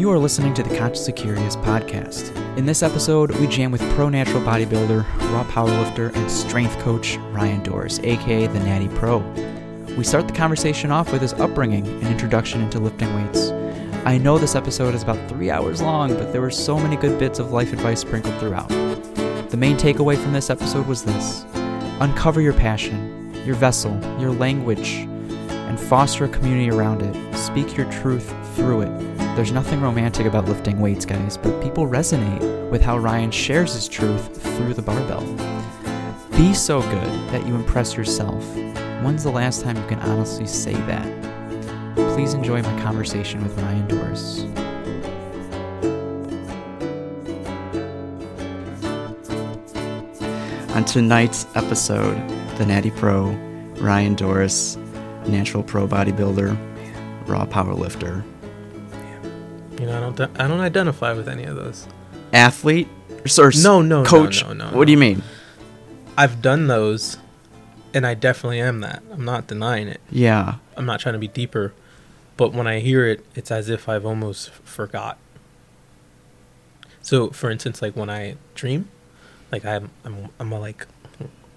You are listening to the Consciously Curious podcast. In this episode, we jam with pro natural bodybuilder, raw powerlifter, and strength coach Ryan Doris, aka the Natty Pro. We start the conversation off with his upbringing and introduction into lifting weights. I know this episode is about three hours long, but there were so many good bits of life advice sprinkled throughout. The main takeaway from this episode was this uncover your passion, your vessel, your language, and foster a community around it. Speak your truth through it. There's nothing romantic about lifting weights, guys, but people resonate with how Ryan shares his truth through the barbell. Be so good that you impress yourself. When's the last time you can honestly say that? Please enjoy my conversation with Ryan Doris. On tonight's episode, the Natty Pro, Ryan Doris, natural pro bodybuilder, raw powerlifter, You know, I don't. I don't identify with any of those. athlete, or No, no, no, coach. no, no, what do you mean? I've done those, and I definitely am that. I'm not denying it. Yeah, I'm not trying to be deeper, but when I hear it, it's as if I've almost forgot. So, for instance, like when I dream, like I'm, I'm, I'm a like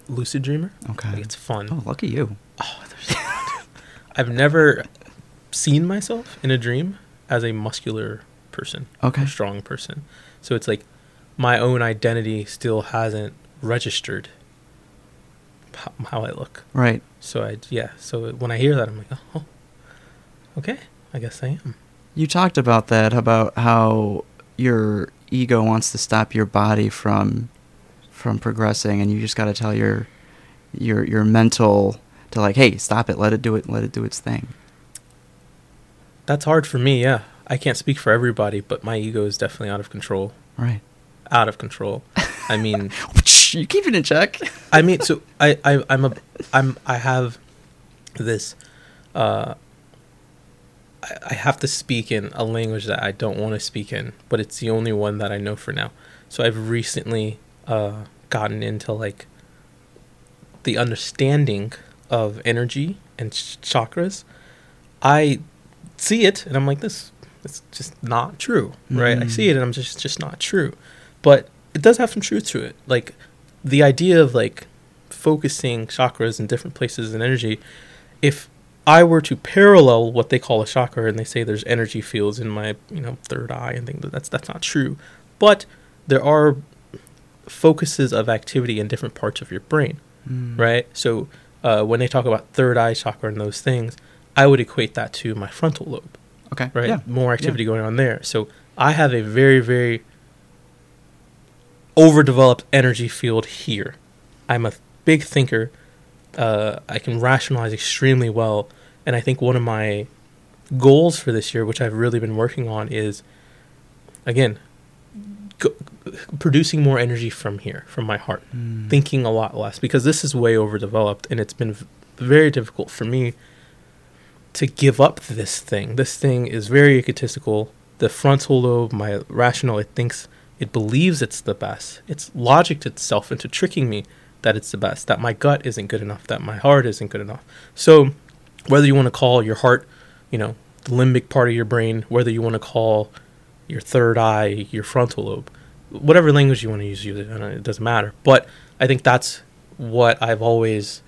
lucid dreamer. okay. Like it's fun. Oh, lucky you. Oh, there's I've never seen myself in a dream as a muscular person, Okay. a strong person. So it's like my own identity still hasn't registered how, how I look. Right. So I yeah. So when I hear that, I'm like, oh, okay. I guess I am. You talked about that about how your ego wants to stop your body from from progressing, and you just got to tell your your your mental to like, hey, stop it, let it do it, let it do its thing. That's hard for me. Yeah, I can't speak for everybody, but my ego is definitely out of control. Right. Out of control. I mean. You keep it in check. I mean, so I, I I'm a I'm I have this uh I, I have to speak in a language that I don't want to speak in, but it's the only one that I know for now. So I've recently uh gotten into like the understanding of energy and ch- chakras. I see it and I'm like this it's just not true, right? I Mm. see it and I'm just just not true. But it does have some truth to it. Like the idea of like focusing chakras in different places and energy, if I were to parallel what they call a chakra and they say there's energy fields in my, you know, third eye and things that's that's not true. But there are focuses of activity in different parts of your brain, Mm. right? So uh, when they talk about third eye chakra and those things, I would equate that to my frontal lobe Okay. right? Yeah. More activity going on there. So I have a very, very overdeveloped energy field here. I'm a big thinker. Uh, I can rationalize extremely well. And I think one of my goals for this year, which I've really been working on, is again, go, producing more energy from here, from my heart Mm. thinking a lot less because this is way overdeveloped and it's been v- very difficult for me to give up this thing. This thing is very egotistical. The frontal lobe, my rational, it thinks it believes it's the best. It's logicked itself into tricking me that it's the best, that my gut isn't good enough, that my heart isn't good enough. So, whether you want to call your heart, you know, the limbic part of your brain, whether you want to call your third eye your frontal lobe, whatever language you want to use, use it. It doesn't matter. But I think that's what I've always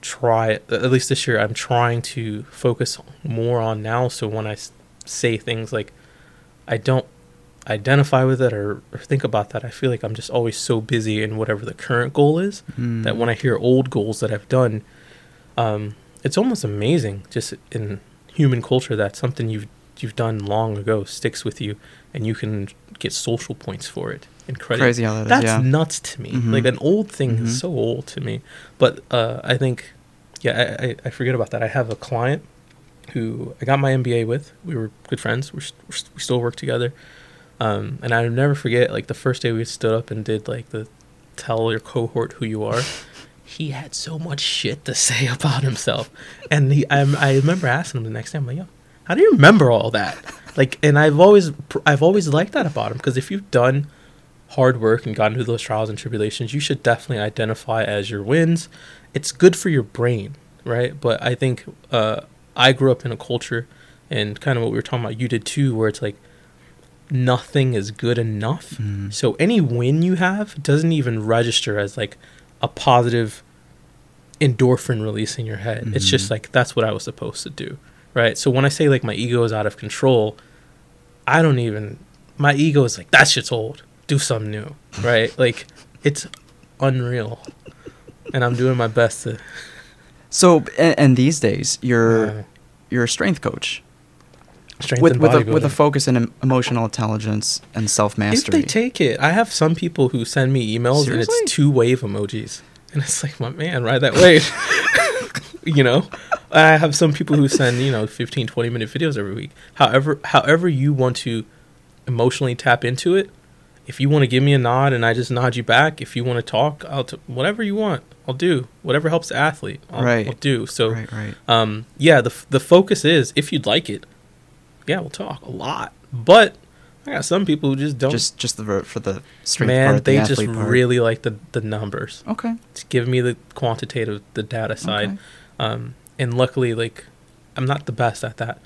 tried. At least this year, I'm trying to focus more on now. So when i say things like, I don't identify with it or, or think about that, I feel like I'm just always so busy in whatever the current goal is Mm. that when I hear old goals that I've done, um, it's almost amazing just in human culture that something you've you've done long ago sticks with you, and you can get social points for it and credit. Crazy how that is, That's yeah. nuts to me. Mhm. Like an old thing Mhm. is so old to me. But uh, I think, yeah, I, I, I forget about that. I have a client who I got my MBA with. We were good friends. We're, we still work together. Um, and I'll never forget, like the first day we stood up and did like the tell your cohort who you are. he had so much shit to say about himself, and he, I, I remember asking him the next day. I'm like, yo, how do you remember all that? Like, and I've always, I've always liked that about him because if you've done hard work and gotten through those trials and tribulations, you should definitely identify as your wins. It's good for your brain, right? But I think uh, I grew up in a culture, and kind of what we were talking about, you did too, where it's like nothing is good enough. Mhm. So any win you have doesn't even register as like a positive endorphin release in your head. It's just Mhm. like that's what I was supposed to do, right? So when I say like my ego is out of control, I don't even my ego is like that shit's old. Do something new, right? like it's unreal, and I'm doing my best to. So, and, and these days, you're uh, you're a strength coach strength with and with a, with a focus in emotional intelligence and self If mastery. they take it, I have some people who send me emails and it's two wave emojis, and it's like, my man, ride that wave. you know, I have some people who send you know 15, 20 minute videos every week. However, however you want to emotionally tap into it. If you want to give me a nod and I just nod you back, if you want to talk, I'll t- whatever you want, I'll do. Whatever helps the athlete, I'll, Right. I'll do. So, right, right. um, yeah, the f- the focus is if you'd like it, yeah, we'll talk a lot. But I got some people who just don't. Just just the for the strength Man, part, the they just part. really like the the numbers. okay. Just give me the quantitative, the data side, Okay. um, and luckily, like I'm not the best at that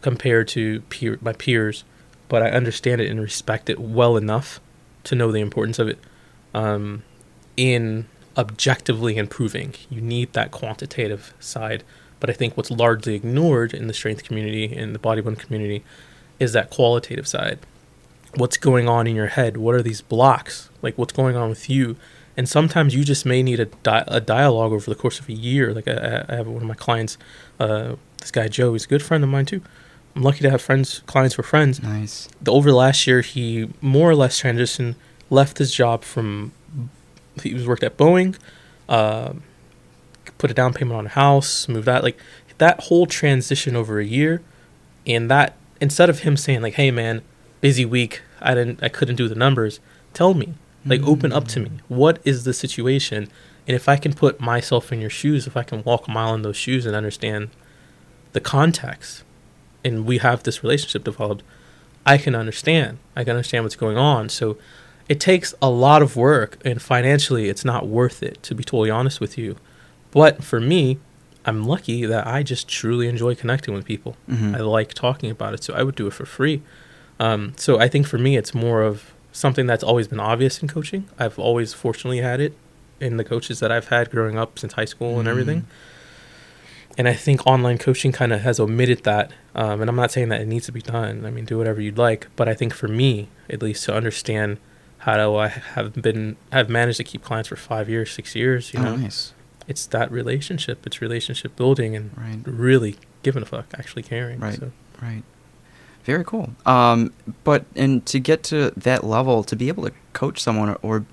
compared to peer my peers, but I understand it and respect it well enough to know the importance of it. Um, in objectively improving, you need that quantitative side. But I think what's largely ignored in the strength community and the bodybuilding community is that qualitative side. What's going on in your head? What are these blocks? Like what's going on with you? And sometimes you just may need a, di- a dialogue over the course of a year. Like I, I have one of my clients, uh, this guy Joe, he's a good friend of mine too. I'm lucky to have friends, clients for friends. Nice. the over the last year he more or less transitioned left his job from he was worked at boeing uh, put a down payment on a house moved out like that whole transition over a year and that instead of him saying like hey man busy week i didn't i couldn't do the numbers tell me like open up to me. What is the situation? And if i can put myself in your shoes if i can walk a mile in those shoes and understand the context and we have this relationship developed I can understand. I can understand what's going on. So it takes a lot of work, and financially, it's not worth it, to be totally honest with you. But for me, I'm lucky that I just truly enjoy connecting with people. Mhm. I like talking about it, so I would do it for free. Um, so I think for me, it's more of something that's always been obvious in coaching. I've always fortunately had it in the coaches that I've had growing up since high school and Mhm. everything. And I think online coaching kind of has omitted that. Um, and I'm not saying that it needs to be done. I mean, do whatever you'd like. But I think for me, at least, to understand how do I have been have managed to keep clients for five years, six years, you oh, know, nice. it's that relationship. It's relationship building and Right. really giving a fuck, actually caring. Right. So. Right. Very cool. Um, but and to get to that level, to be able to coach someone or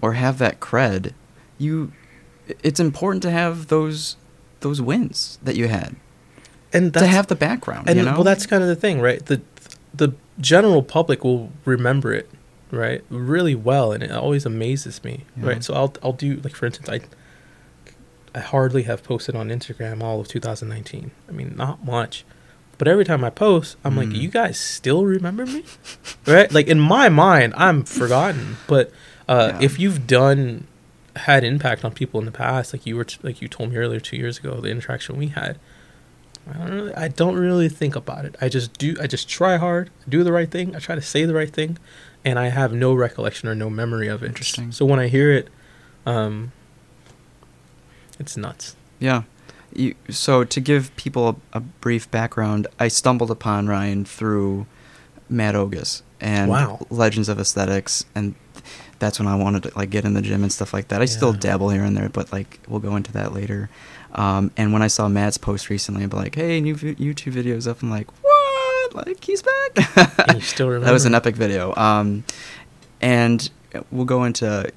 or have that cred, you it's important to have those those wins that you had. And to have the background, and you know. well, that's kind of the thing, right? The the general public will remember it, right, really well, and it always amazes me, Yeah. right? So I'll I'll do like for instance, I I hardly have posted on Instagram all of 2019. I mean, not much. But every time I post, I'm like, Mm. you guys still remember me? right? Like in my mind, I'm forgotten. But uh, Yeah. if you've done had impact on people in the past, like you were t- like you told me earlier two years ago, the interaction we had, I don't really I don't really think about it. I just do I just try hard, do the right thing, I try to say the right thing, and I have no recollection or no memory of it. Interesting. So when I hear it, um it's nuts. Yeah. You, so to give people a, a brief background, I stumbled upon Ryan through Matt Ogus and Wow. Legends of Aesthetics, and that's when I wanted to like get in the gym and stuff like that. I still dabble here and there, but like we'll go into that later. Um, and when I saw Matt's post recently, I'm like, "Hey, new vi- YouTube videos up!" I'm like, "What? Like he's back?" You still remember that was an epic video. Um, and we'll go into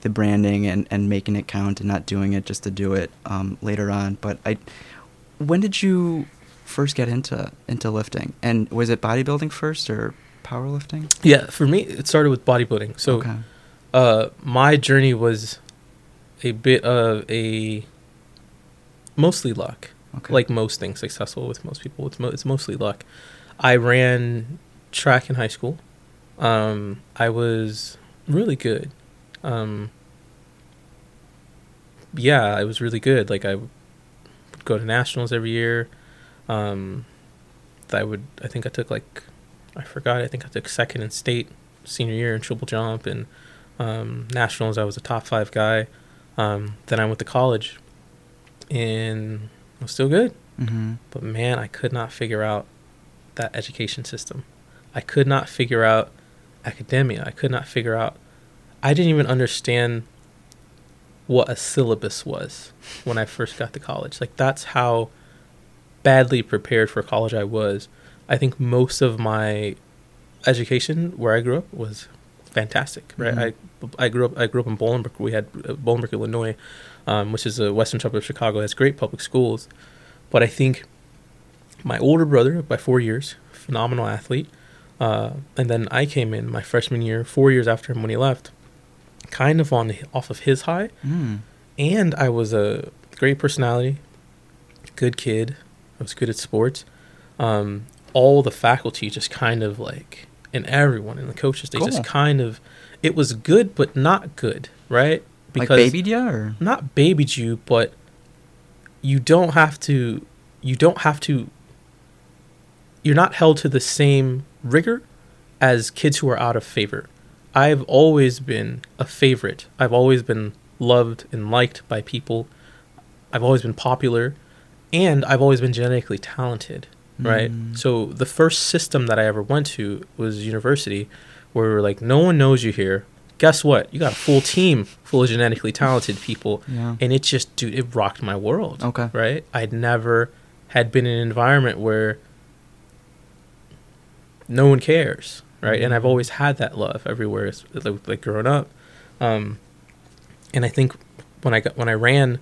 the branding and, and making it count and not doing it just to do it um, later on. But I, when did you first get into into lifting? And was it bodybuilding first or powerlifting? Yeah, for me it started with bodybuilding. So okay. uh my journey was a bit of a mostly luck. okay. like most things successful with most people it's, mo- it's mostly luck i ran track in high school um, i was really good um, yeah i was really good like i would go to nationals every year um, i would i think i took like I forgot. I think I took second in state senior year in triple jump and um, nationals. I was a top five guy. Um, then I went to college, and I was still good. Mm-hmm. But man, I could not figure out that education system. I could not figure out academia. I could not figure out. I didn't even understand what a syllabus was when I first got to college. Like that's how badly prepared for college I was. I think most of my education where I grew up was fantastic. Right, Mhm. I I grew up I grew up in Bolingbrook. We had uh, Bolingbrook, Illinois, um, which is a western suburb of Chicago. Has great public schools, but I think my older brother by four years, phenomenal athlete, uh, and then I came in my freshman year, four years after him when he left, kind of on off of his high, Mm. and I was a great personality, good kid. I was good at sports. Um, all the faculty just kind of like, and everyone and the coaches, they Cool. just kind of, it was good but not good, right? like babied ya or not babied you, but you don't have to. You don't have to. You're not held to the same rigor as kids who are out of favor. I've always been a favorite. I've always been loved and liked by people. I've always been popular, and I've always been genetically talented. Right. Mm. So the first system that I ever went to was university, where we were like, no one knows you here. Guess what? You got a full team full of genetically talented people yeah and it just dude it rocked my world Okay. right i'd never had been in an environment where no one cares right and i've always had that love everywhere like, like growing up um and i think when i got when i ran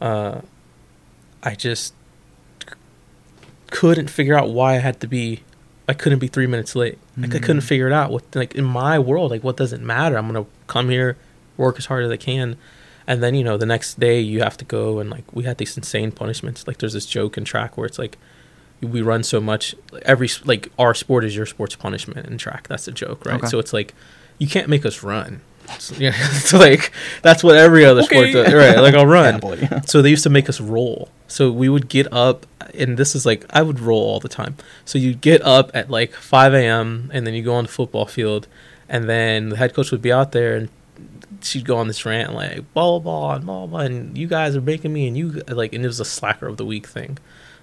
uh i just couldn't figure out why i had to be i couldn't be three minutes late. Like i couldn't Mm. figure it out what like in my world like what does it matter? I'm gonna come here work as hard as i can. And then you know the next day you have to go and like we had these insane punishments. Like there's this joke in track where it's like we run so much every like our sport is your sport's punishment in track. That's a joke right? Okay. so it's like you can't make us run. So, yeah it's like that's what every other sport does. Right like i'll run. So they used to make us roll. So we would get up, and this is like I would roll all the time. So you'd get up at like 5 a.m. and then you go on the football field, and then the head coach would be out there, and she'd go on this rant like blah blah blah and blah blah, and you guys are making me, and you like, and it was a slacker of the week thing.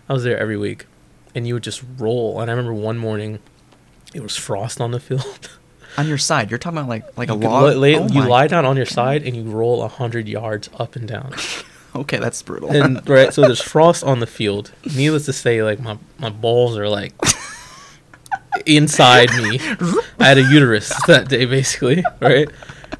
I was there every week, and you would just roll. And I remember one morning, it was frost on the field. on your side you're talking about like like a you could log Oh you lie down on your side and you roll a hundred yards up and down. okay that's brutal. And right so there's frost on the field. Needless to say like my, my balls are like inside me i had a uterus that day basically right?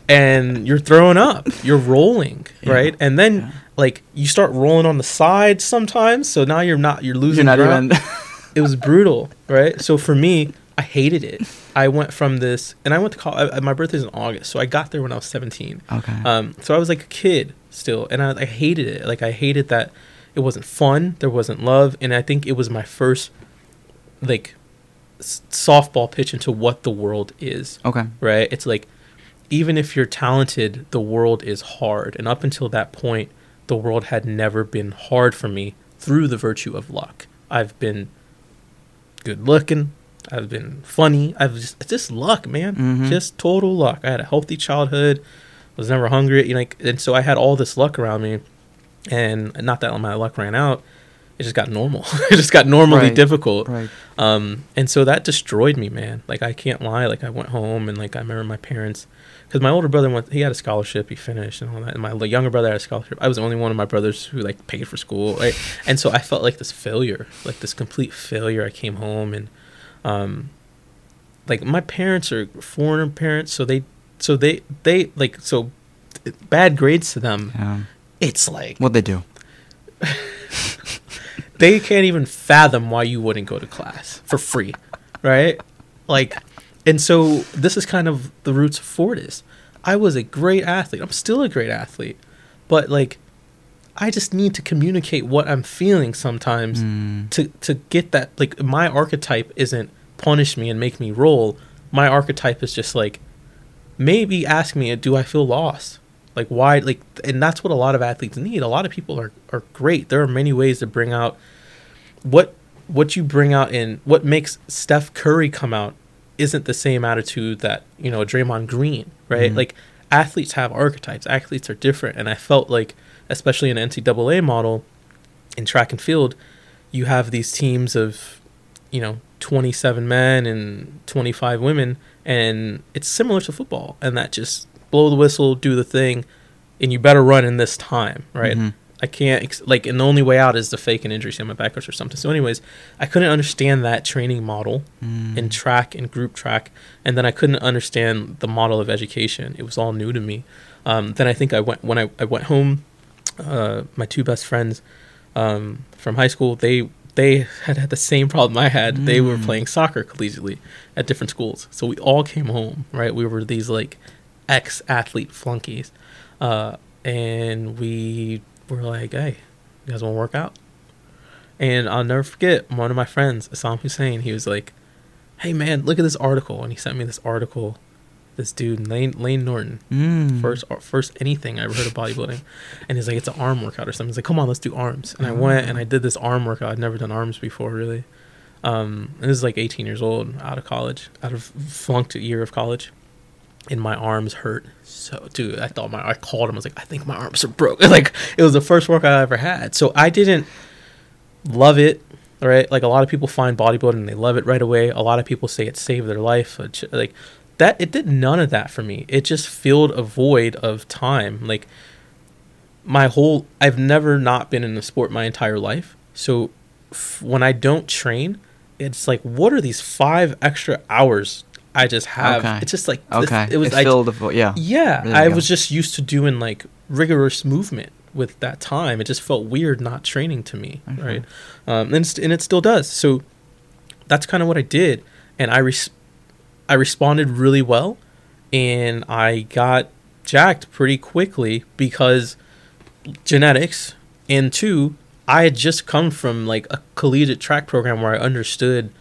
And you're throwing up. You're rolling Yeah. right? And then Yeah. like you start rolling on the side sometimes so now you're not you're losing you're not ground. even it was brutal right? So for me i hated it. I went from this and i went to college my birthday's in august so i got there when i was 17 okay. Um, so I was like a kid still, and I, I hated it. Like I hated that it wasn't fun, there wasn't love, and I think it was my first like s- softball pitch into what the world is. okay Right? It's like even if you're talented, the world is hard, and up until that point, the world had never been hard for me through the virtue of luck. I've been good looking. I've been funny. I've just it's just luck, man. Mhm. Just total luck. I had a healthy childhood. Was never hungry. You know, like, and so I had all this luck around me, and not that my luck ran out. It just got normal. it just got normally Right. difficult. right Um, and so that destroyed me, man. Like I can't lie. Like I went home and like I remember my parents, because my older brother went. He had a scholarship. He finished and all that. And my younger brother had a scholarship. I was the only one of my brothers who like paid for school. Right? and so I felt like this failure, like this complete failure. I came home and, um, like my parents are foreigner parents, so they, so they, they like so, bad grades to them. yeah It's like what they do they can't even fathom why you wouldn't go to class for free, right? Like, and so this is kind of the roots of Fortis. I was a great athlete. I'm still a great athlete, but like, I just need to communicate what I'm feeling sometimes Mm. to to get that. Like, my archetype isn't punish me and make me roll. My archetype is just like maybe ask me, do I feel lost? Like why? Like, and that's what a lot of athletes need. A lot of people are are great. There are many ways to bring out what what you bring out in what makes Steph Curry come out isn't the same attitude that you know Draymond Green, right? Mhm. Like athletes have archetypes. Athletes are different, and I felt like, especially in NCAA model, in track and field, you have these teams of, you know, twenty seven men and twenty five women, and it's similar to football, and that just blow the whistle, do the thing, and you better run in this time, right? Mhm. I can't ex- like, and the only way out is to fake an injury, see on my back hurts or something. So, anyways, I couldn't understand that training model Mm. in track and group track, and then I couldn't understand the model of education. It was all new to me. Um, then I think I went when I, I went home. Uh, my two best friends um, from high school, they they had had the same problem I had. They were Mm. playing soccer collegiately at different schools, so we all came home. Right, we were these like ex athlete flunkies, uh, and we were like, "Hey, you guys want to work out?" And I'll never forget one of my friends, Assam Hussein. He was like, "Hey man, look at this article," and he sent me this article. This dude, Layne Layne Norton, Mm. first first anything I ever heard of bodybuilding, and he's like, it's an arm workout or something. He's like, come on, let's do arms. And I went and I did this arm workout. I'd never done arms before, really. Um, and this is like 18 years old, out of college, out of flunked year of college, and my arms hurt. So, dude, I thought my I called him. I was like, I think my arms are broken. like it was the first workout I ever had. So I didn't love it. Right, like a lot of people find bodybuilding and they love it right away. A lot of people say it saved their life. Like that, it did none of that for me. It just filled a void of time. Like my whole, I've never not been in a sport my entire life. So f- when I don't train, it's like, what are these five extra hours I just have? Okay. It's just like this- Okay. It was it I, filled the yeah. yeah, I go. was just used to doing like rigorous movement with that time. It just felt weird not training to me, Okay. right? Um, and, and it still does. So that's kind of what I did, and I res- I responded really well, and I got jacked pretty quickly because genetics, and two, I had just come from like a collegiate track program where I understood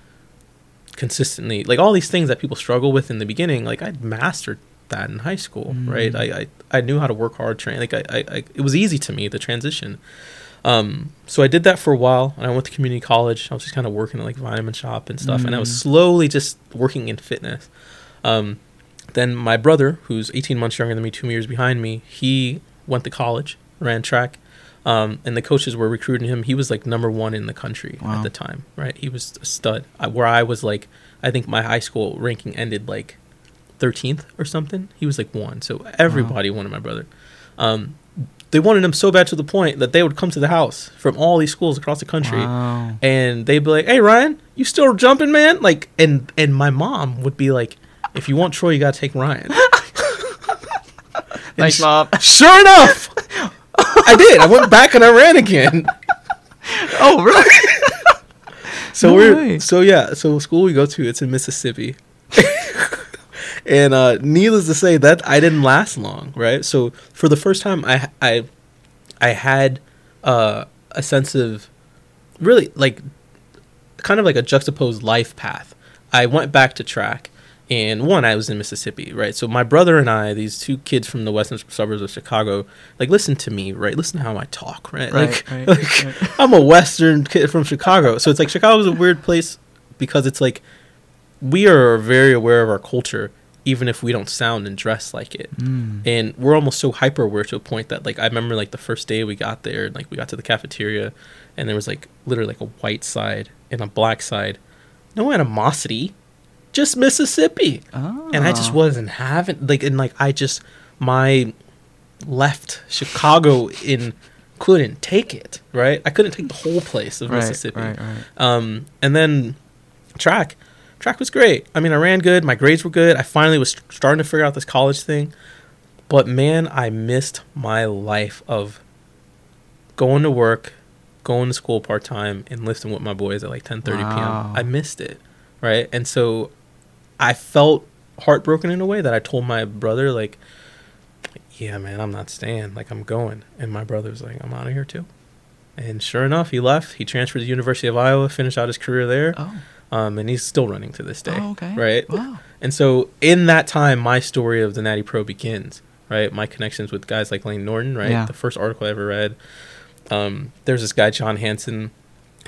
consistently like all these things that people struggle with in the beginning like i'd mastered that in high school Mm. right I, I i knew how to work hard train like I, I i it was easy to me the transition um so i did that for a while and i went to community college i was just kind of working at like vitamin shop and stuff and i was Mm. slowly just working in fitness um then my brother who's 18 months younger than me two years behind me he went to college ran track um, and the coaches were recruiting him. He was like number one in the country Wow. at the time, right? He was a stud. I, where I was like, I think my high school ranking ended like 13th or something. He was like one. So everybody wanted my brother. Um, they wanted him so bad to the point that they would come to the house from all these schools across the country Wow. and they'd be like, "Hey Ryan, you still jumping, man?" Like, and and my mom would be like, "If you want Troy, you gotta take Ryan." Thanks, Nice mom. Sure enough, I did. I went back and I ran again. oh, really? So No we're way. so yeah. So school we go to, it's in Mississippi. and uh, needless to say, that I didn't last long, right? So for the first time, I I I had uh, a sense of really like kind of like a juxtaposed life path. I went back to track, and one, I was in Mississippi, right? So my brother and I, these two kids from the western suburbs of Chicago, like listen to me, right? Listen to how I talk, right? Right, like, right, like right. I'm a western kid from Chicago, so it's like Chicago's a weird place because it's like we are very aware of our culture, even if we don't sound and dress like it Mm. and we're almost so hyper aware to a point that like I remember like the first day we got there, like we got to the cafeteria, and there was like literally like a white side and a black side, no animosity, just Mississippi, Oh. and I just wasn't having like and like I just my left Chicago in couldn't take it right. I couldn't take the whole place of right, Mississippi. Right, right. Um, and then track, track was great. I mean, I ran good. My grades were good. I finally was st- starting to figure out this college thing. But man, I missed my life of going to work, going to school part time, and lifting with my boys at like ten thirty Wow. p.m. I missed it, right? And so I felt heartbroken in a way that I told my brother like, "Yeah, man, I'm not staying. Like, I'm going." And my brother was like, "I'm out of here too." And sure enough, he left. He transferred to the University of Iowa, finished out his career there, Oh. um, and he's still running to this day. Oh, okay. Right. Wow. And so in that time, my story of the Natty Pro begins. Right. My connections with guys like Layne Norton. Right. Yeah. The first article I ever read. Um, there's this guy John Hansen,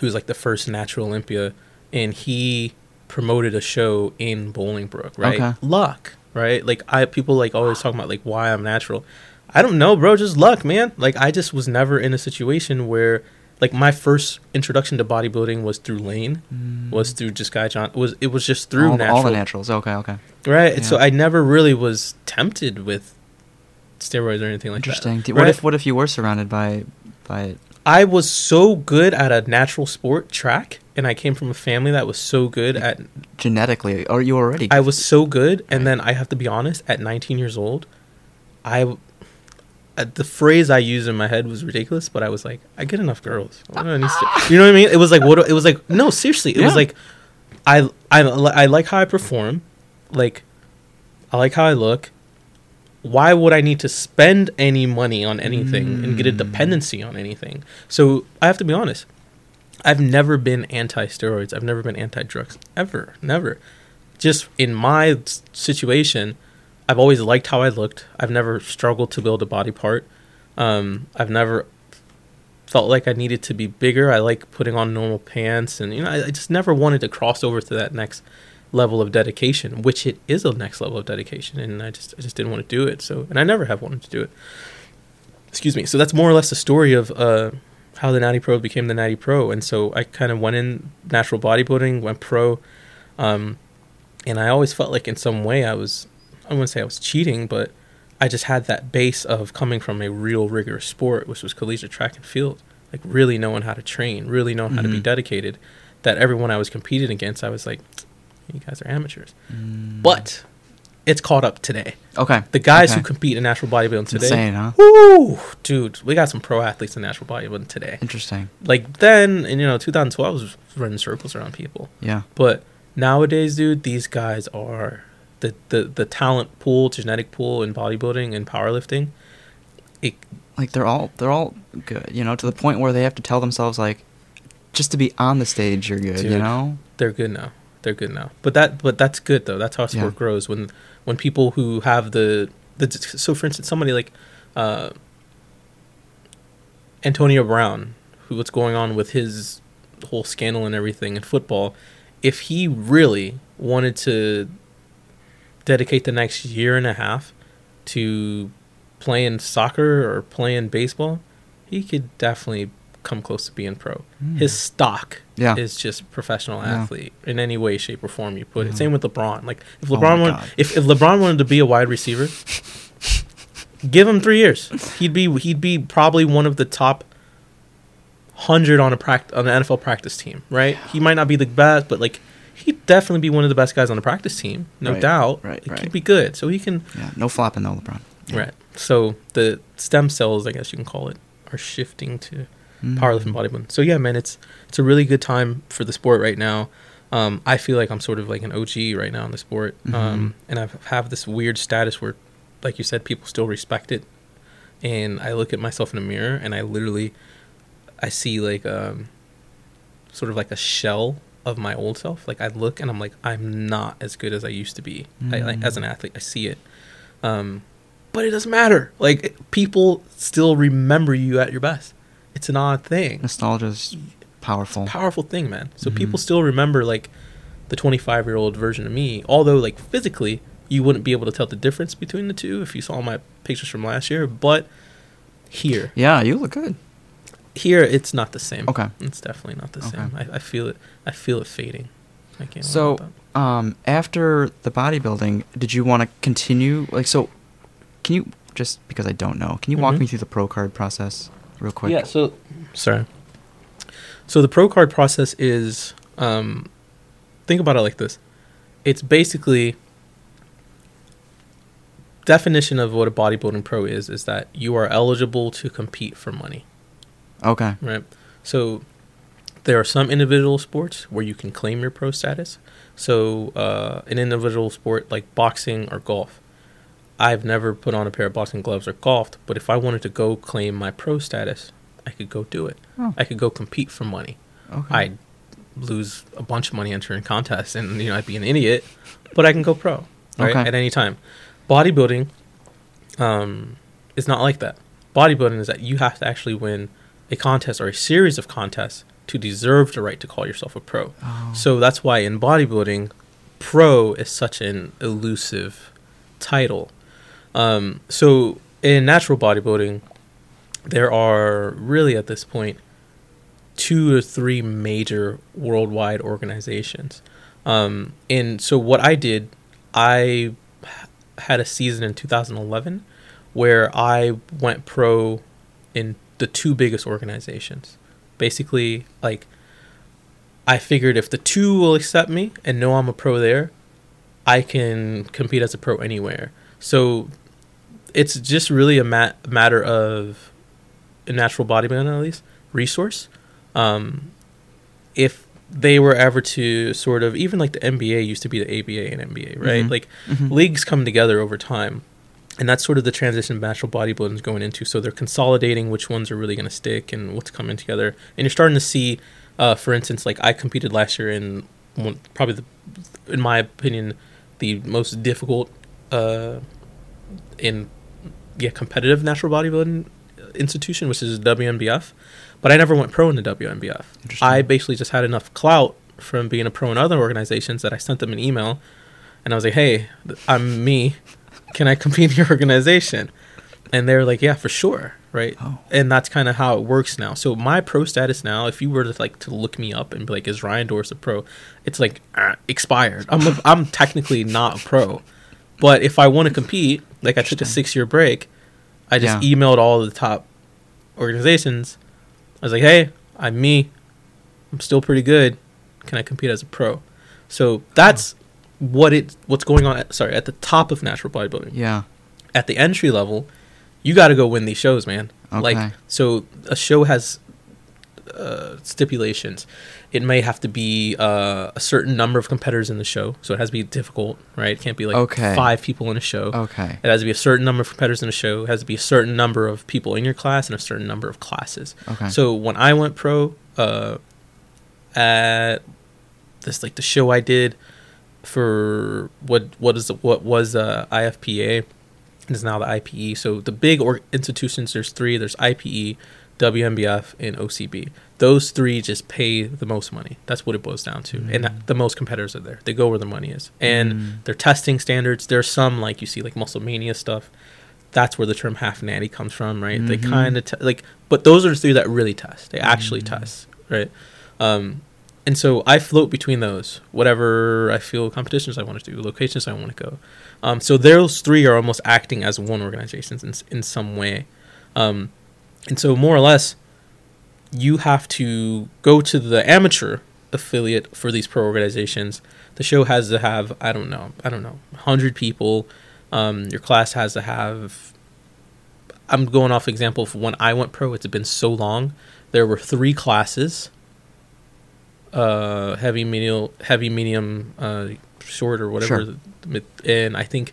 who's like the first natural Olympia, and he promoted a show in Bolingbrook, right? Okay. Luck, right? Like I people like always talking about like why I'm natural. I don't know, bro. Just luck, man. Like I just was never in a situation where like my first introduction to bodybuilding was through Layne, was through just Guy John. Was it was just through Mm. all, natural, all the naturals. Okay, okay. right? And So I never really was tempted with steroids or anything like Interesting. that. What right? if what if you were surrounded by by? I was so good at a natural sport track, and I came from a family that was so good at. genetically, Are you already? I was so good, and then I have to be honest. At 19 years old, I uh, the phrase I used in my head was ridiculous, but I was like, I get enough girls. What do I need to- you know what I mean? It was like what? do- It was like no, seriously. It was like, I I I like how I perform, like, I like how I look. Why would I need to spend any money on anything and get a Mm. dependency on anything? So I have to be honest. I've never been anti steroids. I've never been anti drugs. Ever. Never. Just in my situation, I've always liked how I looked. I've never struggled to build a body part. Um, I've never felt like I needed to be bigger. I like putting on normal pants, and you know, I, I just never wanted to cross over to that next level of dedication, which it is a next level of dedication, and I just I just didn't want to do it. So, and I never have wanted to do it. Excuse me. So that's more or less the story of uh, how the Natty Pro became the Natty Pro, and so I kind of went in natural bodybuilding, went pro, um, and I always felt like in some way I was I wouldn't say I was cheating, but I just had that base of coming from a real rigorous sport, which was collegiate track and field. Like really knowing how to train, really knowing how to be Mhm. dedicated. That everyone I was competing against, I was like, you guys are amateurs. Mm. But it's caught up today. okay, The guys okay. who compete in natural bodybuilding today, insane, huh? woo, dude, we got some pro athletes in natural bodybuilding today. Interesting. Like then, in you know, 2012 was running circles around people. Yeah. But nowadays, dude, these guys are the the the talent pool, genetic pool in bodybuilding and powerlifting. It Like they're all they're all good, you know, to the point where they have to tell themselves like, just to be on the stage, you're good, you know. they're good now. They're good now. But that but that's good though. That's how sport Yeah. grows when when people who have the the so for instance somebody like uh Antonio Brown, who what's going on with his whole scandal and everything in football, if he really wanted to dedicate the next year and a half to playing soccer or playing baseball, he could definitely come close to being pro. Mm. His stock Yeah. is just professional Yeah. athlete in any way, shape, or form you put it. Mhm. Same with LeBron. Like if Oh LeBron my wanted, if, if LeBron wanted to be a wide receiver, give him three years. He'd be he'd be probably one of the top hundred on a pract on the NFL practice team. Right? He might not be the best, but like he'd definitely be one of the best guys on the practice team, no Right, doubt. right, He'd right. be good. So he can Yeah. No flopping though, LeBron. Yeah. right. So the stem cells, I guess you can call it, are shifting to Mm. powerlifting bodybuilding. So yeah, man, it's it's a really good time for the sport right now. Um, I feel like I'm sort of like an OG right now in the sport, um, Mhm. and I have this weird status where, like you said, people still respect it. And I look at myself in a mirror, and I literally, I see like um, sort of like a shell of my old self. Like I look and I'm like, I'm not as good as I used to be. I, like, as an Mm. athlete, I see it. Um, but it doesn't matter. Like people still remember you at your best. It's an odd thing Nostalgia's powerful. powerful thing, man. So Mhm. people still remember like the 25 year old version of me, although like physically you wouldn't be able to tell the difference between the two if you saw my pictures from last year. But here, Yeah, you look good. here it's not the same. Okay. it's definitely not the Okay. same. I, I feel it. I feel it fading. I can't. So, um, after the bodybuilding, did you want to continue? Like, so, can you just because I don't know, can you walk Mhm. me through the pro card process real quick? Yeah. So sorry. So the pro card process is um, think about it like this. It's basically definition of what a bodybuilding pro is is that you are eligible to compete for money, Okay. right? So there are some individual sports where you can claim your pro status. So uh, an individual sport like boxing or golf. I've never put on a pair of boxing gloves or golfed, but if I wanted to go claim my pro status, I could go do it. Oh, I could go compete for money. okay. I'd lose a bunch of money entering contests, and you know I'd be an idiot, but I can go pro right Okay. at any time. Bodybuilding, um, is not like that. Bodybuilding is that you have to actually win a contest or a series of contests to deserve the right to call yourself a pro. Oh. So that's why in bodybuilding, pro is such an elusive title. Um, so in natural bodybuilding, there are really at this point two or three major worldwide organizations. Um, and so what I did, I had a season in 2011 where I went pro in the two biggest organizations. Basically, like I figured if the two will accept me and know I'm a pro there, I can compete as a pro anywhere. So it's just really a mat- matter of a natural bodybuilding at least resource. Um, if they were ever to sort of even like the NBA used to be the ABA and NBA, right? Mhm. Like Mhm. leagues come together over time, and that's sort of the transition natural bodybuilding is going into. So they're consolidating which ones are really going to stick and what's coming together, and you're starting to see, uh, for instance, like I competed last year in one, probably the, in my opinion, the most difficult, uh, in yeah competitive natural bodybuilding institution, which is WNBF. But I never went pro in the WNBF. I basically just had enough clout from being a pro in other organizations that I sent them an email, and I was like, "Hey, I'm me. Can I compete in your organization?" And they're like, "Yeah, for sure." Right. Oh. And that's kind of how it works now. So my pro status now, if you were to like to look me up and be like, "Is Ryan Doris a pro?" It's like uh, expired. I'm a, I'm technically not a pro, but if I want to compete, like I took a six year break, I just Yeah. emailed all the top organizations. I was like, "Hey, I'm me. I'm still pretty good. Can I compete as a pro?" So that's what it what's going on. At, sorry, at the top of natural bodybuilding. Yeah. At the entry level, you got to go win these shows, man. Okay. Like so, a show has uh, stipulations. It may have to be uh, a certain number of competitors in the show, so it has to be difficult, right? It can't be like Okay. five people in a show. Okay. It has to be a certain number of competitors in a show. It has to be a certain number of people in your class and a certain number of classes. Okay. So when I went pro, uh, at this like the show I did for what what is what was uh, IFPA is now the IPE. So the big or- institutions, there's three. There's IPE, WNBF, and OCB. Those three just pay the most money. That's what it boils down to, and Mm. the most competitors are there. They go where the money is, and Mm. their testing standards. There's some like you see like Muscle Mania stuff. That's where the term half natty comes from, right? They Mhm. kind of te- like, but those are the three that really test. They actually Mm. test, right? Um, and so I float between those, whatever I feel competitions I want to do, locations I want to go. Um, so those three are almost acting as one organization in, in some way. Um, and so more or less, you have to go to the amateur affiliate for these pro organizations. The show has to have, I don't know, I don't know, 100 people. Um, your class has to have, I'm going off example of when I went pro, it's been so long. There were three classes uh, heavy, medium, heavy, medium, uh, short, or whatever. Sure. And I think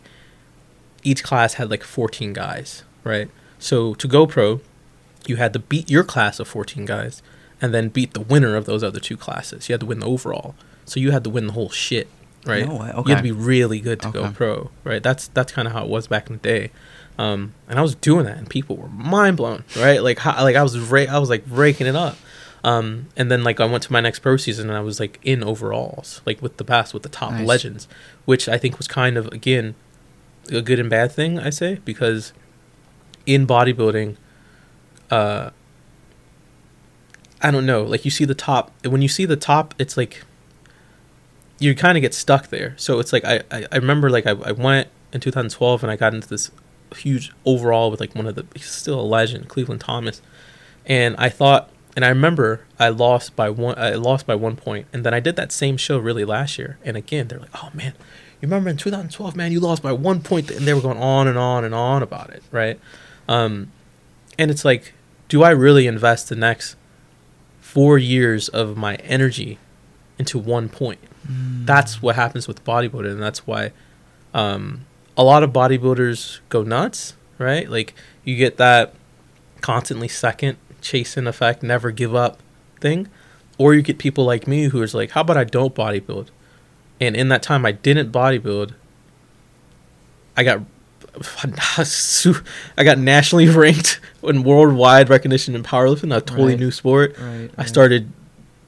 each class had like 14 guys, right? So to go pro, you had to beat your class of 14 guys and then beat the winner of those other two classes. You had to win the overall. So you had to win the whole shit, right? No way, You had to be really good to go pro, right? That's that's kind of how it was back in the day. Um, and I was doing that, and people were mind blown, right? Like, how, like I was, ra- I was like raking it up. Um, and then like I went to my next pro season, and I was like in overalls, like with the best, with the top Nice. legends, which I think was kind of again a good and bad thing. I say because in bodybuilding, uh, I don't know, like you see the top. When you see the top, it's like you kind of get stuck there. So it's like I, I, I remember like I, I went in 2012 and I got into this huge overall with like one of the he's still a legend, Cleveland Thomas, and I thought and I remember I lost by one I lost by one point, and then I did that same show really last year, and again they're like, oh man, you remember in 2012, man, you lost by one point, and they were going on and on and on about it, right? Um, and it's like, do I really invest the next four years of my energy into one point? Mm. that's what happens with bodybuilding and that's why um, a lot of bodybuilders go nuts right like you get that constantly second chasing effect never give up thing or you get people like me who is like how about i don't bodybuild and in that time i didn't bodybuild i got i got nationally ranked in worldwide recognition in powerlifting a totally Right. new sport Right. I right. started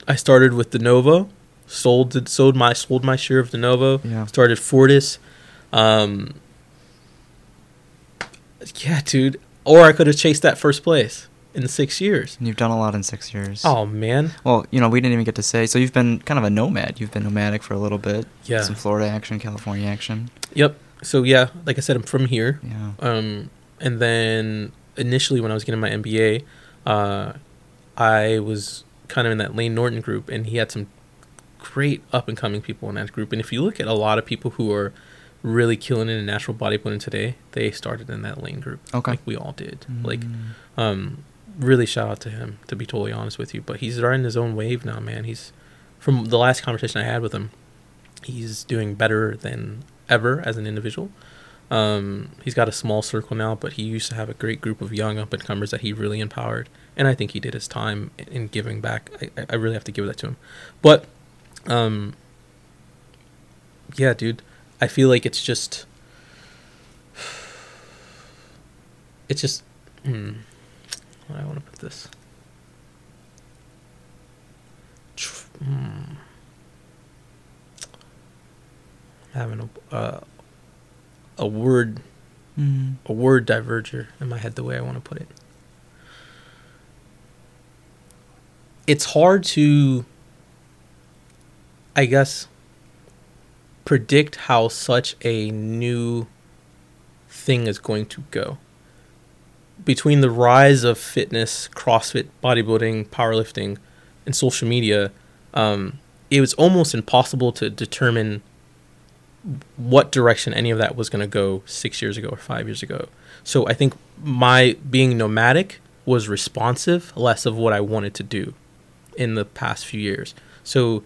I started with De Novo, sold sold my sold my share of De Novo. Yeah. Started Fortis. Um, yeah, dude. Or I could have chased that first place in six years. And you've done a lot in six years. Oh man, Well, you know, we didn't even get to say. So you've been kind of a nomad. You've been nomadic for a little bit. Yeah. Some Florida action, California action. Yep. So yeah, like I said, I'm from here. Yeah. Um, and then initially when I was getting my MBA, uh, I was kind of in that Layne Norton group, and he had some great up and coming people in that group. And if you look at a lot of people who are really killing it in natural bodybuilding today, they started in that Layne group. Okay. Like we all did. Like, Mm. um, really shout out to him to be totally honest with you. But he's riding his own wave now, man. He's from the last conversation I had with him, he's doing better than ever as an individual. Um, he's got a small circle now, but he used to have a great group of young up and comers that he really empowered, and I think he did his time in- in giving back. I, I really have to give that to him. But, um, yeah, dude, I feel like it's just, it's just, hmm, I want to put this. Hmm. Having a uh, a word Mm. a word diverger in my head the way I want to put it. It's hard to I guess predict how such a new thing is going to go. Between the rise of fitness, CrossFit, bodybuilding, powerlifting, and social media, um, it was almost impossible to determine what direction any of that was going to go six years ago or five years ago. So I think my being nomadic was responsive, less of what I wanted to do in the past few years. So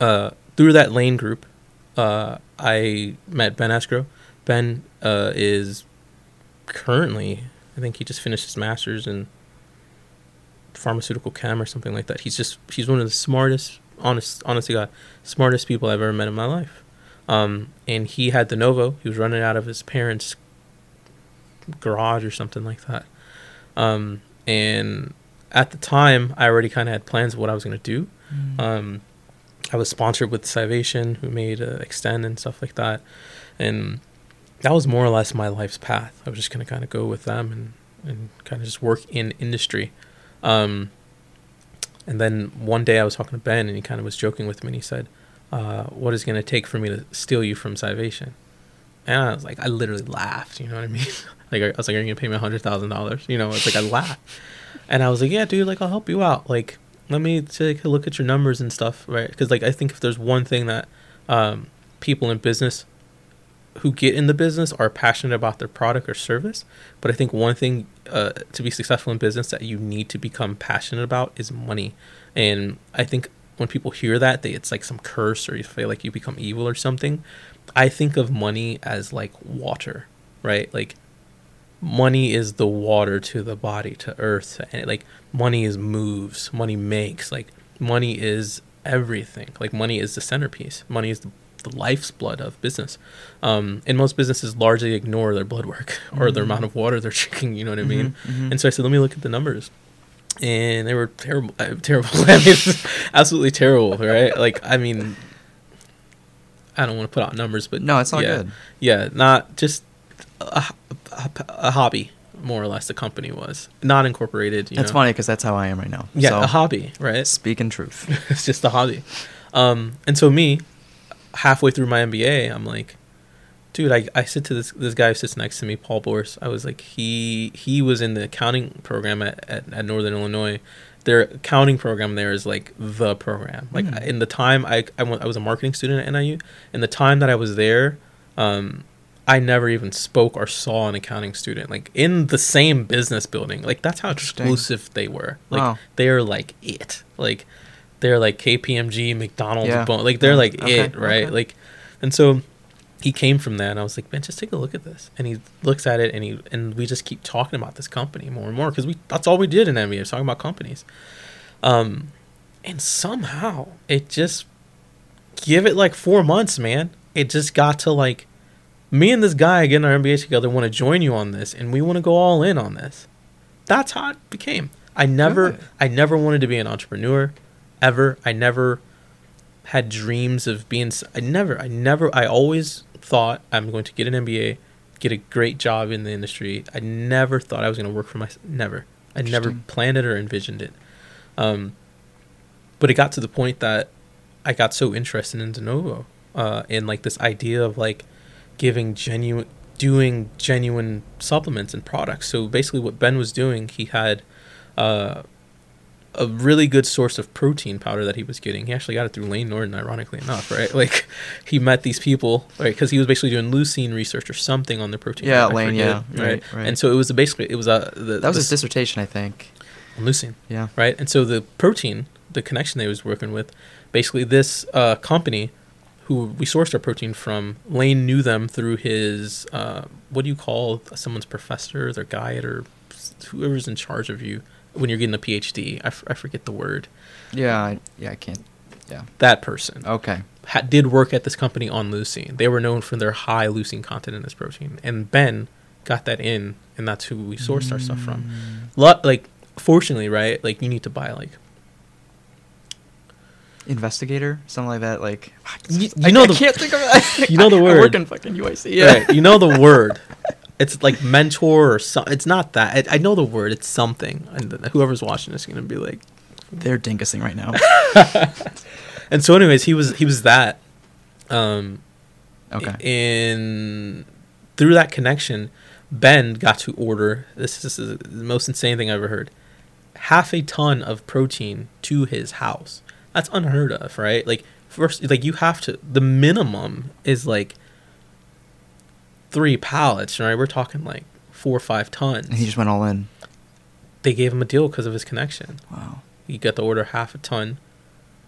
uh, through that Layne group, uh, I met Ben Esgro. Ben uh, is currently, I think he just finished his master's in pharmaceutical chem or something like that. He's just he's one of the smartest, honest, honest to God, smartest people I've ever met in my life. Um, and he had De Novo. He was running out of his parents' garage or something like that. Um, and at the time, I already kind of had plans of what I was going to do. Mm. Um, I was sponsored with Scivation, who made uh, Xtend and stuff like that, and that was more or less my life's path. I was just gonna kind of go with them and and kind of just work in industry. Um, and then one day I was talking to Ben, and he kind of was joking with me, and he said, uh, "What is it gonna take for me to steal you from Scivation? And I was like, I literally laughed. You know what I mean? like I was like, "Are you gonna pay me hundred thousand dollars?" You know, it's like I laughed, and I was like, "Yeah, dude, like I'll help you out. Like, let me take a look at your numbers and stuff, right? Because like I think if there's one thing that um, people in business who get in the business are passionate about their product or service, but I think one thing uh, to be successful in business that you need to become passionate about is money. And I think when people hear that, they it's like some curse or you feel like you become evil or something. I think of money as like water, right? Like money is the water to the body to earth and like money is moves money makes like money is everything like money is the centerpiece money is the, the life's blood of business um, and most businesses largely ignore their blood work or the Mhm. amount of water they're drinking you know what i mean Mhm, mhm. and so i said let me look at the numbers and they were terrible uh, terrible i mean absolutely terrible right like i mean i don't want to put out numbers but no, it's not yeah, good. yeah, not just a, a, a hobby, more or less. The company was not incorporated. You That's know? funny because that's how I am right now. Yeah, So, a hobby, right? Speaking truth. it's just a hobby. Um, and so me, halfway through my MBA, I'm like, dude, I, I sit to this this guy who sits next to me, Paul Bors. I was like, he he was in the accounting program at, at, at Northern Illinois. Their accounting program there is like the program. Like Hmm. in the time I I, went, I was a marketing student at NIU. In the time that I was there, um, I never even spoke or saw an accounting student like in the same business building. Like that's how exclusive they were. Like Wow. they're like it. Like they're like KPMG, McDonald's, Yeah. Bo- like they're Yeah. like Okay, it, right? okay. Like, and so he came from that, and I was like, man, just take a look at this. And he looks at it, and he and we just keep talking about this company more and more because we that's all we did in MBA, was talking about companies. Um, and somehow it just give it like four months, man. It just got to like me and this guy getting our MBA together want to join you on this, and we want to go all in on this. That's how it became. I never, Good. I never wanted to be an entrepreneur. ever. I never had dreams of being. I never. I never. I always thought I'm going to get an MBA, get a great job in the industry. I never thought I was going to work for myself. Never. I never planned it or envisioned it. Um, but it got to the point that I got so interested in de novo, uh, and like this idea of like giving genuine, doing genuine supplements and products. So basically, what Ben was doing, he had uh, a really good source of protein powder that he was getting. He actually got it through Layne Norton, ironically enough, right? Like he met these people, right? Because he was basically doing leucine research or something on the protein. Yeah, I Layne, forget, yeah, right, right. And so it was basically it was a the, That was the his dissertation, I think. On leucine Yeah. right? And so the protein, the connection they was working with, basically this uh, company who we sourced our protein from, Layne knew them through his uh, what do you call someone's professor, their guide, or whoever's in charge of you when you're getting a PhD. I, f- I forget the word. Yeah, I, yeah, I can't. Yeah. That person Okay. ha- did work at this company on leucine. They were known for their high leucine content in this protein, and Ben got that in, and that's who we sourced our stuff from. Mm. Lot like fortunately, right? Like you need to buy like Investigator, something like that. Like You- I, you know I the- can't think of it. you know the I word. work in fucking UIC. Yeah. Right. You know the word. It's like mentor or something. It's not that. I, I know the word. It's something. And whoever's watching is gonna be like. They're dinkusing right now. And so, anyways, he was he was that. Um, Okay. In through that connection, Ben got to order. This is the most insane thing I've ever heard. Half a ton of protein to his house. That's unheard of, right? Like first, like you have to. The minimum is like three pallets, right? We're talking like four or five tons. And he just went all in. they gave him a deal because of his connection. Wow. You got to order half a ton,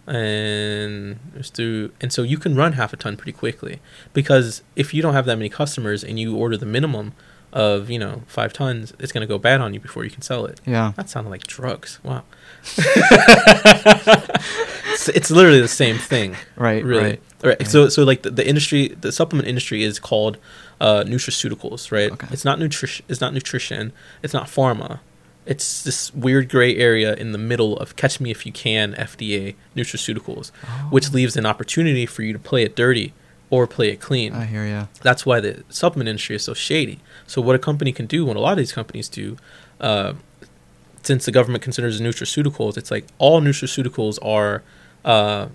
and it's through. And so you can run half a ton pretty quickly because if you don't have that many customers and you order the minimum of you know five tons, it's gonna go bad on you before you can sell it. Yeah. That sounded like drugs. Wow. it's, it's literally the same thing Right. really Right. right, Right. so so like the, the industry the supplement industry is called uh nutraceuticals right Okay. it's not nutrition it's not nutrition it's not pharma it's this weird gray area in the middle of catch me if you can fda nutraceuticals which Oh. leaves an opportunity for you to play it dirty or play it clean I hear ya. that's why the supplement industry is so shady. So what a company can do, what a lot of these companies do, uh, since the government considers nutraceuticals, it's like all nutraceuticals are. Uh,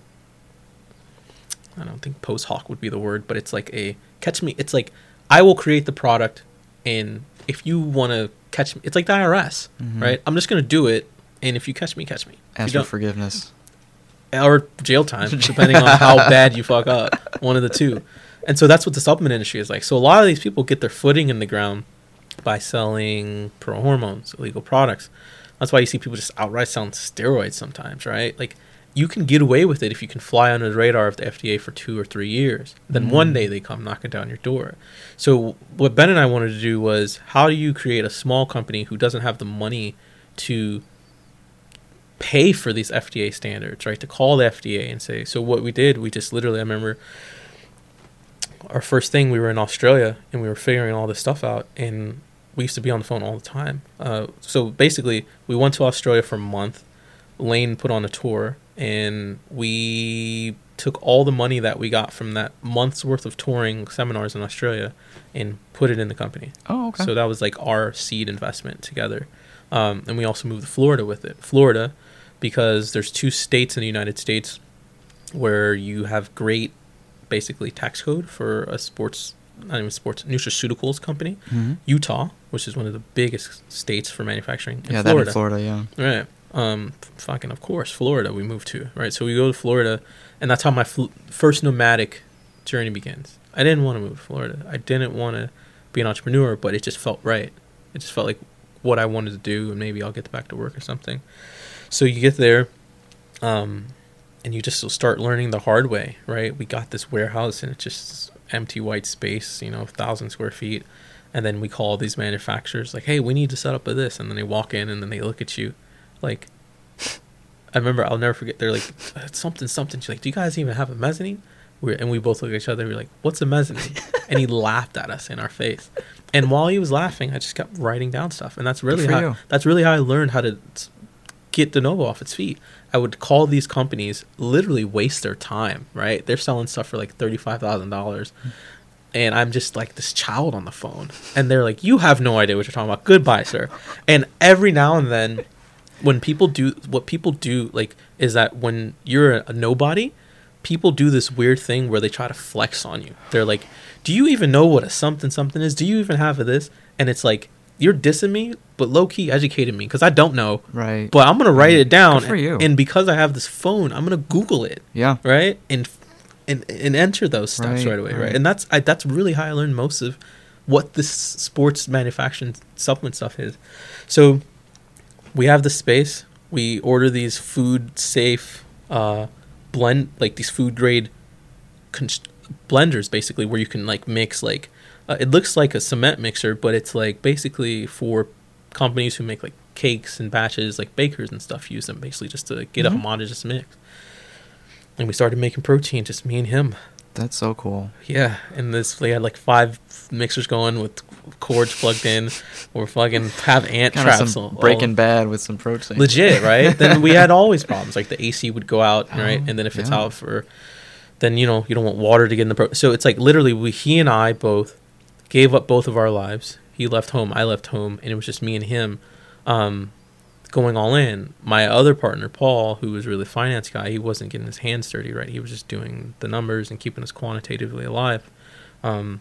I don't think post hoc would be the word, but it's like a catch me. It's like I will create the product, and if you want to catch me, it's like the IRS, Mhm. right? I'm just gonna do it, and if you catch me, catch me. Ask for forgiveness. or jail time, depending on how bad you fuck up. One of the two. And so that's what the supplement industry is like. So a lot of these people get their footing in the ground by selling pro hormones, illegal products. That's why you see people just outright selling steroids sometimes, right? Like you can get away with it if you can fly under the radar of the FDA for two or three years. Then one Mm. day they come knocking down your door. So what Ben and I wanted to do was how do you create a small company who doesn't have the money to pay for these FDA standards, right? To call the FDA and say, so what we did, we just literally, I remember our first thing, we were in Australia and we were figuring all this stuff out, and we used to be on the phone all the time. Uh, so basically, we went to Australia for a month. Layne put on a tour, and we took all the money that we got from that month's worth of touring seminars in Australia and put it in the company. Oh, okay. So that was like our seed investment together. Um, and we also moved to Florida with it. Florida, because there's two states in the United States where you have great, basically, tax code for a sports, not even sports, nutraceuticals company. Mhm. Utah, which is one of the biggest states for manufacturing. Yeah, that in Florida. Yeah. Right. Um, fucking of course, Florida. We moved to right. So we go to Florida, and that's how my fl- first nomadic journey begins. I didn't want to move to Florida. I didn't want to be an entrepreneur, but it just felt right. It just felt like what I wanted to do, and maybe I'll get back to work or something. So you get there, um, and you just start learning the hard way. Right. We got this warehouse, and it's just empty white space. You know, thousand square feet. And then we call these manufacturers like, "Hey, we need to set up a this," and then they walk in, and then they look at you, like I remember I'll never forget they're like "Uh, something something. She's like do you guys even have a mezzanine? We're, and we both look at each other And we're like what's a mezzanine? And he laughed at us in our face. And while he was laughing I just kept writing down stuff. And that's really how you. that's really how I learned how to get de novo off its feet. I would call these companies literally waste their time right? They're selling stuff for like $35000 and i'm just like this child on the phone. And they're like you have no idea what you're talking about. Goodbye sir. And every now and then when people do what people do like is that when you're a, nobody people do this weird thing where they try to flex on you they're like do you even know what a something something is do you even have this and it's like you're dissing me but low-key educating me because i don't know Right. but i'm gonna write it down Good for you. and because i have this phone i'm gonna google it yeah. right and and, and enter those steps Right, right, away right. right. and that's I, that's really how i learned most of what this sports manufacturing supplement stuff is so we have the space we order these food safe uh blend like these food grade blenders basically where you can like mix like uh, it looks like a cement mixer but it's like basically for companies who make like cakes and batches like bakers and stuff use them basically just to get a Mhm. homogeneous mix and we started making protein just me and him That's so cool. yeah and this they had like five mixers going with cords plugged in. We're fucking have ant Kind of traps some all- Breaking Bad with some protein. legit right? Then we had always problems. Like the ac would go out right? Oh, and then if it's yeah. out for then you know you don't want water to get in the pro so it's like literally we he and i both gave up both of our lives. He left home i left home and it was just me and him um going all in. My other partner paul who was really a finance guy he wasn't getting his hands dirty right? He was just doing the numbers and keeping us quantitatively alive. Um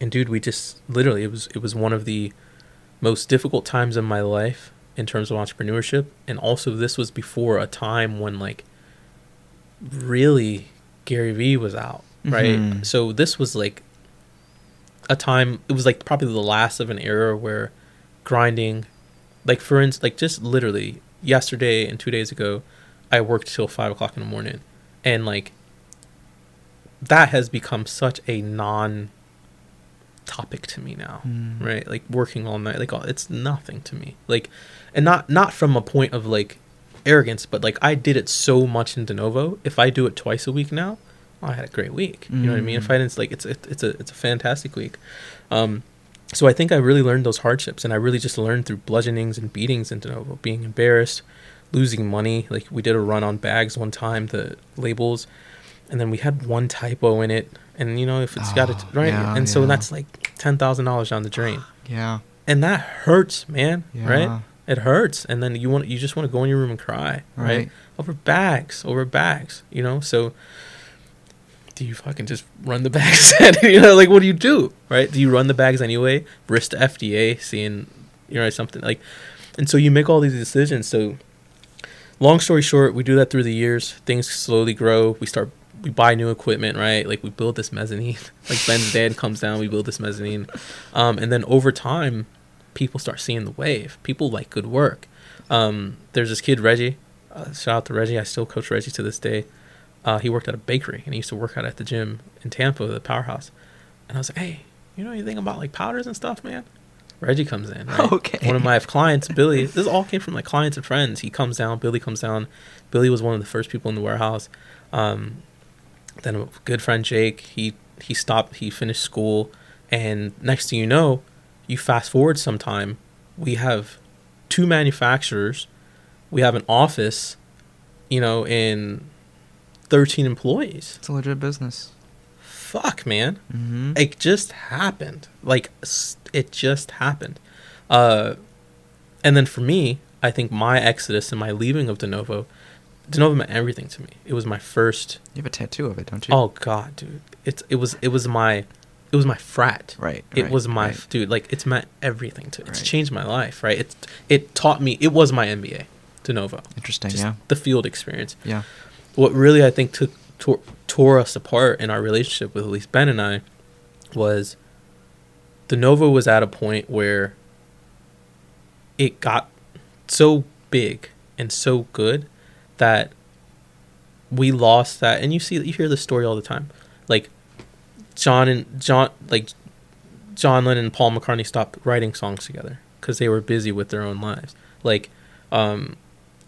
and dude we just literally it was it was one of the most difficult times in my life in terms of entrepreneurship. And also this was before a time when like really Gary Vee was out right? Mhm. so this was like a time it was like probably the last of an era where grinding like for instance like just literally yesterday and two days ago I worked till five o'clock in the morning. And like that has become such a non topic to me now Mm. right? Like working all night like all- it's nothing to me. Like and not not from a point of like arrogance but like i did it so much in de novo. If i do it twice a week now i had a great week. You know what i mean? If i didn't like it's it, it's a it's a fantastic week. Um so i think i really learned those hardships and i really just learned through bludgeonings and beatings in de novo being embarrassed losing money. Like we did a run on bags one time the labels and then we had one typo in it and you know if it's got it Oh, right yeah, and so yeah. that's like $10000 down the drain Yeah. and that hurts, man. Yeah. Right? It hurts, and then you want you just want to go in your room and cry, right? Right. Over bags, over bags, you know. So, do you fucking just run the bags? you know, like what do you do, right? Do you run the bags anyway? Risk the FDA seeing, you know, something like, and so you make all these decisions. So, long story short, we do that through the years. Things slowly grow. We start we buy new equipment, right? Like we build this mezzanine. like Ben's dad comes down, we build this mezzanine, um, and then over time, people start seeing the wave. People like good work. Um, there's this kid Reggie. Uh, shout out to Reggie. I still coach Reggie to this day. Uh, he worked at a bakery and he used to work out at the gym in Tampa, the powerhouse. And I was like, hey, you know anything about like powders and stuff, man? Reggie comes in. Right? Okay. One of my clients, Billy. This all came from like clients and friends. He comes down. Billy comes down. Billy was one of the first people in the warehouse. Um, then a good friend Jake. He he stopped. He finished school, and next thing you know, you fast forward some time. We have two manufacturers. We have an office. You know, in thirteen employees. It's a legit business. Fuck, man Mm-hmm. it just happened like it just happened uh and then for me i think my exodus and my leaving of de novo de novo meant everything to me it was my first You have a tattoo of it, don't you? oh god dude it's it was it was my it was my frat right. it right, was my right. dude like it's meant everything to it's Right. changed my life right it it taught me it was my mba de novo interesting. just yeah. the field experience Yeah. what really I think took tore, tore us apart in our relationship with at least Ben and I was De Novo was at a point where it got so big and so good that we lost that and you see you hear this story all the time like John and John like John Lennon and Paul McCartney stopped writing songs together because they were busy with their own lives like um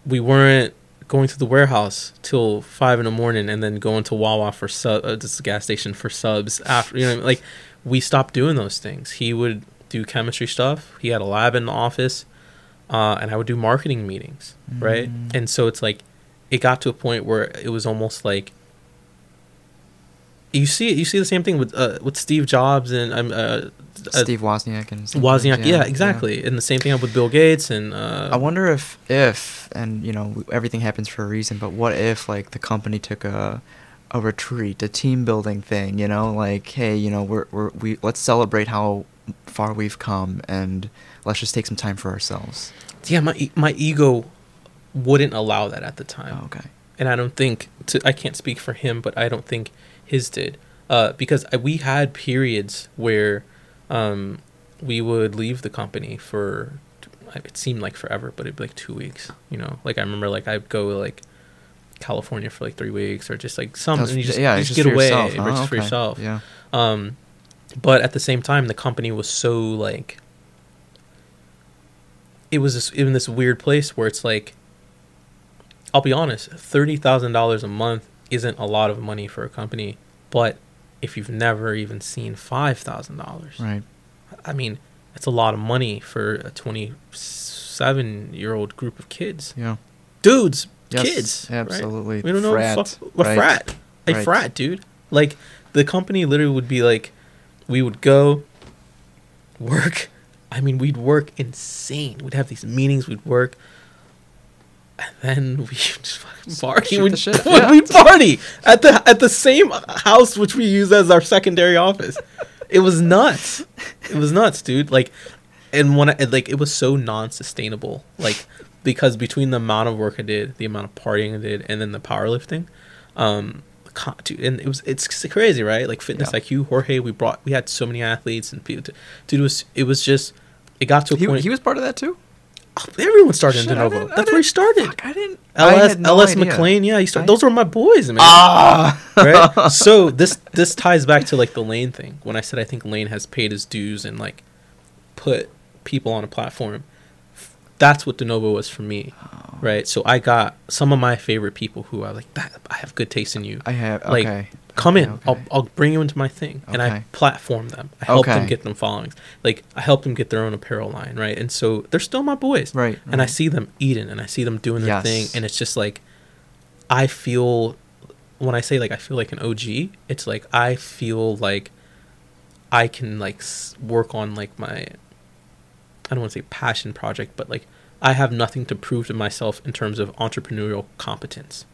we weren't going to the warehouse till five in the morning and then going to Wawa for sub, uh, this a gas station for subs after you know like we stopped doing those things. He would do chemistry stuff. He had a lab in the office. uh, and I would do marketing meetings, right? Mm. And so it's like it got to a point where it was almost like you see you see the same thing with uh, with Steve Jobs and I'm uh, uh, Steve Wozniak and. Wozniak, yeah, exactly, and the same thing with Bill Gates and uh, I wonder if if and you know everything happens for a reason, but what if like the company took a a retreat, a team building thing, you know, like hey, you know, we're we're we let's celebrate how far we've come and let's just take some time for ourselves. yeah, my my ego wouldn't allow that at the time. Oh, okay. and I don't think to, I can't speak for him, but I don't think his did uh, because I, we had periods where um, we would leave the company for it seemed like forever, but it'd be like two weeks. You know, like I remember like I'd go like California for like three weeks or just like some was- and you just, yeah, you just just get away yourself. just for yourself. Yeah. Um, but at the same time, the company was so like, it was this, in this weird place where it's like, I'll be honest, thirty thousand dollars a month isn't a lot of money for a company, but if you've never even seen five thousand dollars, Right. I mean, it's a lot of money for a twenty-seven-year-old group of kids, Yeah. dudes, Yes, kids, right? Absolutely. We don't know Frat, fuck, a right. frat. A Right. frat, dude. Like the company literally would be like, we would go work. I mean, we'd work insane. We'd have these meetings. We'd work, and then we just fucking party. shoot the shit, we'd party at the at the same house which we use as our secondary office. It was nuts. It was nuts, dude. Like, and when I, like it was so non-sustainable. Like because between the amount of work I did, the amount of partying I did, and then the powerlifting, um, dude, and it was it's crazy, right? Like fitness Yeah. IQ, Jorge, we brought we had so many athletes and people. To, dude, it was it was just it got to a He, point. he was part of that too. Oh, everyone started Shit, in I De Novo. That's where he started. Fuck, I didn't. I LS had no LS idea. McLean, yeah, he started. I- Those were my boys, man Ah. right? So this this ties back to like the Layne thing. When I said I think Layne has paid his dues and like put people on a platform, that's what DeNovo was for me, Oh. right? So I got some of my favorite people who I was like, I have good taste in you. I have. Like, Okay. Come in, okay. I'll I'll bring you into my thing, and I Okay. platform them. I help them Okay. get them followings. Like I help them get their own apparel line, right? And so they're still my boys, Right. and I see them eating and I see them doing their Yes. thing and it's just like I feel when I say like I feel like an OG, it's like I feel like I can like s- work on like my I don't want to say passion project, but like I have nothing to prove to myself in terms of entrepreneurial competence.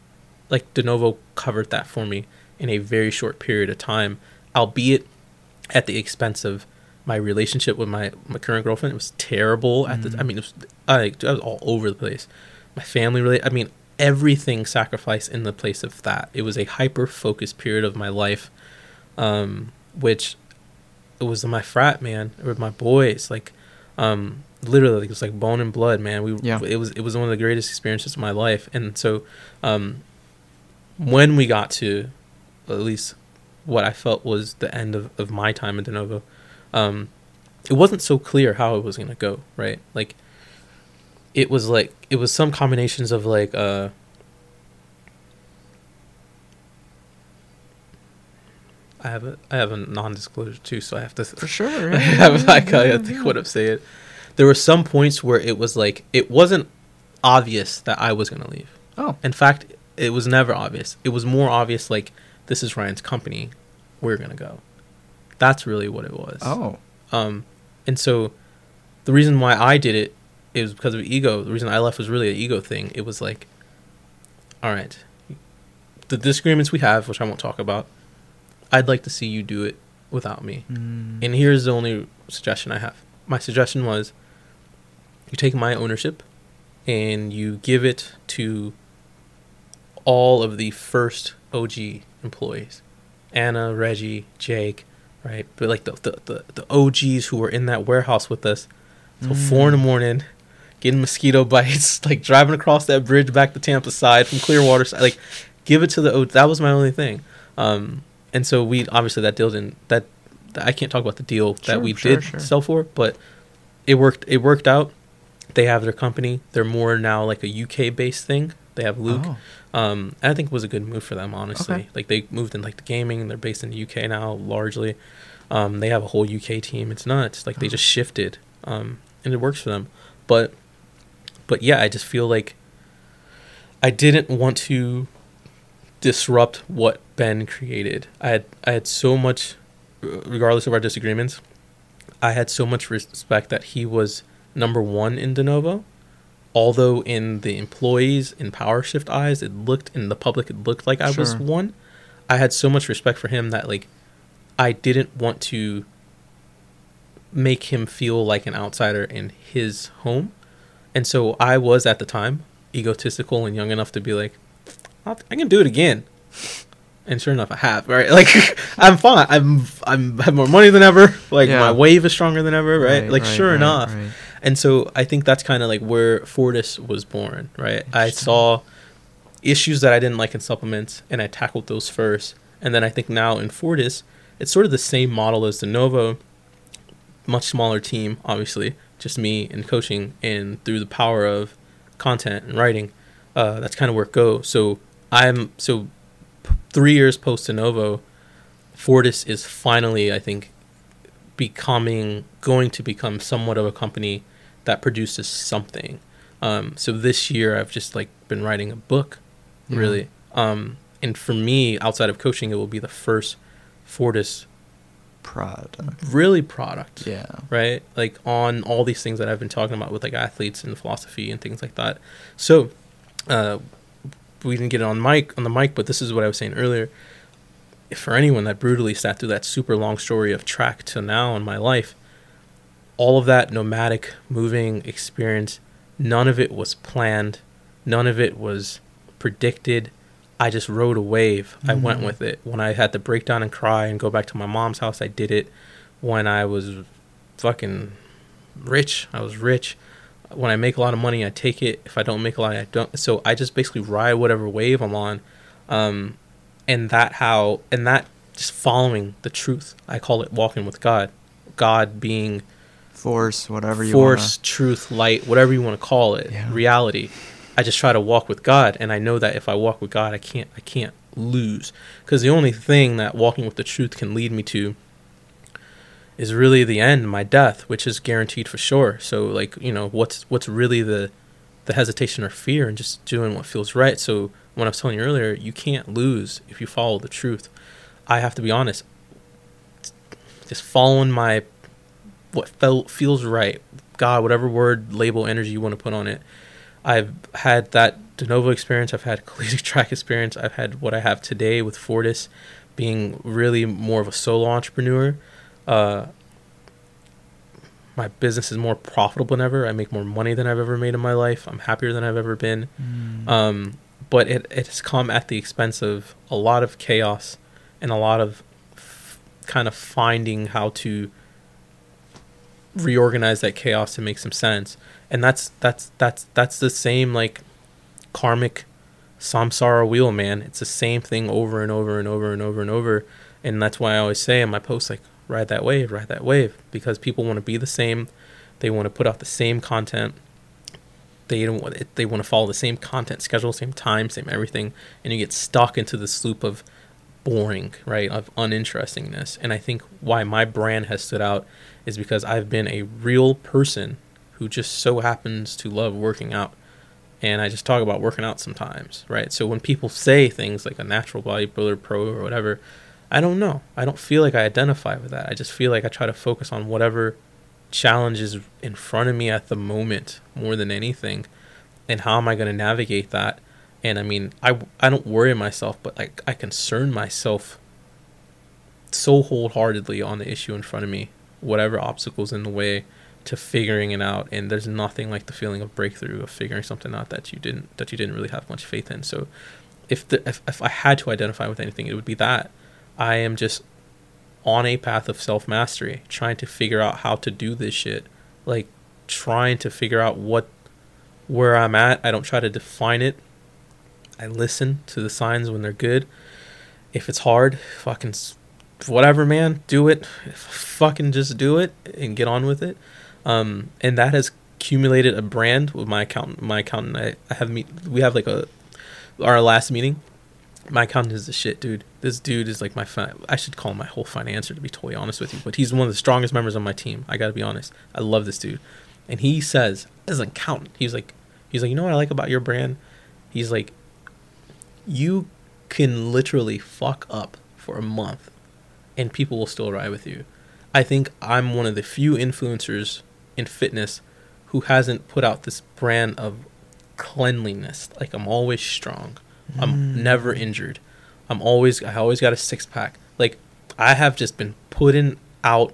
Like DeNovo covered that for me in a very short period of time, albeit at the expense of my relationship with my, my current girlfriend. It was terrible at the I Mm. mean it was I, I was all over the place. My family really I mean everything sacrificed in the place of that. It was a hyper focused period of my life um which it was my frat man with my boys like um literally it was like bone and blood man we Yeah. it was it was one of the greatest experiences of my life and so um when we got to at least what I felt was the end of, of my time at De Novo, um, it wasn't so clear how it was gonna go, right? Like it was like it was some combinations of like uh I have a I have a non disclosure too, so I have to For sure. I have I gotta think what I'm saying. There were some points where it was like it wasn't obvious that I was gonna leave. Oh. In fact, it was never obvious. It was more obvious like this is Ryan's company. We're gonna go. That's really what it was. Oh. Um, and so the reason why I did it is because of ego. The reason I left was really an ego thing. It was like, all right, the disagreements we have, which I won't talk about, I'd like to see you do it without me. Mm. And here's the only suggestion I have. My suggestion was you take my ownership and you give it to all of the first OG employees Anna, Reggie, Jake, right? But like the, the, the, the OGs who were in that warehouse with us till four in the Mm. morning, getting mosquito bites, like driving across that bridge back to Tampa side from Clearwater side. Like, give it to the. That was my only thing. Um, and so we obviously that deal didn't that, that I can't talk about the deal Sure, that we sure, did sure. sell for, but it worked. It worked out. They have their company. They're more now like a UK based thing. They have Luke. Oh. Um, I think it was a good move for them, honestly. Okay. Like they moved in like the gaming. They're based in the UK now, largely. Um, they have a whole UK team. It's nuts. Like they Oh. just shifted, um, and it works for them. But but yeah, I just feel like I didn't want to disrupt what Ben created. I had I had so much, regardless of our disagreements, I had so much respect that he was number one in Denovo. Although in the employees in PowerShift eyes, it looked in the public, it looked like I was one. I had so much respect for him that like I didn't want to make him feel like an outsider in his home. And so I was at the time egotistical and young enough to be like, "I'll- can do it again. And sure enough, I have. Right, like I'm fine. I'm I'm I have more money than ever. Like Yeah. my wave is stronger than ever. Right, like sure right, enough. And so I think that's kind of like where Fortis was born, right? I saw issues that I didn't like in supplements and I tackled those first. And then I think now in Fortis, it's sort of the same model as De Novo, much smaller team, obviously, just me and coaching. And through the power of content and writing, uh, that's kind of where it goes. So I'm, so p- three years post Novo, Fortis is finally, I think, becoming going to become somewhat of a company that produces something. Um, so this year I've just like been writing a book, Yeah. really. Um, and for me, outside of coaching, it will be the first Fortis Product. really product, Yeah. right? Like on all these things that I've been talking about with like athletes and philosophy and things like that. So, uh, we didn't get it on mic on the mic, but this is what I was saying earlier. If for anyone that brutally sat through that super long story of track to now in my life, all of that nomadic moving experience, none of it was planned, none of it was predicted. I just rode a wave. I went Mhm. with it. When I had to break down and cry and go back to my mom's house, I did it. When I was fucking rich, I was rich. When I make a lot of money, I take it. If I don't make a lot, I don't. So I just basically ride whatever wave I'm on, um, and that how and that just following the truth. I call it walking with God. God being Force, whatever you force, truth, light, whatever you want to call it, Yeah. reality. I just try to walk with God, and I know that if I walk with God, I can't, I can't lose, because the only thing that walking with the truth can lead me to is really the end, my death, which is guaranteed for sure. So, like, you know, what's what's really the the hesitation or fear, and just doing what feels right. So, when I was telling you earlier, you can't lose if you follow the truth. I have to be honest. Just following my what felt feels right. God, whatever word, label, energy you want to put on it. I've had that de novo experience. I've had collegiate track experience. I've had what I have today with Fortis, being really more of a solo entrepreneur. Uh, my business is more profitable than ever. I make more money than I've ever made in my life. I'm happier than I've ever been. Mm. Um, but it, it has come at the expense of a lot of chaos and a lot of f- kind of finding how to reorganize that chaos to make some sense. And that's that's that's that's the same like karmic samsara wheel, man. It's the same thing over and over and over and over and over. And that's why I always say in my posts like ride that wave, ride that wave because people want to be the same. They want to put out the same content they don't want it, they want to follow the same content schedule, same time, same everything, and you get stuck into this loop of boring, right, of uninterestingness. And I think why my brand has stood out is because I've been a real person who just so happens to love working out. And I just talk about working out sometimes, right? So when people say things like a natural bodybuilder pro or whatever, I don't know. I don't feel like I identify with that. I just feel like I try to focus on whatever challenges in front of me at the moment more than anything and how am i going to navigate that and i mean i i don't worry myself but i i concern myself so wholeheartedly on the issue in front of me whatever obstacles in the way to figuring it out and there's nothing like the feeling of breakthrough of figuring something out that you didn't that you didn't really have much faith in so if the if, if i had to identify with anything it would be that i am just on a path of self mastery, trying to figure out how to do this shit. Like trying to figure out what where I'm at. I don't try to define it. I listen to the signs when they're good. If it's hard, fucking whatever, man, do it. Fucking just do it and get on with it. Um, and that has accumulated a brand with my accountant. My accountant, I, I have meet. We have like a our last meeting my accountant is the shit, dude. This dude is like my fi- I should call him my whole financier to be totally honest with you, but he's one of the strongest members on my team. I got to be honest. I love this dude. And he says as an accountant, he's like He's like, you know what I like about your brand? He's like, you can literally fuck up for a month, and people will still ride with you. I think I'm one of the few influencers in fitness who hasn't put out this brand of cleanliness. Like I'm always strong. I'm mm. never injured. I'm always I always got a six pack. Like I have just been putting out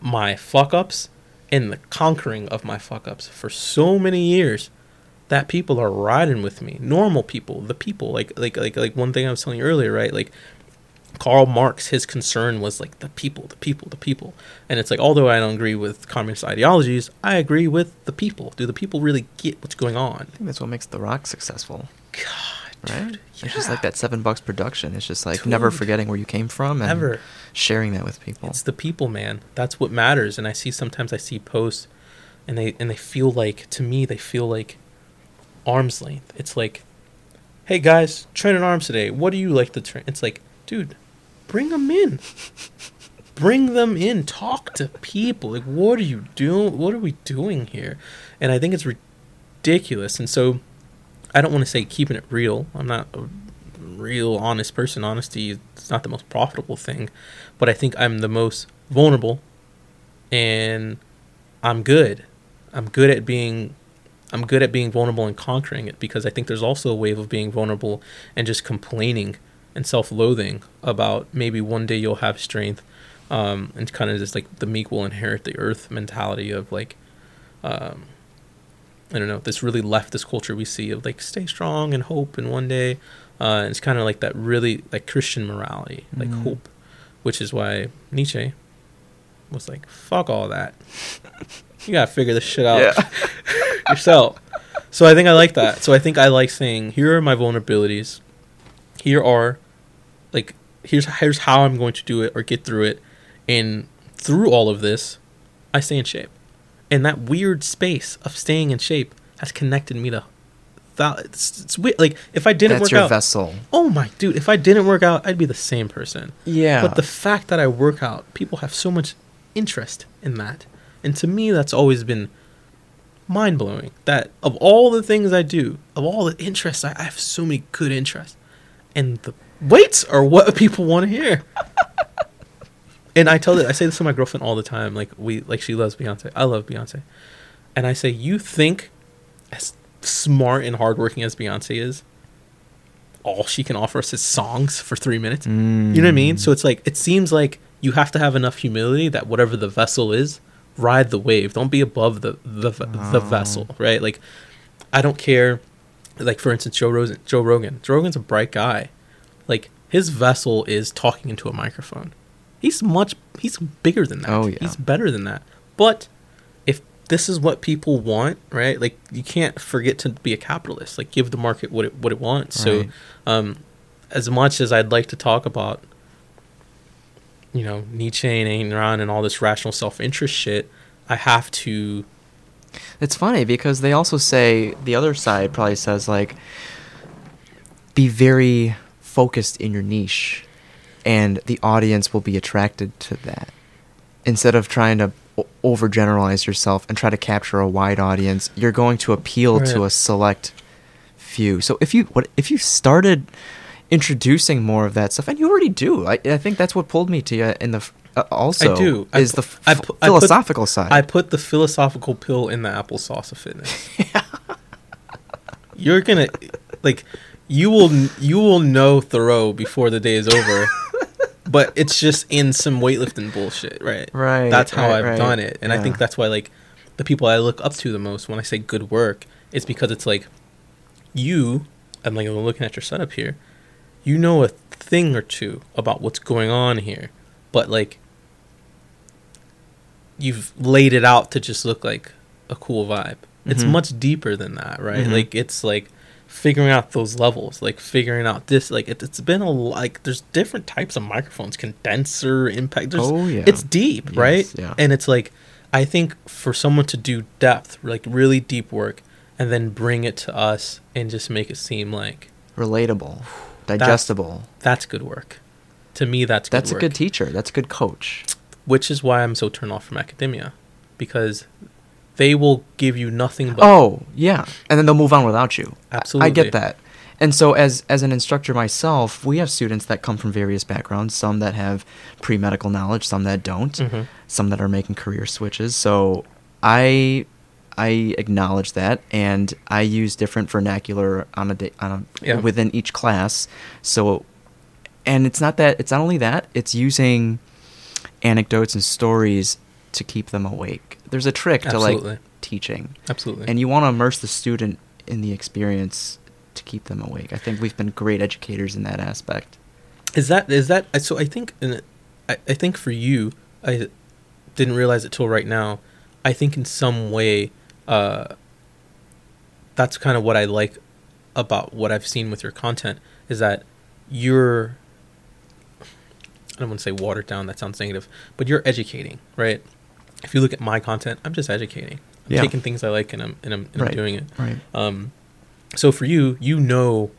my fuck ups and the conquering of my fuck ups for so many years that people are riding with me. Normal people, the people. Like like like like one thing I was telling you earlier, right? Like Karl Marx, his concern was like the people, the people, the people. And it's like, although I don't agree with communist ideologies, I agree with the people. Do the people really get what's going on? I think that's what makes The Rock successful, God, right? dude, It's just like that seven bucks production. It's just like never forgetting where you came from and Ever. sharing that with people. It's the people, man. That's what matters. And I see sometimes I see posts, and they and they feel like to me they feel like arm's length. It's like, hey guys, train training arms today. What do you like to train? It's like, dude, bring them in. bring them in. Talk to people. Like, what are you doing? What are we doing here? And I think it's ridiculous. And so, I don't want to say keeping it real. I'm not a real honest person. Honesty is not the most profitable thing, but I think I'm the most vulnerable, and I'm good. I'm good at being. I'm good at being vulnerable and conquering it because I think there's also a wave of being vulnerable and just complaining and self-loathing about maybe one day you'll have strength, um, and kind of just like the meek will inherit the earth mentality of like, um, I don't know, this really leftist culture we see of like stay strong and hope and one day, uh, it's kind of like that really like Christian morality, like Mhm. hope, which is why Nietzsche was like, fuck all that. you gotta figure this shit out yourself. So I think I like that. So I think I like saying, here are my vulnerabilities. Here are, like, here's here's how I'm going to do it or get through it, and through all of this, I stay in shape. And that weird space of staying in shape has connected me to. Thou- it's, it's weird. Like if I didn't That's work your out, vessel. oh my dude, if I didn't work out, I'd be the same person. Yeah. But the fact that I work out, people have so much interest in that. And to me, that's always been mind blowing. That of all the things I do, of all the interests, I, I have so many good interests. And the weights are what people want to hear. and I tell this, I say this to my girlfriend all the time. Like we, like she loves Beyonce. I love Beyonce. And I say, you think as smart and hardworking as Beyonce is, all she can offer us is songs for three minutes. You know what I mean? So it's like it seems like you have to have enough humility that whatever the vessel is, ride the wave. Don't be above the the, the Oh. vessel, right? Like I don't care. Like for instance, Joe Rogan. Joe Rogan. Joe Rogan's a bright guy. Like his vessel is talking into a microphone. He's much. He's bigger than that. Oh, yeah. He's better than that. But if this is what people want, right? Like you can't forget to be a capitalist. Like give the market what it what it wants. So um, as much as I'd like to talk about, you know, Nietzsche and Ayn Rand and all this rational self interest shit, I have to. It's funny because they also say the other side probably says like be very focused in your niche and the audience will be attracted to that instead of trying to overgeneralize yourself and try to capture a wide audience you're going to appeal to a select few so if you what if you started introducing more of that stuff and you already do i, I think that's what pulled me to you in the uh, also I do. I is pu- the f- I pu- I put- philosophical side I put the philosophical pill in the applesauce of fitness. You're gonna like you will you will know Thoreau before the day is over, but it's just in some weightlifting bullshit, right? Right, That's how right, I've right. done it, and I think that's why like the people I look up to the most when I say good work is because it's like you. I'm like I'm looking at your setup here. You know a thing or two about what's going on here, but like you've laid it out to just look like a cool vibe. It's Mhm. much deeper than that, right? Mhm. Like it's like figuring out those levels, like figuring out this. Like it, it's been a like there's different types of microphones, condenser, impact. There's, Oh, yeah. it's deep, Yes, right? yeah. And it's like I think for someone to do depth, like really deep work, and then bring it to us and just make it seem like relatable, digestible. that's good work. To me, that's good That's a good teacher. That's a good coach. which is why I'm so turned off from academia, because they will give you nothing but Oh, yeah. And then they'll move on without you. Absolutely. I get that. And so as as an instructor myself, we have students that come from various backgrounds, some that have pre-medical knowledge, some that don't, Mhm. some that are making career switches. So I I acknowledge that and I use different vernacular on a day, on a, Yeah. within each class. So and it's not that it's not only that, it's using anecdotes and stories to keep them awake. There's a trick to like teaching absolutely. and you want to immerse the student in the experience to keep them awake. I think we've been great educators in that aspect. Is that is that so? I think in, I, I think for you, I didn't realize it till right now. I think in some way, uh, that's kind of what I like about what I've seen with your content is that you're. I don't want to say watered down. That sounds negative, but you're educating, right? If you look at my content, I'm just educating. I'm Yeah. taking things I like and I'm and I'm, and I'm doing it. Right. Um, so for you, you know,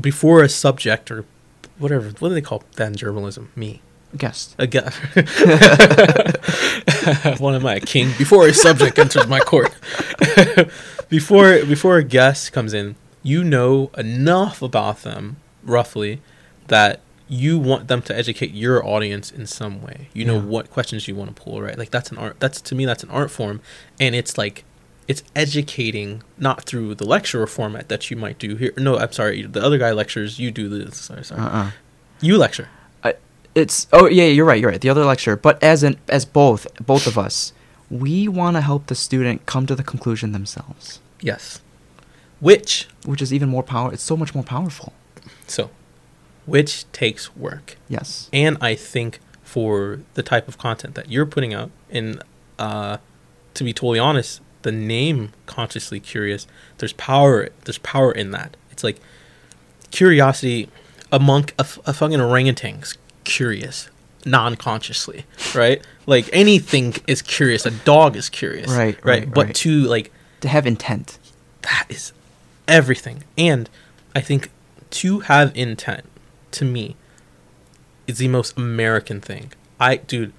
before a subject or whatever, what do they call that in journalism? Me. Guest. A guest. What am I, a king? Before a subject enters my court. before before a guest comes in, you know enough about them, roughly, that you want them to educate your audience in some way. You know Yeah. what questions you want to pull, right? Like that's an art. That's to me, that's an art form, and it's like it's educating not through the lecture format that you might do here. No, I'm sorry. The other guy lectures. You do this. Sorry, sorry. Uh-uh. You lecture. It's oh yeah, you're right. You're right. The other lecture, but as an as both both of us, we want to help the student come to the conclusion themselves, Yes. Which which is even more power. It's so much more powerful. so, which takes work. Yes. and I think for the type of content that you're putting out, and uh, to be totally honest, the name "consciously curious," there's power. There's power in that. It's like curiosity. A monk, a, f- a fucking orangutan's curious, non-consciously, right? like anything is curious. A dog is curious, Right, Right. right, but right. to like To have intent. that is everything. And I think to have intent, to me, is the most American thing. I, dude,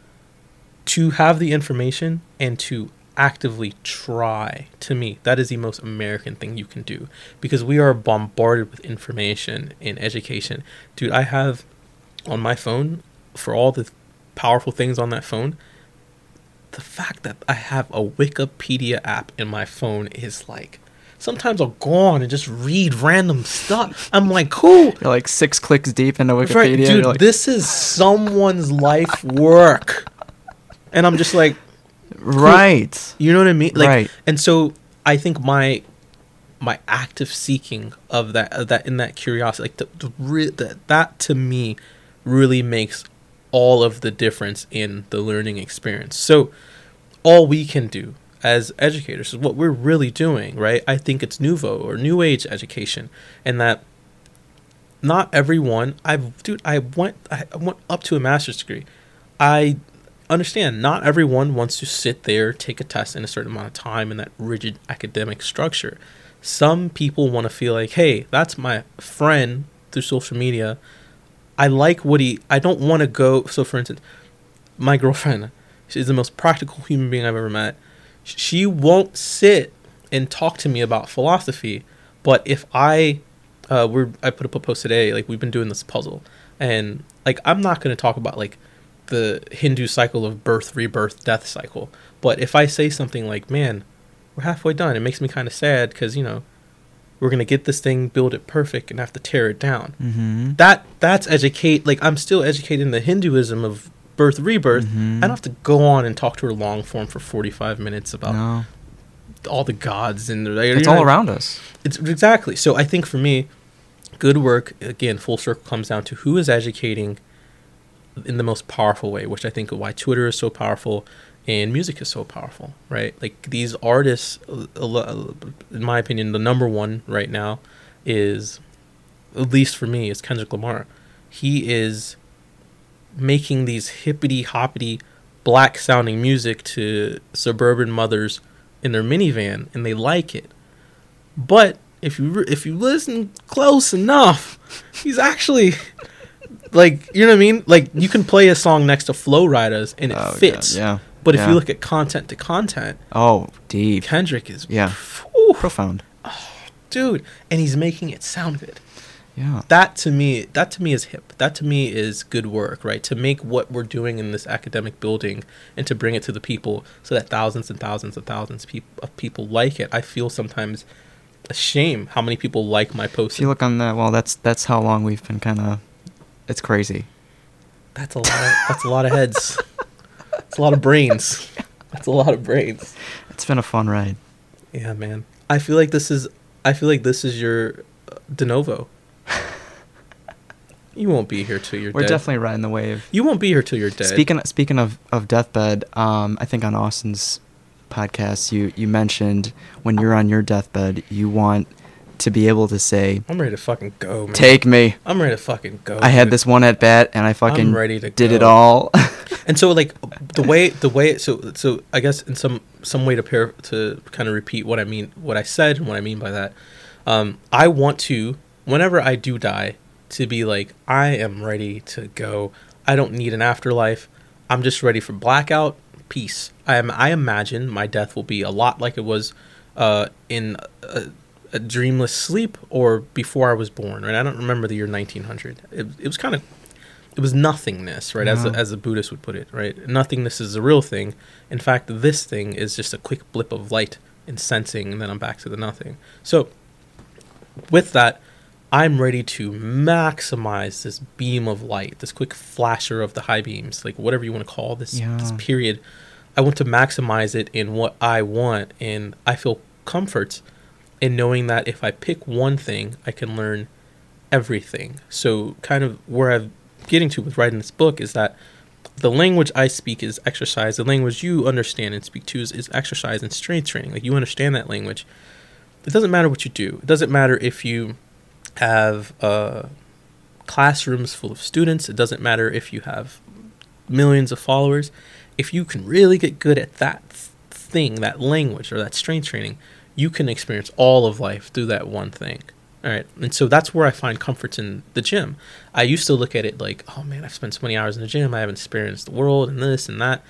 to have the information and to actively try, to me, that is the most American thing you can do because we are bombarded with information in education. Dude, I have on my phone, for all the powerful things on that phone, the fact that I have a Wikipedia app in my phone is like sometimes I'll go on and just read random stuff. I'm like, cool. You're like six clicks deep into Wikipedia. Right, dude, like, this is someone's life work. And I'm just like, right. you know what I mean? Like Right. and so I think my my active seeking of that of that in that curiosity like the, the that that to me really makes all of the difference in the learning experience. So all we can do as educators is what we're really doing, right? I think it's nouveau or new age education and that not everyone I've dude I went I went up to a master's degree. I understand not everyone wants to sit there, take a test in a certain amount of time in that rigid academic structure. Some people want to feel like, hey, that's my friend through social media. I like he. I don't want to go. So, for instance, my girlfriend, she's the most practical human being I've ever met. She won't sit and talk to me about philosophy, but if I, uh, we're I put up a post today. Like we've been doing this puzzle, and like I'm not going to talk about like the Hindu cycle of birth, rebirth, death cycle. But if I say something like, "Man, we're halfway done," it makes me kind of sad because you know we're gonna get this thing, build it perfect, and have to tear it down. Mm-hmm. That that's educate. Like I'm still educating the Hinduism of birth, rebirth. Mhm. I don't have to go on and talk to her long form for 45 minutes about No. all the gods and like, It's all around us. it's exactly. So I think for me, good work again, full circle comes down to who is educating in the most powerful way, which I think why Twitter is so powerful and music is so powerful, right? Like these artists, in my opinion, the number one right now is, at least for me, is Kendrick Lamar. He is making these hippity hoppity black sounding music to suburban mothers in their minivan and they like it. But if you re- if you listen close enough, he's actually like you know what I mean. Like you can play a song next to Flo Rida's and it Oh, fits. Yeah. But if Yeah. you look at content to content, Oh, deep. Kendrick is Yeah. Ooh, Profound. Oh, dude, and he's making it sound good. Yeah. That to me, that to me is hip. That to me is good work, right? To make what we're doing in this academic building and to bring it to the people, so that thousands and thousands and thousands of people like it. I feel sometimes a shame how many people like my posts. If you look on that, well, that's that's how long we've been kind of. It's crazy. That's a lot. Of, that's a lot of heads. That's a lot of brains. That's a lot of brains. It's been a fun ride. Yeah, man. I feel like this is. I feel like this is your uh, de novo. You won't be here till you're We're dead. definitely riding the wave. You won't be here till you're dead. Speaking speaking of of deathbed, um, I think on Austin's podcast, you you mentioned when you're on your deathbed, you want to be able to say, I'm ready to fucking go, man. "Take me." I'm ready to fucking go. I had dude. this one at bat, and I fucking ready to did it all. And so like the way the way so so I guess in some some way to pair to kind of repeat what I mean what I said and what I mean by that. Um, I want to whenever I do die to be like I am ready to go. I don't need an afterlife. I'm just ready for blackout peace. I am I imagine my death will be a lot like it was uh, in a, a dreamless sleep or before I was born. Right? I don't remember the year 1900. It, it was kind of it was nothingness, right? As a, uh-huh. as a Buddhist would put it, right? Nothingness is a real thing. In fact, this thing is just a quick blip of light and sensing, and then I'm back to the nothing. So, with that, I'm ready to maximize this beam of light, this quick flasher of the high beams, like whatever you want to call this, this period. I want to maximize it in what I want, and I feel comfort in knowing that if I pick one thing, I can learn everything. So, kind of where I'm getting to with writing this book is that the language I speak is exercise. The language you understand and speak to is, is exercise and strength training. Like you understand that language. It doesn't matter what you do. It doesn't matter if you have uh, classrooms full of students. It doesn't matter if you have millions of followers. If you can really get good at that thing, that language or that strength training, you can experience all of life through that one thing. All right. And so that's where I find comfort in the gym. I used to look at it like, oh man, I've spent so many hours in the gym. I haven't experienced the world and this and that.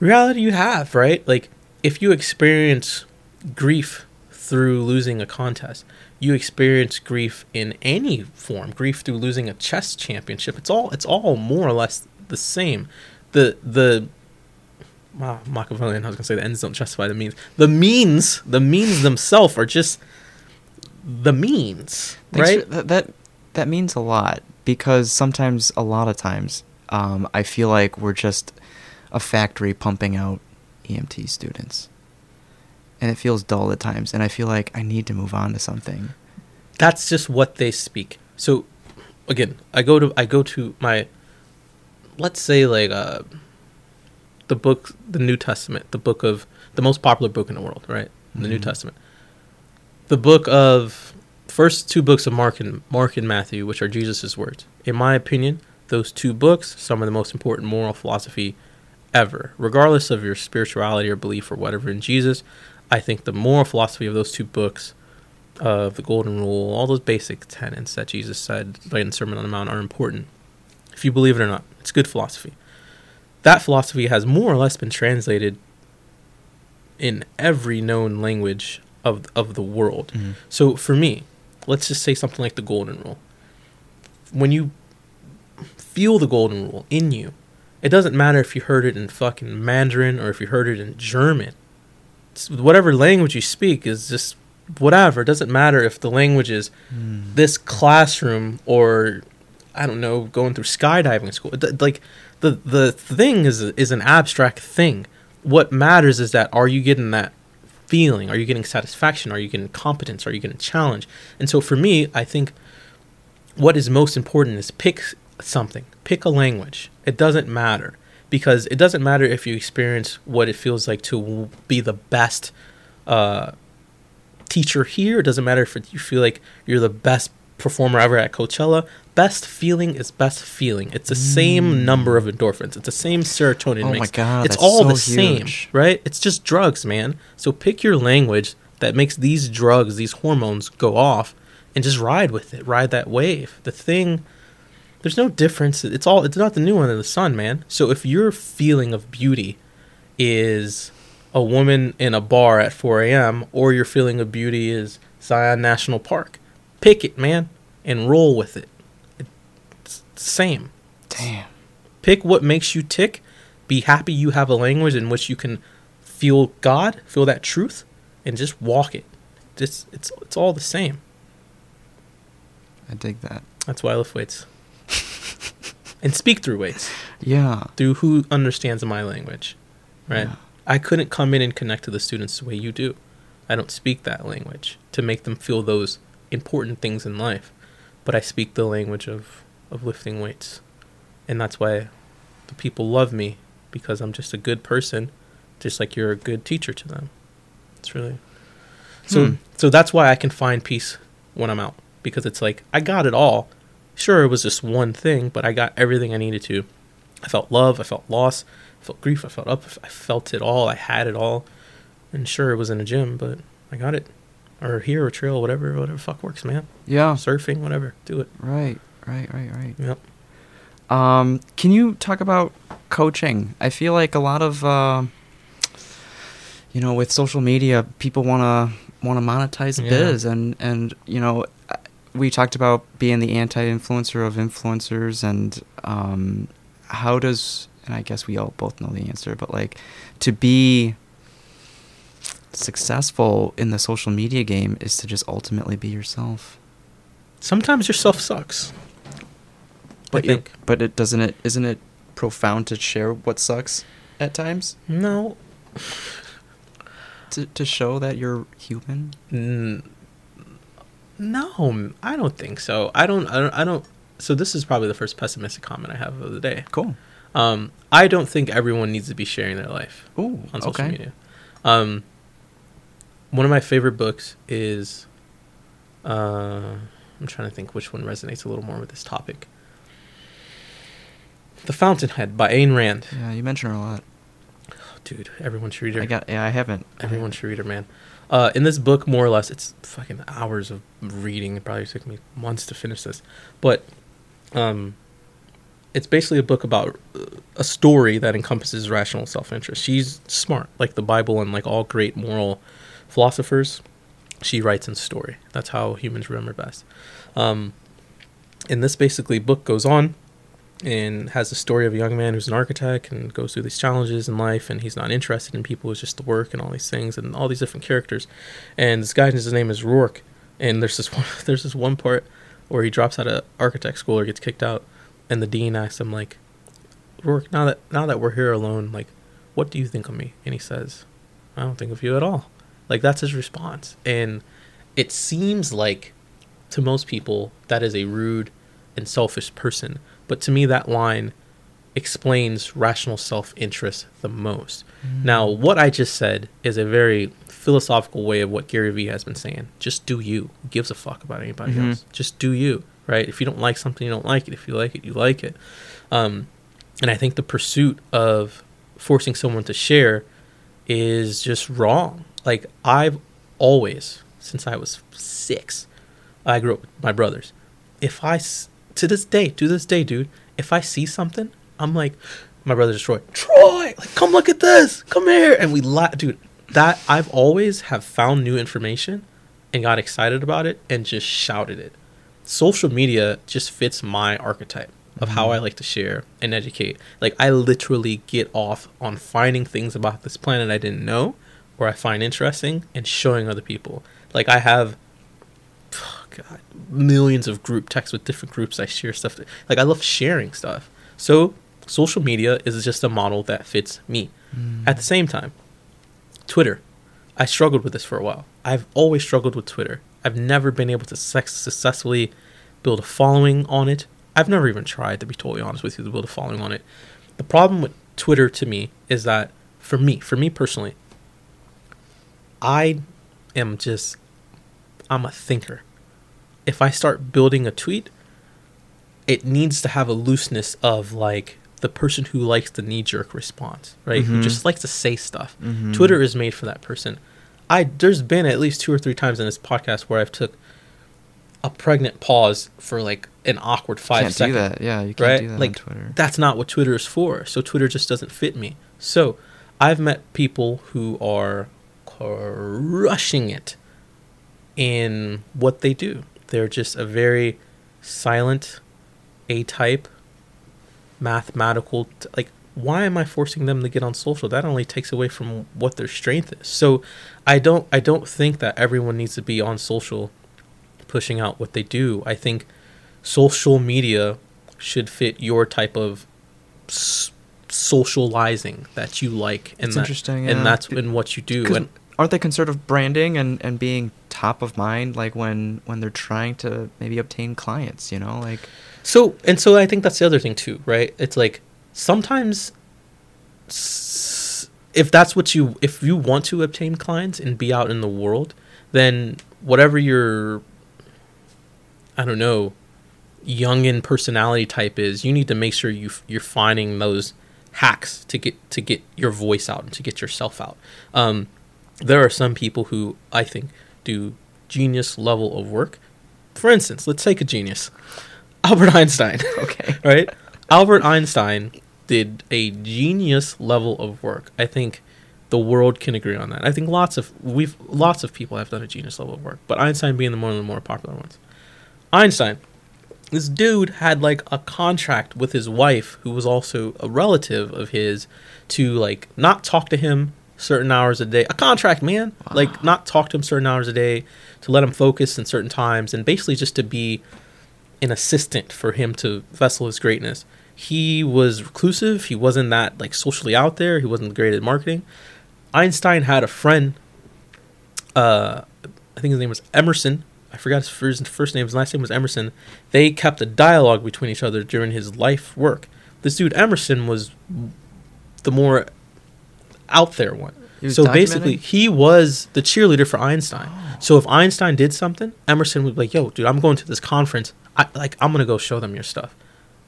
Reality, you have, right? Like, if you experience grief through losing a contest, you experience grief in any form, grief through losing a chess championship. It's all, it's all more or less the same. The, the, wow, Machiavellian, I was going to say the ends don't justify the means. The means, the means themselves are just the means, Thanks right? for- that, that that means a lot because sometimes, a lot of times, um, I feel like we're just a factory pumping out EMT students, and it feels dull at times. And I feel like I need to move on to something. that's just what they speak. So again, I go to I go to my let's say like uh the book the New Testament, the book of the most popular book in the world, right? The New Mhm. Testament. The book of first two books of Mark and Mark and Matthew, which are Jesus' words. In my opinion, those two books, some of the most important moral philosophy ever. Regardless of your spirituality or belief or whatever in Jesus, I think the moral philosophy of those two books of the golden rule, all those basic tenets that Jesus said in the Sermon on the Mount are important. If you believe it or not, it's good philosophy. That philosophy has more or less been translated in every known language of of the world. Mhm. So for me, let's just say something like the golden rule. When you feel the golden rule in you, it doesn't matter if you heard it in fucking Mandarin or if you heard it in German. It's, whatever language you speak is just whatever. It doesn't matter if the language is Mm. this classroom or I don't know, going through skydiving school. Like the the thing is is an abstract thing. What matters is that are you getting that feeling? Are you getting satisfaction? Are you getting competence? Are you getting challenge? And so for me, I think what is most important is pick something. Pick a language. It doesn't matter because it doesn't matter if you experience what it feels like to be the best uh, teacher here. It doesn't matter if you feel like you're the best performer ever at Coachella. Best feeling is best feeling. It's the same mm. number of endorphins. It's the same serotonin. Oh my mix. God, It's all so the same, right? It's just drugs, man. So pick your language that makes these drugs, these hormones go off, and just ride with it. Ride that wave. The thing. There's no difference. It's all. It's not the new one in the sun, man. So if your feeling of beauty is a woman in a bar at 4 a.m. or your feeling of beauty is Zion National Park. Pick it, man, and roll with it. The same. Damn. Pick what makes you tick. Be happy you have a language in which you can feel God, feel that truth, and just walk it. Just it's it's all the same. I dig that. That's why I lift weights. and speak through weights. Yeah. Through who understands my language. Right? Yeah. I couldn't come in and connect to the students the way you do. I don't speak that language to make them feel those important things in life. But I speak the language of, of lifting weights. And that's why the people love me because I'm just a good person, just like you're a good teacher to them. It's really so Hmm. so that's why I can find peace when I'm out. Because it's like I got it all. Sure it was just one thing, but I got everything I needed to. I felt love, I felt loss, I felt grief, I felt up, I felt it all, I had it all. And sure, it was in a gym, but I got it. Or here, or trail, whatever, whatever fuck works, man. Yeah. Surfing, whatever, do it. Right. Right. Right. Right. Yep. Um, can you talk about coaching? I feel like a lot of, uh, you know, with social media, people want to want to monetize Yeah. biz, and and you know, we talked about being the anti-influencer of influencers, and um, how does, and I guess we all both know the answer, but like to be successful in the social media game is to just ultimately be yourself. Sometimes yourself sucks. But I think. it, but it doesn't it isn't it profound to share what sucks at times No. to to show that you're human. N- no, I don't think so. I don't, I don't. I don't. So this is probably the first pessimistic comment I have of the day. Cool. Um, I don't think everyone needs to be sharing their life Ooh, on social okay. media. Um, one of my favorite books is, uh, I'm trying to think which one resonates a little more with this topic. The Fountainhead by Ayn Rand. Yeah, you mentioned her a lot. Dude, everyone should read her. I got. Yeah, I haven't. Everyone should read her, man. Uh, in this book, more or less, it's fucking hours of reading. It probably took me months to finish this, but um, it's basically a book about uh, a story that encompasses rational self-interest. She's smart, like the Bible and like all great moral philosophers. She writes in story. That's how humans remember best. Um, and this basically book goes on and has the story of a young man who's an architect and goes through these challenges in life and he's not interested in people it's just the work and all these things and all these different characters. And this guy his name is Roark and there's this one there's this one part where he drops out of architect school or gets kicked out and the dean asks him like Roark now that now that we're here alone like what do you think of me? And he says I don't think of you at all. Like that's his response. And it seems like to most people that is a rude and selfish person but to me that line explains rational self-interest the most. Now what i just said is a very philosophical way of what gary vee has been saying. Just do you. Who gives a fuck about anybody Mhm. else? Just do you right? If you don't like something you don't like it. If you like it you like it. Um, and i think the pursuit of forcing someone to share is just wrong. Like i've always since i was six i grew up with my brothers. If I to this day, to this day, dude, if I see something, I'm like, my brother's Troy, Troy, like come look at this, come here, and we laugh, dude. That I've always have found new information and got excited about it and just shouted it. Social media just fits my archetype of how mm-hmm. I like to share and educate. Like I literally get off on finding things about this planet I didn't know or I find interesting and showing other people. Like I have oh God, millions of group texts with different groups I share stuff. Like I love sharing stuff. So social media is just a model that fits me. At the same time, Twitter. I struggled with this for a while. I've always struggled with Twitter. I've never been able to successfully build a following on it. I've never even tried, to be totally honest with you, to build a following on it. The problem with Twitter to me is that, for me, for me personally, I am just, I'm a thinker. If I start building a tweet, it needs to have a looseness of like the person who likes the knee jerk response, right? Who Mhm. just likes to say stuff. Mhm. Twitter is made for that person. I there's been at least two or three times in this podcast where I've took a pregnant pause for like an awkward five can't seconds. do that. Yeah, you can't right? do that like on Twitter. that's not what Twitter is for. So Twitter just doesn't fit me. So I've met people who are crushing it in what they do. They're just a very silent, A type, mathematical. T- like, why am I forcing them to get on social? That only takes away from what their strength is. So, I don't. I don't think that everyone needs to be on social, pushing out what they do. I think social media should fit your type of s- socializing that you like, and It's that- interesting, yeah. and that's in what you do And aren't they concerned of branding and, and being top of mind like when when they're trying to maybe obtain clients you know like So and so I think that's the other thing too, right? It's like sometimes if that's what you if you want to obtain clients and be out in the world, then whatever your I don't know, Jungian personality type is, you need to make sure you you're finding those hacks to get to get your voice out and to get yourself out. Um, there are some people who I think do genius level of work. For instance, let's take a genius, Albert Einstein. okay right? Albert Einstein did a genius level of work. I think the world can agree on that. I think lots of we've lots of people have done a genius level of work, but Einstein being the one of the more popular ones. Einstein, this dude had like a contract with his wife, who was also a relative of his, to like not talk to him certain hours a day. A contract, man. Like not talk to him certain hours a day, to let him focus in certain times, and basically just to be an assistant for him to vessel his greatness. He was reclusive. He wasn't that like socially out there. He wasn't great at marketing. Einstein had a friend. Uh, I think his name was Emerson. I forgot his first, first name. His last name was Emerson. They kept a dialogue between each other during his life work. This dude Emerson was the more out there one. So basically, he was the cheerleader for Einstein. So if Einstein did something, Emerson would be like, "Yo, dude, I'm going to this conference. I like I'm gonna go show them your stuff."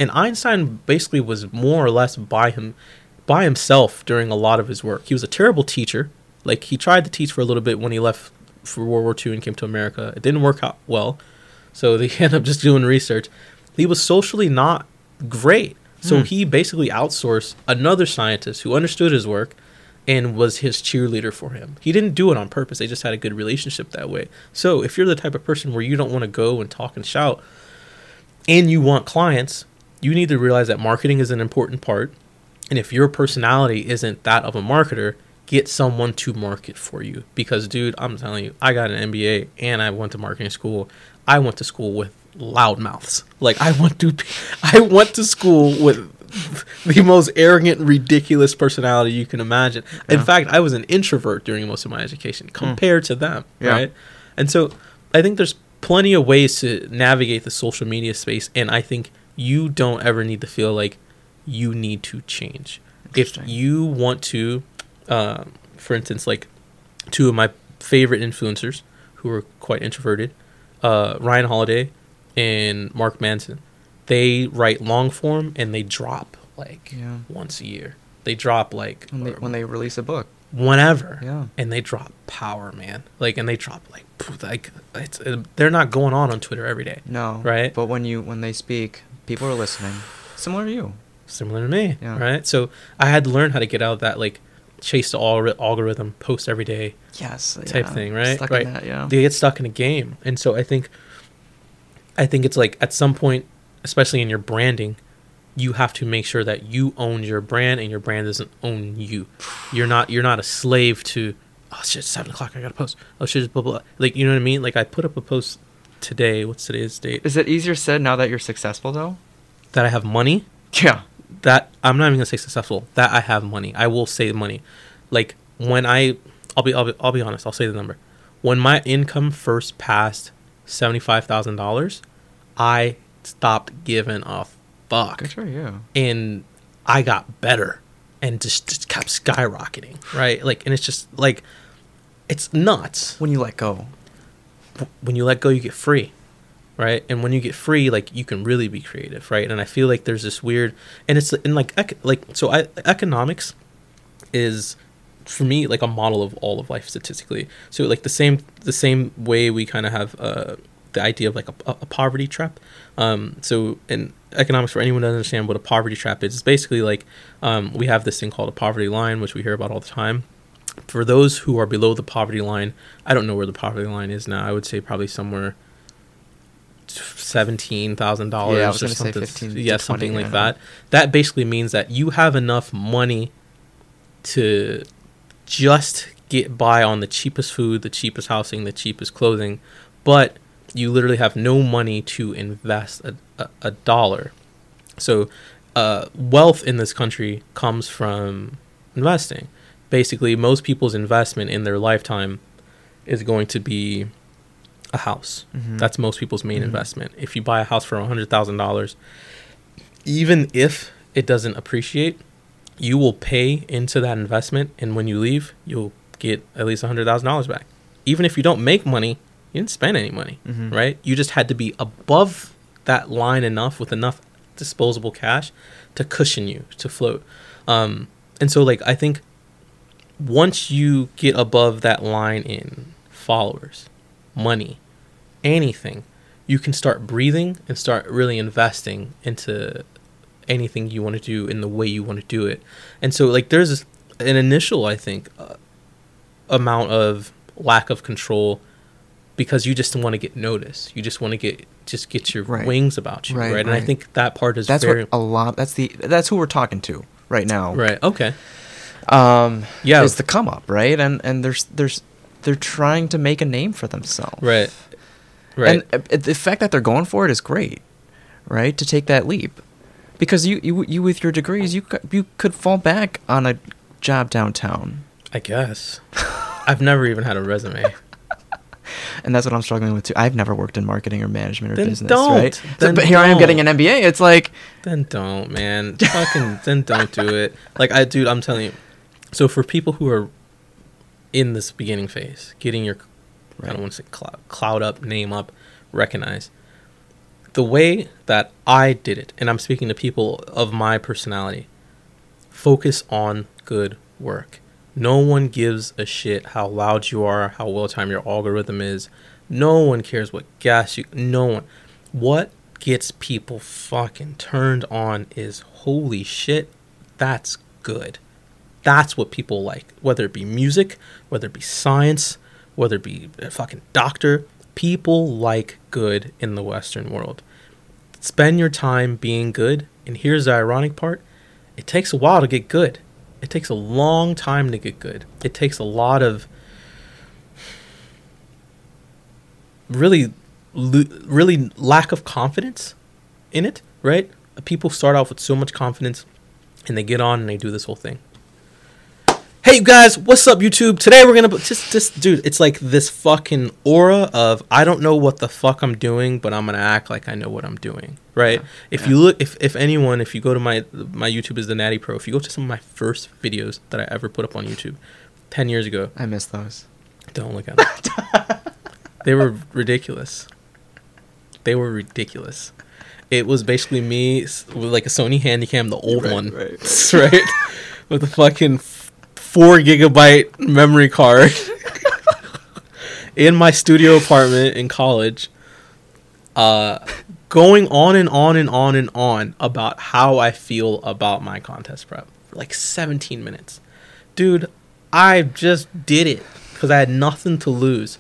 And Einstein basically was more or less by him, by himself during a lot of his work. He was a terrible teacher. Like he tried to teach for a little bit when he left for World War II and came to America. It didn't work out well, so they ended up just doing research. He was socially not great, so Hmm. he basically outsourced another scientist who understood his work and was his cheerleader for him. He didn't do it on purpose. They just had a good relationship that way. So if you're the type of person where you don't want to go and talk and shout and you want clients, you need to realize that marketing is an important part. And if your personality isn't that of a marketer, get someone to market for you. Because, dude, I'm telling you, I got an MBA and I went to marketing school. I went to school with loud mouths. Like I went to, I went to school with the most arrogant, ridiculous personality you can imagine. In fact, I was an introvert during most of my education compared to them, Yeah. right? And so I think there's plenty of ways to navigate the social media space, and I think you don't ever need to feel like you need to change. If you want to, uh, for instance, like two of my favorite influencers who are quite introverted, uh, Ryan Holiday and Mark Manson, they write long form and they drop like Yeah. once a year. They drop like when they, when they release a book. whenever. Yeah. and they drop power man. Like and they drop like like it's uh, they're not going on on twitter every day. No. Right. but when you when they speak people are listening. Similar to you. Similar to me. Yeah. right? So i had to learn how to get out of that like chase the algor- algorithm post every day yes type yeah. thing right? Stuck right. that, yeah. They get stuck in a game. And so i think i think it's like at some point especially in your branding you have to make sure that you own your brand and your brand doesn't own you you're not you're not a slave to oh shit seven o'clock i gotta post oh shit it's blah blah like you know what i mean like i put up a post today what's today's date is it easier said now that you're successful though that i have money yeah that I'm not even gonna say successful. That I have money. I will say money. Like when I, I'll be, I'll be, I'll be honest. I'll say the number. When my income first passed seventy five thousand dollars, I stopped giving a fuck, good for you and I got better, and just, just kept skyrocketing. Right, like, and it's just like, it's nuts. When you let go. When you let go you get free right? And when you get free like you can really be creative right? And i feel like there's this weird and it's in like ec- like so I, economics is for me like a model of all of life statistically. So like the same the same way we kind of have uh the idea of like a, a poverty trap um so in economics for anyone to understand what a poverty trap is. It's basically like um, we have this thing called a poverty line, which we hear about all the time. For those who are below the poverty line, I don't know where the poverty line is now. I would say probably somewhere seventeen thousand dollars Yeah, was or gonna say something. 15 to yeah, 20 something like that. That basically means that you have enough money to just get by on the cheapest food, the cheapest housing, the cheapest clothing, but you literally have no money to invest a, a, a dollar. So, uh, wealth in this country comes from investing. Basically, most people's investment in their lifetime is going to be a house. Mhm. That's most people's main Mhm. investment. If you buy a house for $100,000, even if it doesn't appreciate, you will pay into that investment. And when you leave, you'll get at least $100,000 back. Even if you don't make money, you didn't spend any money, Mhm. right? You just had to be above that line enough with enough disposable cash to cushion you to float. Um, and so, like, I think once you get above that line in followers, money, anything, you can start breathing and start really investing into anything you want to do in the way you want to do it. And so, like, there's an initial, I think, uh, amount of lack of control because you just want to get noticed. You just want to get just get your Right. wings about you, Right, right? And I think that part is That's very what a lot. That's the. That's who we're talking to right now. right. Okay, Um. Yeah. Is the come up right? And and there's there's they're trying to make a name for themselves. right, right. And uh, the fact that they're going for it is great, right? To take that leap, because you you you with your degrees you you could fall back on a job downtown, I guess I've never even had a resume. And that's what I'm struggling with too. I've never worked in marketing or management or Then business, don't. right? So, Then but here I am getting an. MBA. It's like Then don't, man. Fucking then don't do it. Like I dude, I'm telling you. So for people who are in this beginning phase, getting your I Right. don't want to say cloud, cloud up, name up, recognize. The way that I did it, and I'm speaking to people of my personality, focus on good work. No one gives a shit how loud you are, how well timed your algorithm is. No one cares what gas you. No one. What gets people fucking turned on is holy shit, that's good. That's what people like. Whether it be music, whether it be science, whether it be a fucking doctor, people like good in the Western world. Spend your time being good, and here's the ironic part it takes a while to get good. It takes a long time to get good. It takes a lot of really, really lack of confidence in it, right? People start off with so much confidence and they get on and they do this whole thing. Hey you guys, what's up YouTube? Today we're gonna just just dude, it's like this fucking aura of I don't know what the fuck I'm doing, but I'm gonna act like I know what I'm doing. Right? Yeah, If yeah. you look if if anyone, if you go to my my YouTube is the Natty Pro, if you go to some of my first videos that I ever put up on YouTube ten years ago, I miss those. don't look at them. they were ridiculous. They were ridiculous. It was basically me with like a Sony Handycam, the old Right, one, right, right? with a fucking four gigabyte memory card in my studio apartment in college, uh, going on and on and on and on about how I feel about my contest prep for like 17 minutes. Dude, I just did it because I had nothing to lose.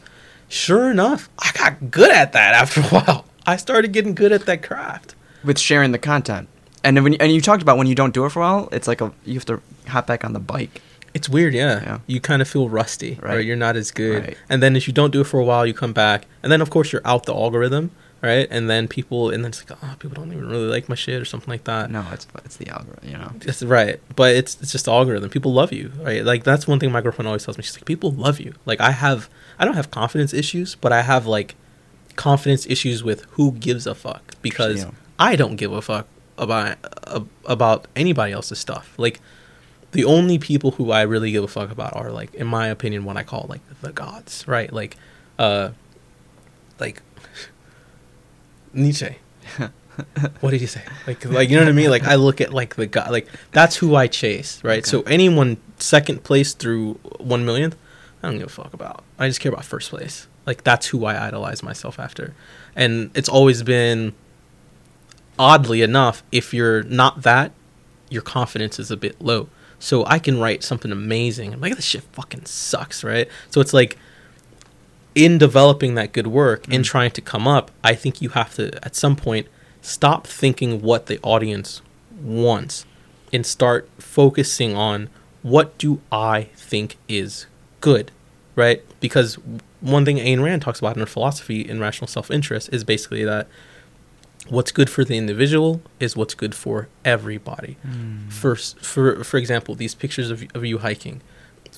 Sure enough, I got good at that after a while. I started getting good at that craft. with sharing the content. And when you, and you talked about when you don't do it for a while, it's like a you have to hop back on the bike. It's weird, yeah. Yeah. You kind of feel rusty, right. Right. You're not as good. Right. And then if you don't do it for a while, you come back, and then of course you're out the algorithm, right? And then people, and then it's like, oh, people don't even really like my shit or something like that. No, it's it's the algorithm, you know. That's right, but it's it's just the algorithm. People love you, right? Like that's one thing my girlfriend always tells me. She's like, people love you. Like I have, I don't have confidence issues, but I have like confidence issues with who gives a fuck because Yeah. I don't give a fuck about uh, about anybody else's stuff. Like the only people who I really give a fuck about are like, in my opinion, what I call like the gods, right? Like, uh, like Nietzsche. what did he say? Like, like you know what I mean? Like I look at like the guy, like that's who I chase, right? Okay. So anyone second place through one millionth, I don't give a fuck about. I just care about first place. Like that's who I idolize myself after, and it's always been oddly enough, if you're not that, your confidence is a bit low. So I can write something amazing. I'm like, this shit fucking sucks, right? So it's like in developing that good work and Mm. trying to come up, I think you have to at some point stop thinking what the audience wants and start focusing on what do I think is good, right? Because one thing Ayn Rand talks about in her philosophy in rational self-interest is basically that what's good for the individual is what's good for everybody. Mm. First, for for example, these pictures of of you hiking,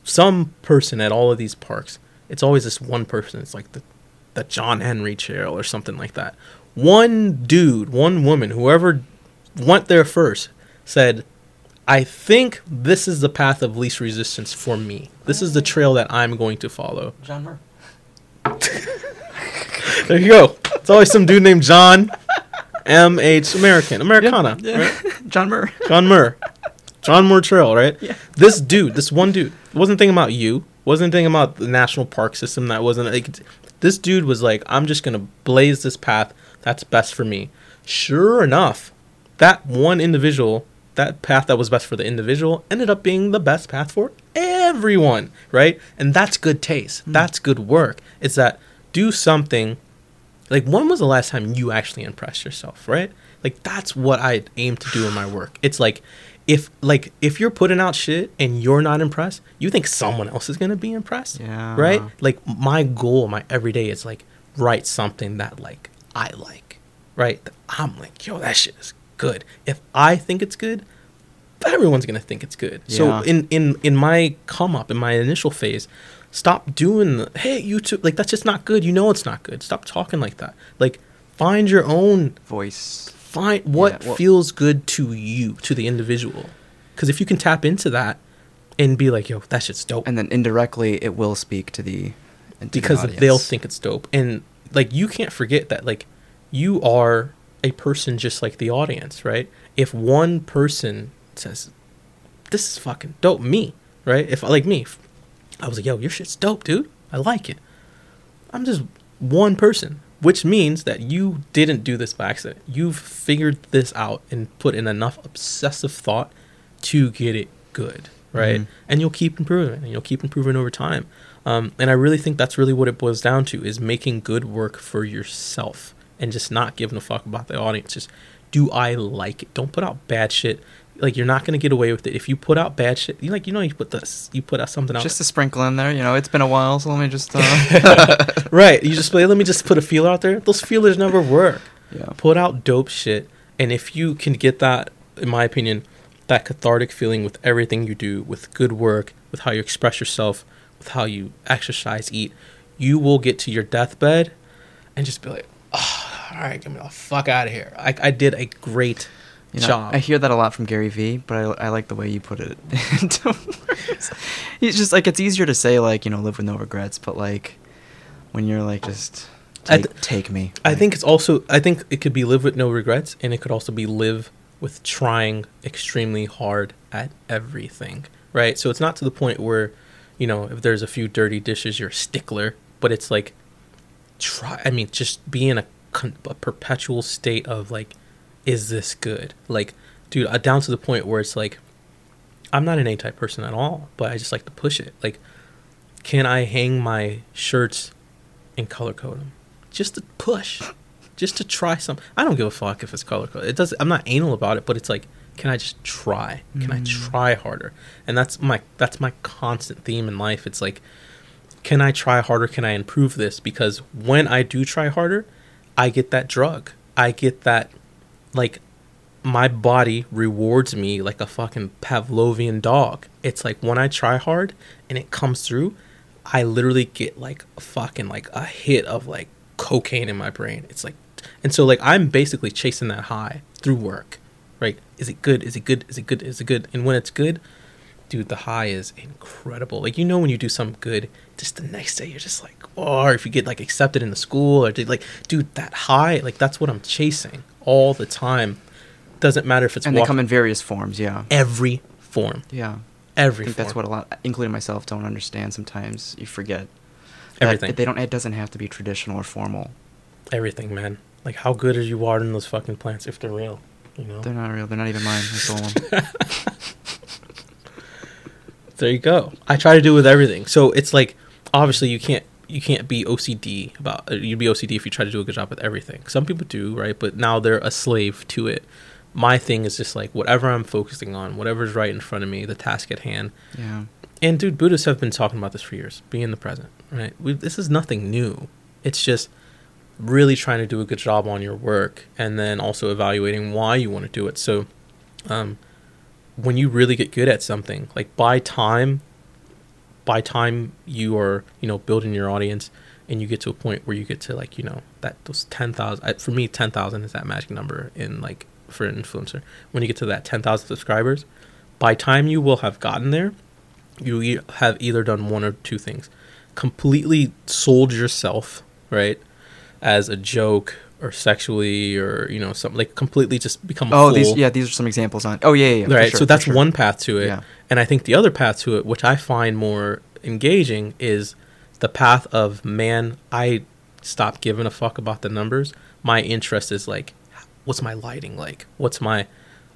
some person at all of these parks, it's always this one person. It's like the the John Henry Trail or something like that. One dude, one woman, whoever went there first, said, "I think this is the path of least resistance for me. This is the trail that I'm going to follow." John Muir. There you go. It's always some dude named John M H American Americana, Yeah. right? John Muir. John Muir. John Muir Trail, right? Yeah. This dude, this one dude, wasn't thinking about you, wasn't thinking about the national park system. That wasn't like this dude was like, I'm just gonna blaze this path that's best for me. Sure enough, that one individual, that path that was best for the individual, ended up being the best path for everyone, right? And that's good taste. Mm. That's good work. It's that do something like when was the last time you actually impressed yourself right? Like that's what i aim to do in my work. It's like if like if you're putting out shit and you're not impressed you think someone else is to be impressed Yeah. right? Like my goal my everyday is like write something that like i like right? I'm like yo that shit is good. If i think it's good everyone's gonna think it's good. So in in in my come up in my initial phase stop doing the hey youtube like that's just not good. You know it's not good. Stop talking like that. Like find your own Voice. find what Yeah, well- feels good to you to the individual. Because if you can tap into that and be like yo that shit's dope. And then indirectly, it will speak to the. to because audience. they'll think it's dope. And like you can't forget that like you are a person just like the audience right? If one person says this is fucking dope. Me right? If like me if i was like yo your shit's dope dude. I like it. I'm just one person which means that you didn't do this by accident. You've figured this out and put in enough obsessive thought to get it good right? Mhm. and you'll keep improving and you'll keep improving over time. Um, and i really think that's really what it boils down to is making good work for yourself and just not giving a fuck about the audience. Just do i like it? Don't put out bad shit like you're not gonna get away with it if you put out bad shit you like you know you put this you put out something out Just a sprinkle in there, you know. It's been a while, so let me just. Uh, right you just play let me just put a feeler out there those feelers never work yeah. put out dope shit and if you can get that in my opinion that cathartic feeling with everything you do with good work with how you express yourself with how you exercise eat you will get to your deathbed and just be like oh, all right get me the fuck out of here i, I did a great You know, job I hear that a lot from Gary Vee, but I, I like the way you put it. into words. He's just like it's easier to say like you know live with no regrets, but like when you're like just take, th- take me. I like- think it's also I think it could be live with no regrets and it could also be live with trying extremely hard at everything. Right? So it's not to the point where, you know, if there's a few dirty dishes you're a stickler, but it's like try I mean just be in a, con- a perpetual state of like is this good? Like dude, uh, down to the point where it's like I'm not an A type person at all, but I just like to push it. Like can I hang my shirts and color code them? Just to push, just to try some. I don't give a fuck if it's color code. It does. I'm not anal about it, but it's like, can I just try? Can I Mm. try harder? And that's my that's my constant theme in life. It's like, can I try harder? Can I improve this? Because when I do try harder, I get that drug. I get that, like, my body rewards me like a fucking Pavlovian dog. It's like when I try hard and it comes through, I literally get like a fucking like a hit of like cocaine in my brain. It's like, and so like I'm basically chasing that high through work, right? Is it good? Is it good? Is it good? Is it good? And when it's good, dude, the high is incredible. Like you know when you do something good, just the next day you're just like, oh, or if you get like accepted in the school or did like, dude, that high, like that's what I'm chasing all the time. Doesn't matter if it's and they come in various forms. Yeah. every form, Yeah. every I think form. that's what a lot, including myself, don't understand. Sometimes you forget Everything. They don't. It doesn't have to be traditional or formal. everything, man. Like, how good are you watering those fucking plants if they're real? You know, They're not real. They're not even mine. I stole them. there you go. I try to do with everything. So it's like, obviously, you can't you can't be OCD about. uh, You'd be OCD if you try to do a good job with everything. Some people do, right? But now they're a slave to it. My thing is just like whatever I'm focusing on, whatever's right in front of me, the task at hand. yeah. And dude, Buddhists have been talking about this for years. Be in the present, right? We, this is nothing new. It's just really trying to do a good job on your work, and then also evaluating why you want to do it. So, um, when you really get good at something, like by time, by time you are, you know, building your audience, and you get to a point where you get to like, you know, that those ten thousand. For me, ten thousand is that magic number in like for an influencer. When you get to that ten thousand subscribers, by time you will have gotten there, you e- have either done one or two things completely sold yourself right as a joke or sexually or you know something like completely just become a Oh, fool, these yeah, these are some examples on. Oh yeah, yeah, yeah right sure, so that's sure. one path to it Yeah. and i think the other path to it which i find more engaging is the path of man i stop giving a fuck about the numbers my interest is like what's my lighting like what's my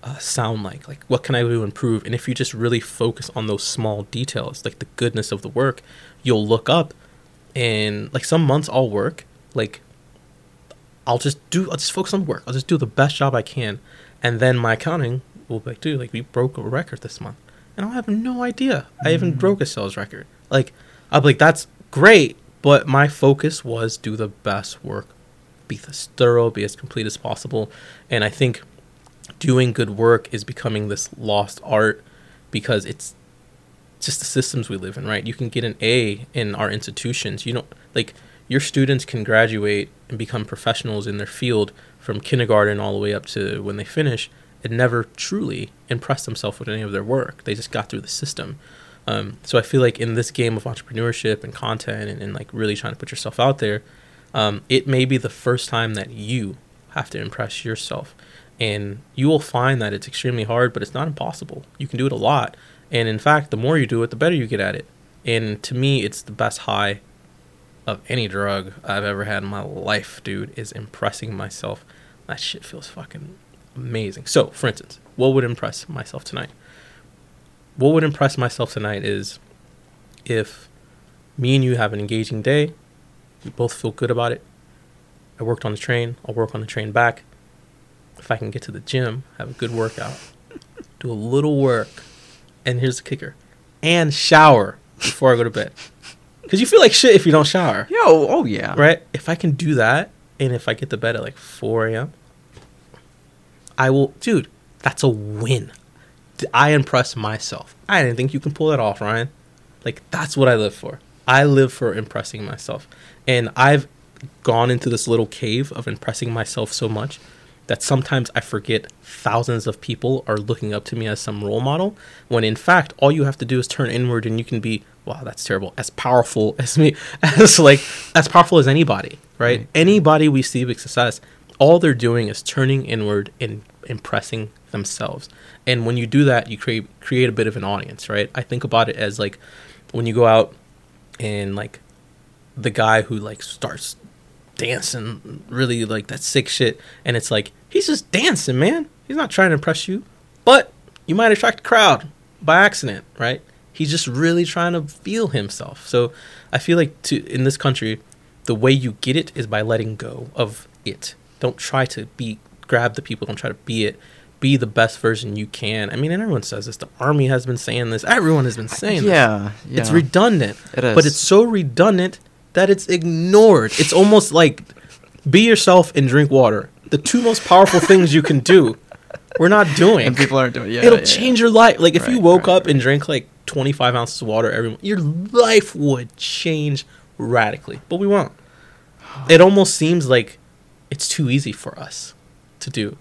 uh, sound like like what can i do to improve and if you just really focus on those small details like the goodness of the work you'll look up and like some months i'll work like i'll just do i'll just focus on work. I'll just do the best job i can. And then my accounting will be like dude like we broke a record this month. And i'll have no idea. I even mm. broke a sales record. Like i'll be like that's great but my focus was do the best work. Be as thorough be as complete as possible. And i think doing good work is becoming this lost art because it's just the systems we live in, right? You can get an A in our institutions. You don't like your students can graduate and become professionals in their field from kindergarten all the way up to when they finish and never truly impress themselves with any of their work. They just got through the system. Um, so I feel like in this game of entrepreneurship and content and, and like really trying to put yourself out there, um, it may be the first time that you have to impress yourself. And you will find that it's extremely hard, but it's not impossible. You can do it a lot. And in fact, the more you do it, the better you get at it. And to me, it's the best high of any drug I've ever had in my life, dude, is impressing myself. That shit feels fucking amazing. So, for instance, what would impress myself tonight? What would impress myself tonight is if me and you have an engaging day, we both feel good about it. I worked on the train, I'll work on the train back. If I can get to the gym, have a good workout, do a little work, and here's the kicker, and shower before I go to bed. Because you feel like shit if you don't shower, Yo, oh yeah. right? If I can do that, and if I get to bed at like 4 a.m., I will, dude, that's a win. I impress myself. I didn't think you can pull that off, Ryan. Like, that's what I live for. I live for impressing myself. And I've gone into this little cave of impressing myself so much that sometimes I forget thousands of people are looking up to me as some role model, when in fact, all you have to do is turn inward and you can be, wow, that's terrible, as powerful as me, as like, as powerful as anybody, right? Right. Anybody we see with success, all they're doing is turning inward and impressing themselves. And when you do that, you create create a bit of an audience, right? I think about it as like when you go out and like the guy who like starts dancing really like that sick shit and it's like he's just dancing man he's not trying to impress you but you might attract a crowd by accident right he's just really trying to feel himself so i feel like to in this country the way you get it is by letting go of it don't try to be grab the people don't try to be it be the best version you can i mean and everyone says this the army has been saying this everyone has been saying this Yeah, yeah. it's redundant. It is. But it's so redundant that it's ignored. It's almost like be yourself and drink water. The two most powerful things you can do, we're not doing. and people aren't doing. Yeah, It'll yeah, change your life. Like if you woke right, up and right. drank like 25 ounces of water every your life would change radically. But we won't. It almost seems like it's too easy for us to do.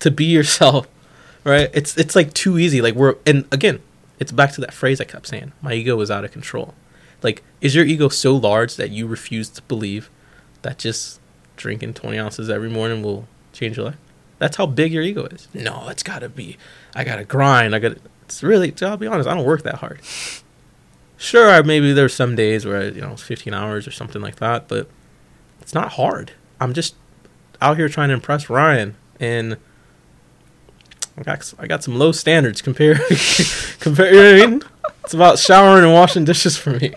To be yourself, right? It's it's like too easy. Like we're and again, it's back to that phrase I kept saying. My ego is out of control. Like, is your ego so large that you refuse to believe that just drinking 20 ounces every morning will change your life? That's how big your ego is. No, it's got to be. I got to grind. I got to. It's really, I'll be honest, I don't work that hard. Sure, I- maybe there's some days where, I, you know, it's 15 hours or something like that, but it's not hard. I'm just, out here trying to impress Ryan, and I got I got some low standards compared compared. You know I mean? It's about showering and washing dishes for me.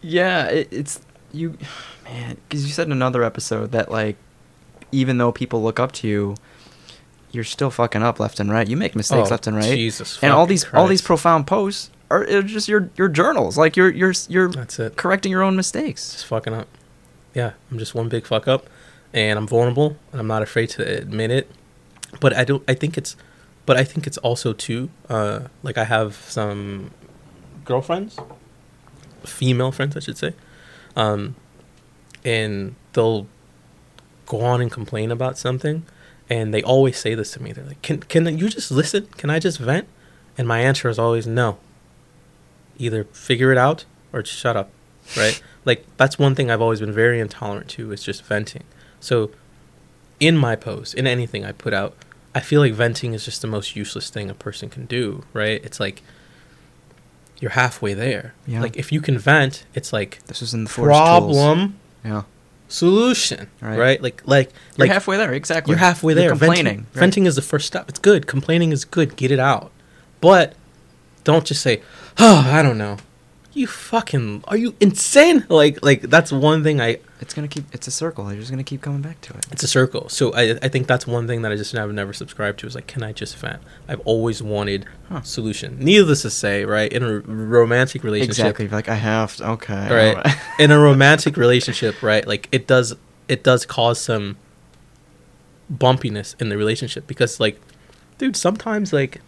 Yeah, it, it's you, man. Because you said in another episode that like, even though people look up to you, you're still fucking up left and right. You make mistakes Oh, left and right. Jesus and all fucking these all these profound posts are are just your your journals. Like you're you're you're That's it. correcting your own mistakes. Just fucking up. Yeah, I'm just one big fuck up, and I'm vulnerable, and I'm not afraid to admit it. But I don't. I think it's. But I think it's also too. Uh, like I have some girlfriends, female friends, I should say, um, and they'll go on and complain about something, and they always say this to me. They're like, "Can can you just listen? Can I just vent?" And my answer is always no. Either figure it out or just shut up, right? like that's one thing I've always been very intolerant to is just venting. So in my post, in anything I put out, I feel like venting is just the most useless thing a person can do, right? It's like you're halfway there. Yeah. Like if you can vent, it's like This is in the forest tools. problem Yeah, solution, Right. right? Like like you're like halfway there. Exactly. you're halfway You're there. complaining. Venting, right. venting is the first step. It's good. Complaining is good. Get it out. But don't just say, "Oh, I don't know." You fucking are you insane? Like like that's one thing I It's gonna keep. It's a circle. You're just gonna keep coming back to it. it's a circle. So I I think that's one thing that I just have never subscribed to is like can I just vent? I've always wanted Huh. solution. Needless to say, right? In a romantic relationship, Exactly. Like I have. To, okay. right in a romantic relationship right like it does it does cause some bumpiness in the relationship because like dude sometimes like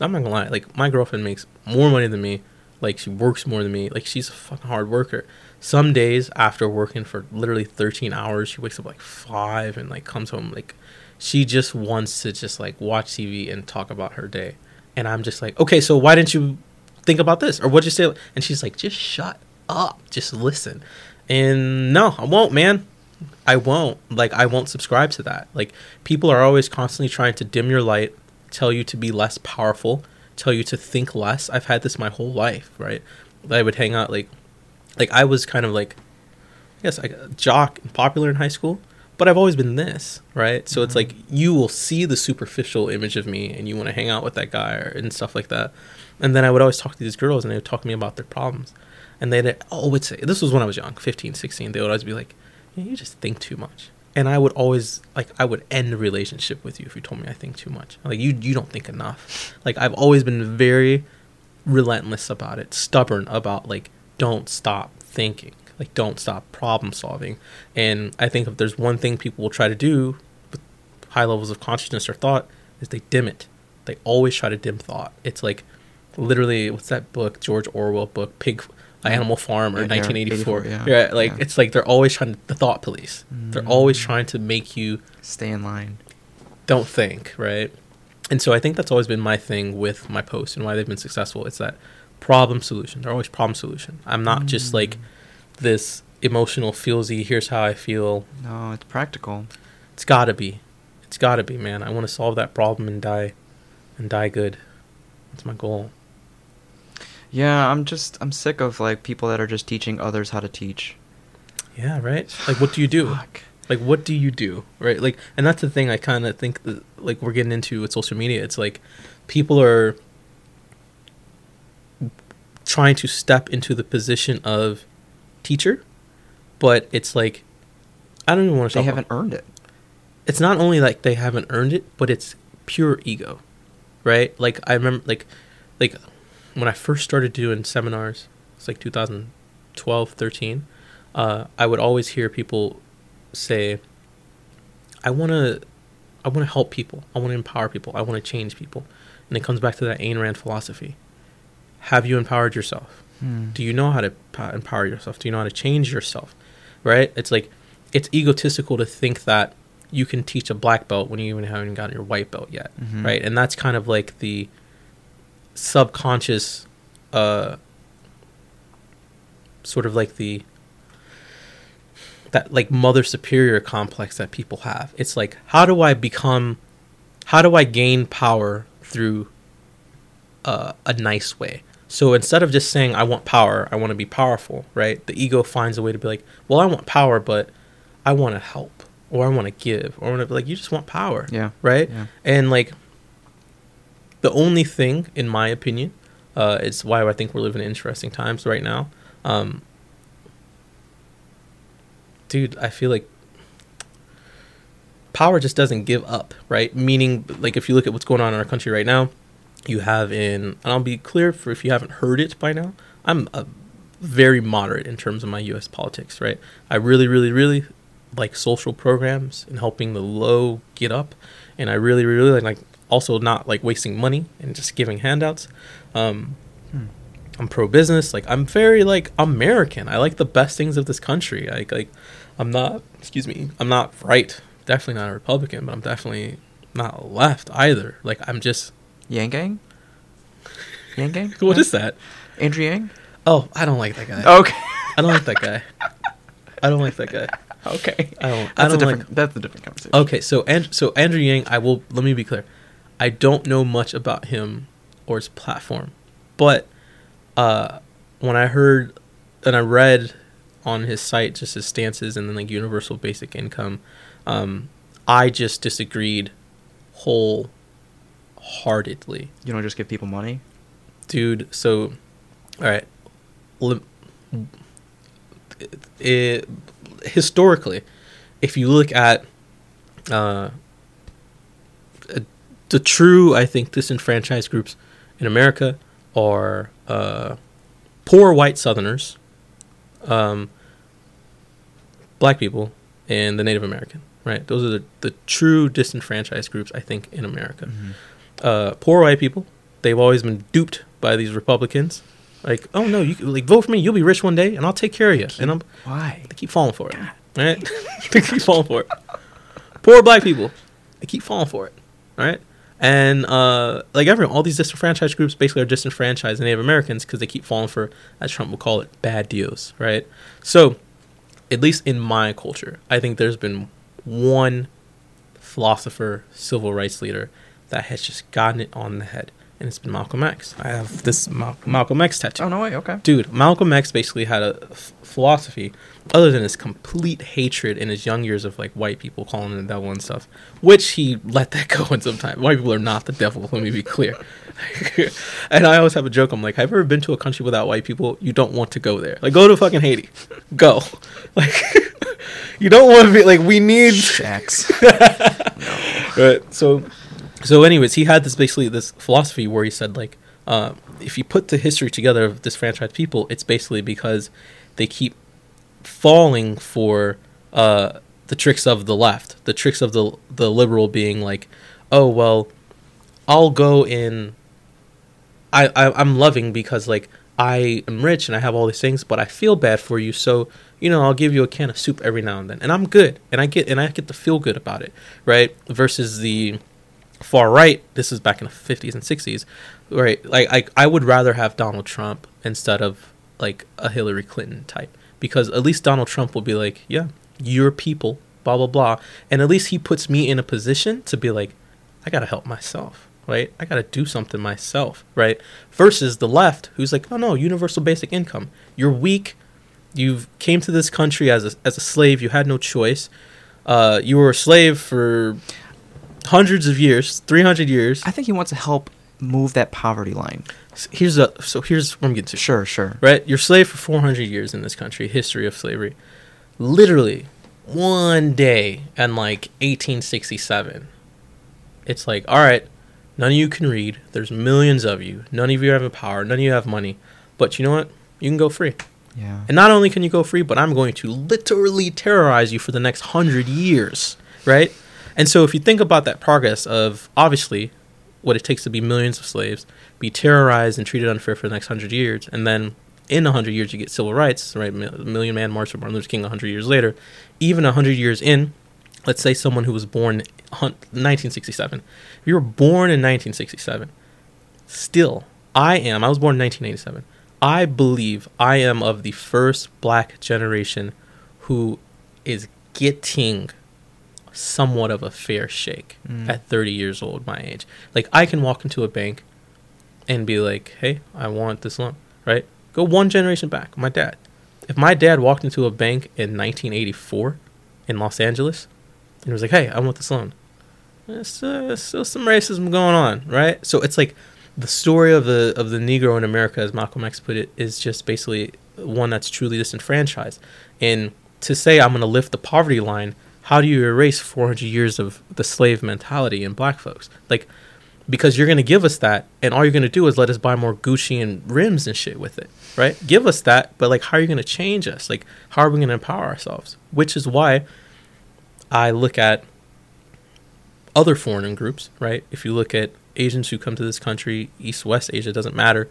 i'm not gonna lie like my girlfriend makes more money than me like she works more than me like she's a fucking hard worker some days after working for literally 13 hours she wakes up like five and like comes home like she just wants to just like watch tv and talk about her day. And i'm just like okay so why didn't you think about this? Or what'd you say? And she's like just shut up. Just listen. And no i won't man. I won't. Like i won't subscribe to that. Like people are always constantly trying to dim your light tell you to be less powerful tell you to think less. I've had this my whole life right? I would hang out like like i was kind of like i guess like a jock and popular in high school but i've always been this right? So it's Mhm. like you will see the superficial image of me and you want to hang out with that guy or, and stuff like that. And then i would always talk to these girls and they would talk to me about their problems. And they'd always say this was when i was young 15 16 they would always be like yeah, you just think too much. And i would always like i would end a relationship with you if you told me i think too much. Like you you don't think enough. Like i've always been very relentless about it stubborn about like don't stop thinking like don't stop problem solving and i think if there's one thing people will try to do with high levels of consciousness or thought is they dim it they always try to dim thought it's like literally what's that book george orwell book pig animal farm or Yeah, yeah, 1984 yeah, yeah. like Yeah. it's like they're always trying to the thought police they're Mm. always trying to make you Stay in line. don't think, right? And so I think that's always been my thing with my posts and why they've been successful. It's that problem solution. They're always problem solution. I'm not just like mm. this emotional feelsy, here's how I feel. No, it's practical. It's gotta be. It's gotta be, man. I want to solve that problem and die and die good. That's my goal. Yeah, I'm just I'm sick of like people that are just teaching others how to teach. Yeah, right? Like what do you do? Like what do you do? Right? Like and that's the thing I kind of think that, like we're getting into with social media. It's like people are trying to step into the position of teacher, but it's like I don't even want to They haven't earned it. it's not only like they haven't earned it, but it's pure ego. Right? Like I remember like like when I first started doing seminars, it's like 2012, 13, uh, I would always hear people say, I want to I want to help people. I want to empower people. I want to change people. And it comes back to that Ayn Rand philosophy. Have you empowered yourself? Hmm. Do you know how to po- empower yourself? Do you know how to change yourself? Right? It's like it's egotistical to think that you can teach a black belt when you even haven't gotten your white belt yet, Mhm. right? And that's kind of like the subconscious, uh, sort of like the that like mother superior complex that people have. It's like how do I become, how do I gain power through uh, a nice way? So instead of just saying I want power, I want to be powerful, right? The ego finds a way to be like, well, I want power, but I want to help or I want to give or I want to be like you just want power, Yeah. right? Yeah. And like the only thing, in my opinion, uh, it's why I think we're living in interesting times right now. Um, dude, I feel like power just doesn't give up, right? Meaning, like, if you look at what's going on in our country right now, you have in, and I'll be clear for if you haven't heard it by now, I'm a very moderate in terms of my U.S. politics, right? I really, really, really like social programs and helping the low get up, and I really, really like, like also not like wasting money and just giving handouts. Um, Hmm. I'm pro business. Like I'm very like American. I like the best things of this country. Like like I'm not. Excuse me. I'm not right. Definitely not a Republican, but I'm definitely not left either. Like I'm just. Yang Gang? Yang Gang? What is that? Andrew Yang? Oh, I don't like that guy. Okay. I don't like that guy. I don't like that guy. okay. I don't. That's a don't different like. that's a different conversation. Okay, so and so Andrew Yang, I will let me be clear. I don't know much about him or his platform, but uh, when I heard and I read on his site just his stances and then like universal basic income, um, I just disagreed wholeheartedly, You don't just give people money? dude. So, all right, lim- it, historically, if you look at uh, uh, the true, I think, disenfranchised groups in America are uh, poor white Southerners, um, black people, and the Native American. Right, those are the, the true disenfranchised groups I think in America. Uh, poor white people, they've always been duped by these Republicans. Like, oh no, you like vote for me, you'll be rich one day, and I'll take care of you. And I'm Why? they keep falling for it. Right? they keep falling for it. Poor black people, they keep falling for it. Right? And uh, like everyone, all these disenfranchised groups basically are disenfranchised Native Americans because they keep falling for, as Trump will call it, bad deals. Right? So, at least in my culture, I think there's been one philosopher, civil rights leader that has just gotten it on the head, and it's been Malcolm X. I have this Mal- Malcolm X tattoo Oh no way, okay. dude malcolm x basically had a f- philosophy other than his complete hatred in his young years of like white people calling him the devil and stuff which he let that go in some time white people are not the devil let me be clear and i always have a joke i'm like have you ever been to a country without white people you don't want to go there like go to fucking haiti go like you don't want to be like we need Shacks. no. right so so anyways he had this basically this philosophy where he said like uh, if you put the history together of disfranchised people it's basically because they keep falling for uh, the tricks of the left the tricks of the the liberal being like oh well i'll go in I, I i'm loving because like i am rich and i have all these things but i feel bad for you so you know i'll give you a can of soup every now and then and i'm good and i get and i get to feel good about it right? Versus the far right this is back in the 50s and 60s right like I, I would rather have donald trump instead of like a hillary clinton type because at least donald trump will be like yeah your people blah blah blah and at least he puts me in a position to be like i gotta help myself right i gotta do something myself right versus the left who's like oh no universal basic income you're weak you came to this country as a, as a slave you had no choice uh, you were a slave for hundreds of years 300 years. I think he wants to help move that poverty line. here's a so here's where i'm getting to. Sure, sure. right? You're slave for 400 years in this country history of slavery. Literally one day in like 1867 it's like all right none of you can read. There's millions of you. None of you have a power. None of you have money. But you know what? You can go free. Yeah. and not only can you go free, but I'm going to literally terrorize you for the next hundred years, right? And so if you think about that progress of obviously what it takes to be millions of slaves, be terrorized and treated unfair for the next hundred years, and then in a hundred years you get civil rights, right? Mi- Million Man March of Martin Luther King a hundred years later, even a hundred years in, let's say someone who was born 1967. If you were born in 1967, still i am i was born in 1987 i believe i am of the first black generation who is getting somewhat of a fair shake Mm. at 30 years old my age like i can walk into a bank and be like, "Hey, I want this loan." Right? Go one generation back. My dad. If my dad walked into a bank in 1984 in Los Angeles and was like, "Hey, I want this loan," there's uh, still some racism going on, right? So it's like the story of the of the Negro in America, as Malcolm X put it, is just basically one that's truly disenfranchised. And to say I'm going to lift the poverty line, how do you erase 400 years of the slave mentality in black folks? Like, because you're going to give us that, and all you're going to do is let us buy more Gucci and rims and shit with it, right? Give us that, but like, how are you going to change us? Like, how are we going to empower ourselves? Which is why I look at other foreign groups, right? If you look at Asians who come to this country, East, West Asia, doesn't matter.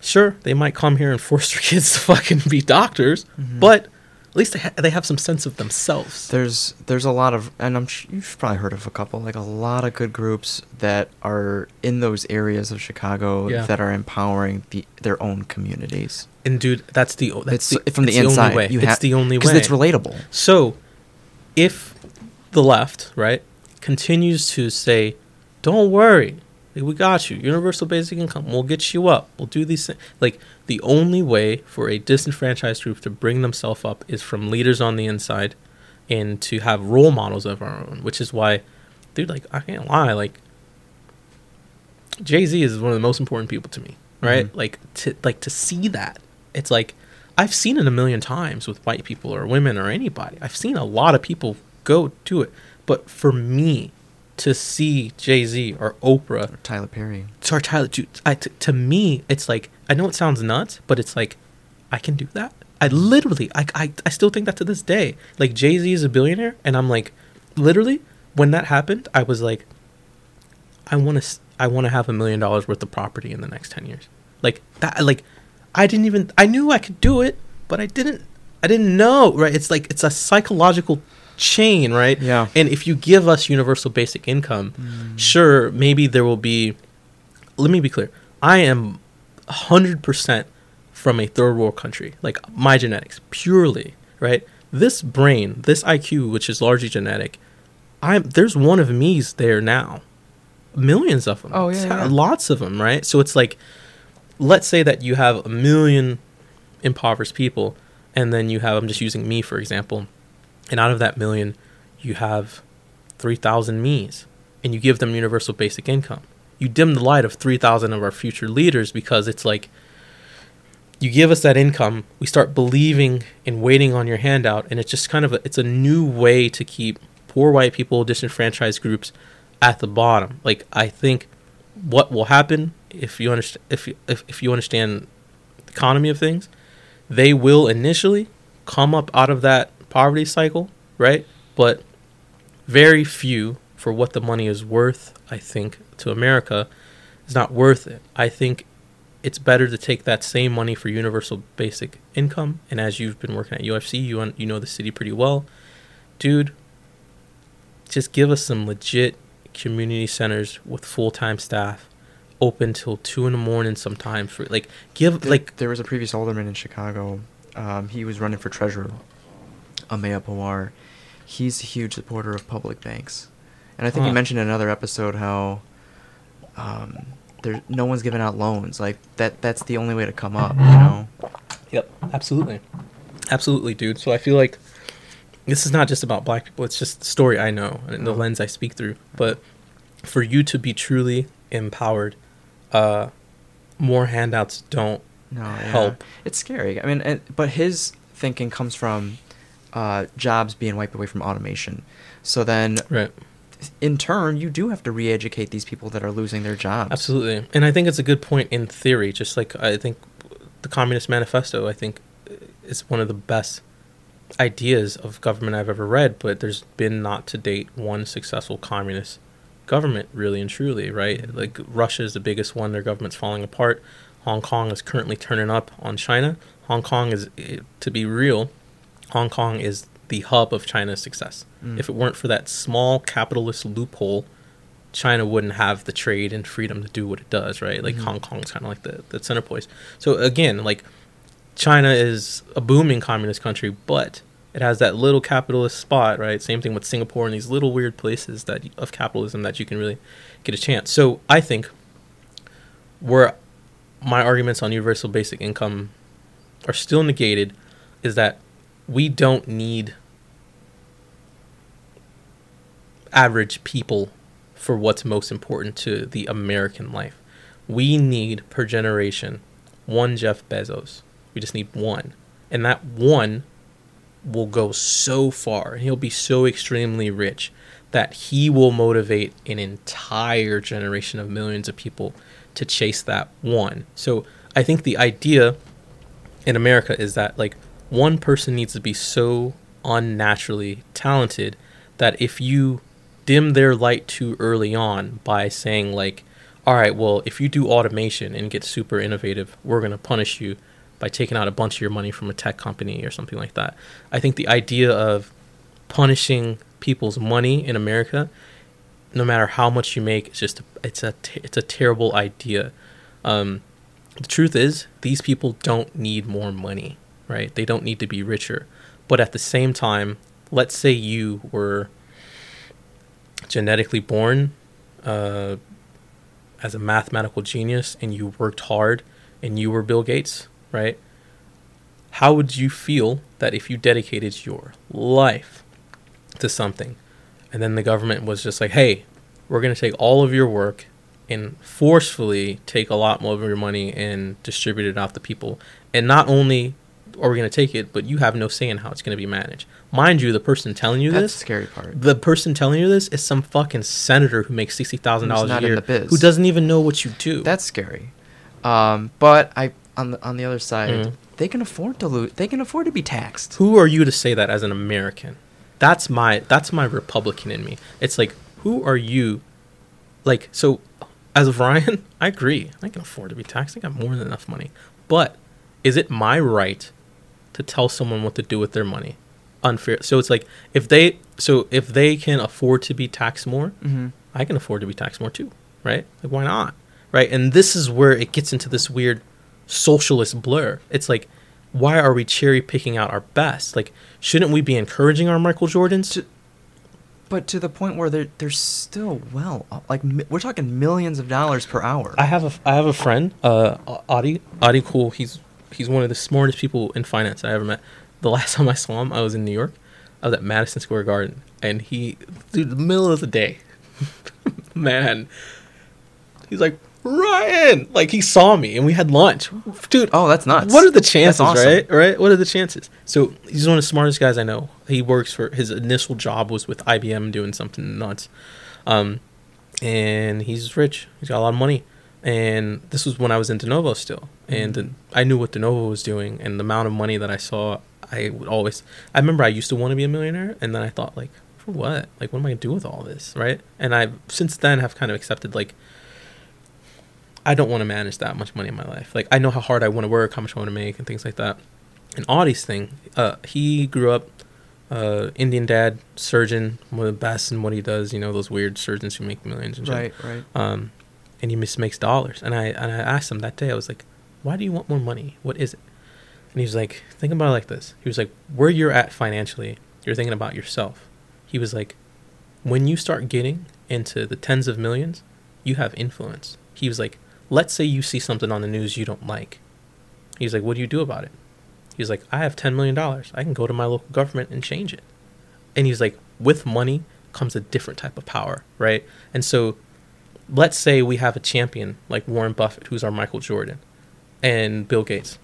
Sure, they might come here and force their kids to fucking be doctors, Mhm. but at least they, ha- they have some sense of themselves. There's there's a lot of, and I'm sh- you've probably heard of a couple, like a lot of good groups that are in those areas of Chicago Yeah. that are empowering the their own communities. And dude, that's the that's It's the, from the inside. only way. You it's ha- the only way because it's relatable. So, if the left, right, continues to say, "Don't worry, we got you. Universal basic income. We'll get you up. We'll do these things." Like the only way for a disenfranchised group to bring themselves up is from leaders on the inside, and to have role models of our own. Which is why, dude, like I can't lie, like Jay Z is one of the most important people to me, right? Mhm. Like to like to see that. It's like I've seen it a million times with white people or women or anybody. I've seen a lot of people go do it, but for me to see Jay Z or Oprah Or Tyler Perry. sorry Tyler, dude, I, t- to me it's like I know it sounds nuts, but it's like I can do that. I literally, I, I, I still think that to this day. Like Jay Z is a billionaire, and I'm like, literally, when that happened, I was like, I want to, I want to have a million dollars worth of property in the next ten years. Like that, like I didn't even, I knew I could do it, but I didn't, I didn't know. Right? It's like it's a psychological chain, right? Yeah. And if you give us universal basic income, mm. sure, maybe there will be. Let me be clear. I am hundred percent from a third world country. Like my genetics, purely right. This brain, this IQ, which is largely genetic, I'm there's one of me's there now, millions of them. Oh, yeah, yeah. lots of them, right? So it's like, let's say that you have a million impoverished people, and then you have I'm just using me for example, and out of that million, you have three thousand me's, and you give them universal basic income. You dim the light of three thousand of our future leaders because it's like you give us that income, we start believing and waiting on your handout, and it's just kind of a, it's a new way to keep poor white people, disenfranchised groups at the bottom. Like I think what will happen if you understand if if, if you understand the economy of things, they will initially come up out of that poverty cycle, right? But very few for what the money is worth, I think, to America is not worth it. I think it's better to take that same money for universal basic income. And as you've been working at UFC, you un- you know the city pretty well, dude. Just give us some legit community centers with full time staff, open till two in the morning sometimes. For like give There, like there was a previous alderman in Chicago. Um, he was running for treasurer. Ameya Pawar. He's a huge supporter of public banks, and I think Huh. he mentioned in another episode how um, there no one's giving out loans. Like that. That's the only way to come up. You know. Yep, absolutely. Absolutely, dude. So I feel like this is not just about black people, it's just the story I know and the Mhm. lens I speak through. But for you to be truly empowered, uh more handouts don't No. yeah. help. It's scary. I mean, and, but his thinking comes from uh, jobs being wiped away from automation. So then, Right. in turn, you do have to re-educate these people that are losing their jobs. Absolutely. And I think it's a good point in theory, just like I think the Communist Manifesto, I think, is one of the best ideas of government I've ever read, but there's been not to date one successful communist government, really and truly, right? Like Russia is the biggest one, their government's falling apart. Hong Kong is currently turning up on China. Hong Kong is, eh, to be real, Hong Kong is the hub of China's success. Mm. If it weren't for that small capitalist loophole, China wouldn't have the trade and freedom to do what it does, right? Like Mhm. Hong Kong's kind of like the, the center place. So again, like China is a booming communist country, but it has that little capitalist spot, right? Same thing with Singapore and these little weird places that of capitalism that you can really get a chance. So I think where my arguments on universal basic income are still negated is that we don't need average people for what's most important to the American life. We need per generation one Jeff Bezos. We just need one. And that one will go so far. He'll be so extremely rich that he will motivate an entire generation of millions of people to chase that one. So I think the idea in America is that like one person needs to be so unnaturally talented that if you dim their light too early on by saying like all right well if you do automation and get super innovative we're going to punish you by taking out a bunch of your money from a tech company or something like that. I think the idea of punishing people's money in america no matter how much you make it's just it's a it's a terrible idea. Um, the truth is these people don't need more money right they don't need to be richer but at the same time let's say you were genetically born uh, as a mathematical genius and you worked hard and you were Bill Gates, right? How would you feel that if you dedicated your life to something and then the government was just like, hey, we're going to take all of your work and forcefully take a lot more of your money and distribute it out to people. And not only are we going to take it, but you have no say in how it's going to be managed. Mind you, the person telling you That's this, the scary part. the person telling you this is some fucking senator who makes sixty thousand dollars a year, who doesn't even know what you do. That's scary. Um, but I on the on the other side, Mhm. they can afford to lose. They can afford to be taxed. who are you to say that as an American? That's my that's my Republican in me. It's like who are you? Like so, as of Ryan, I agree. I can afford to be taxed. I got more than enough money. But is it my right to tell someone what to do with their money? Unfair. So it's like if they so if they can afford to be taxed more, Mm-hmm. I can afford to be taxed more too, right? Like why not? Right? And this is where it gets into this weird socialist blur. It's like why are we cherry picking out our best? Like shouldn't we be encouraging our Michael Jordans? to, But to the point where they're they're still well, like we're talking millions of dollars per hour. I have a I have a friend, uh Adi, Adi Cool. He's he's one of the smartest people in finance I ever met. The last time I saw him, I was in New York. I was at Madison Square Garden and he dude, the middle of the day. Man. He's like, "Ryan!" Like he saw me and we had lunch. Dude, oh, that's nuts. What are the chances, awesome. right? Right? What are the chances? So he's one of the smartest guys I know. He works for his initial job was with IBM doing something nuts. Um, and he's rich. He's got a lot of money. And this was when I was in De Novo still. And Mhm. I knew what De Novo was doing and the amount of money that I saw, I would always I remember I used to want to be a millionaire and then I thought like, for what? Like what am I gonna do with all this? Right? And I since then have kind of accepted like I don't want to manage that much money in my life. Like I know how hard I want to work, how much I want to make, and things like that. And Audie's thing, uh, he grew up uh, Indian dad, surgeon, one of the best in what he does. You know those weird surgeons who make millions and shit. Right, right. Um, and he just makes dollars. And I and I asked him that day. I was like, "Why do you want more money? What is it?" And he was like, "Think about it like this." He was like, "Where you're at financially, you're thinking about yourself." He was like, "When you start getting into the tens of millions, you have influence." He was like, "Let's say you see something on the news you don't like." He's like, "What do you do about it?" He's like, "I have ten million dollars. I can go to my local government and change it." And he's like, "With money comes a different type of power, right?" And so let's say we have a champion like Warren Buffett, who's our Michael Jordan, and Bill Gates.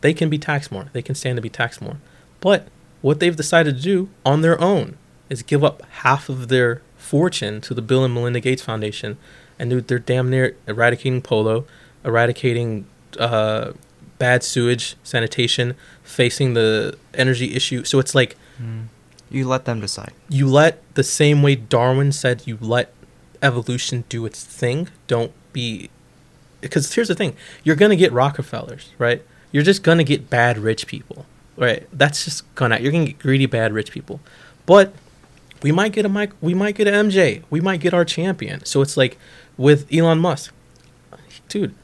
They can be taxed more. They can stand to be taxed more. But what they've decided to do on their own is give up half of their fortune to the Bill and Melinda Gates Foundation, and dude, they're damn near eradicating polio, eradicating uh, bad sewage, sanitation, facing the energy issue. So it's like Mm. You let them decide. you let the same way Darwin said you let evolution do its thing. Don't be because here's the thing: you're gonna get Rockefellers, right? You're just gonna get bad rich people, right? That's just gonna you're gonna get greedy bad rich people, but we might get a Mike, we might get a MJ, we might get our champion. So it's like with Elon Musk, dude.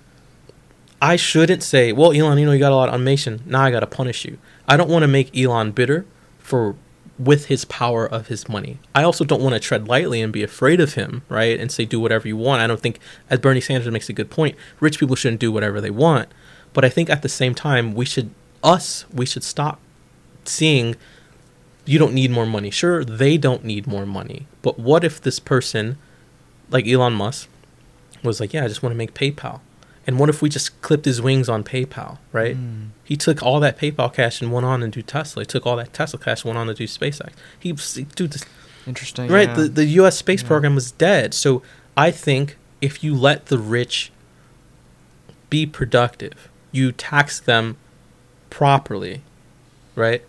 I shouldn't say, well, Elon, you know, you got a lot of automation. Now I got to punish you. I don't want to make Elon bitter for with his power of his money. I also don't want to tread lightly and be afraid of him, right? And say do whatever you want. I don't think, as Bernie Sanders makes a good point, rich people shouldn't do whatever they want. But I think at the same time, we should us we should stop seeing you don't need more money. Sure, they don't need more money. But what if this person, like Elon Musk, was like, yeah, I just want to make PayPal. And what if we just clipped his wings on PayPal, right? Mm. He took all that PayPal cash and went on and do Tesla. He took all that Tesla cash and went on to do SpaceX. He, dude, this, Interesting. right? yeah. The the U.S. space Yeah. program was dead. So I think if you let the rich be productive, you tax them properly, right?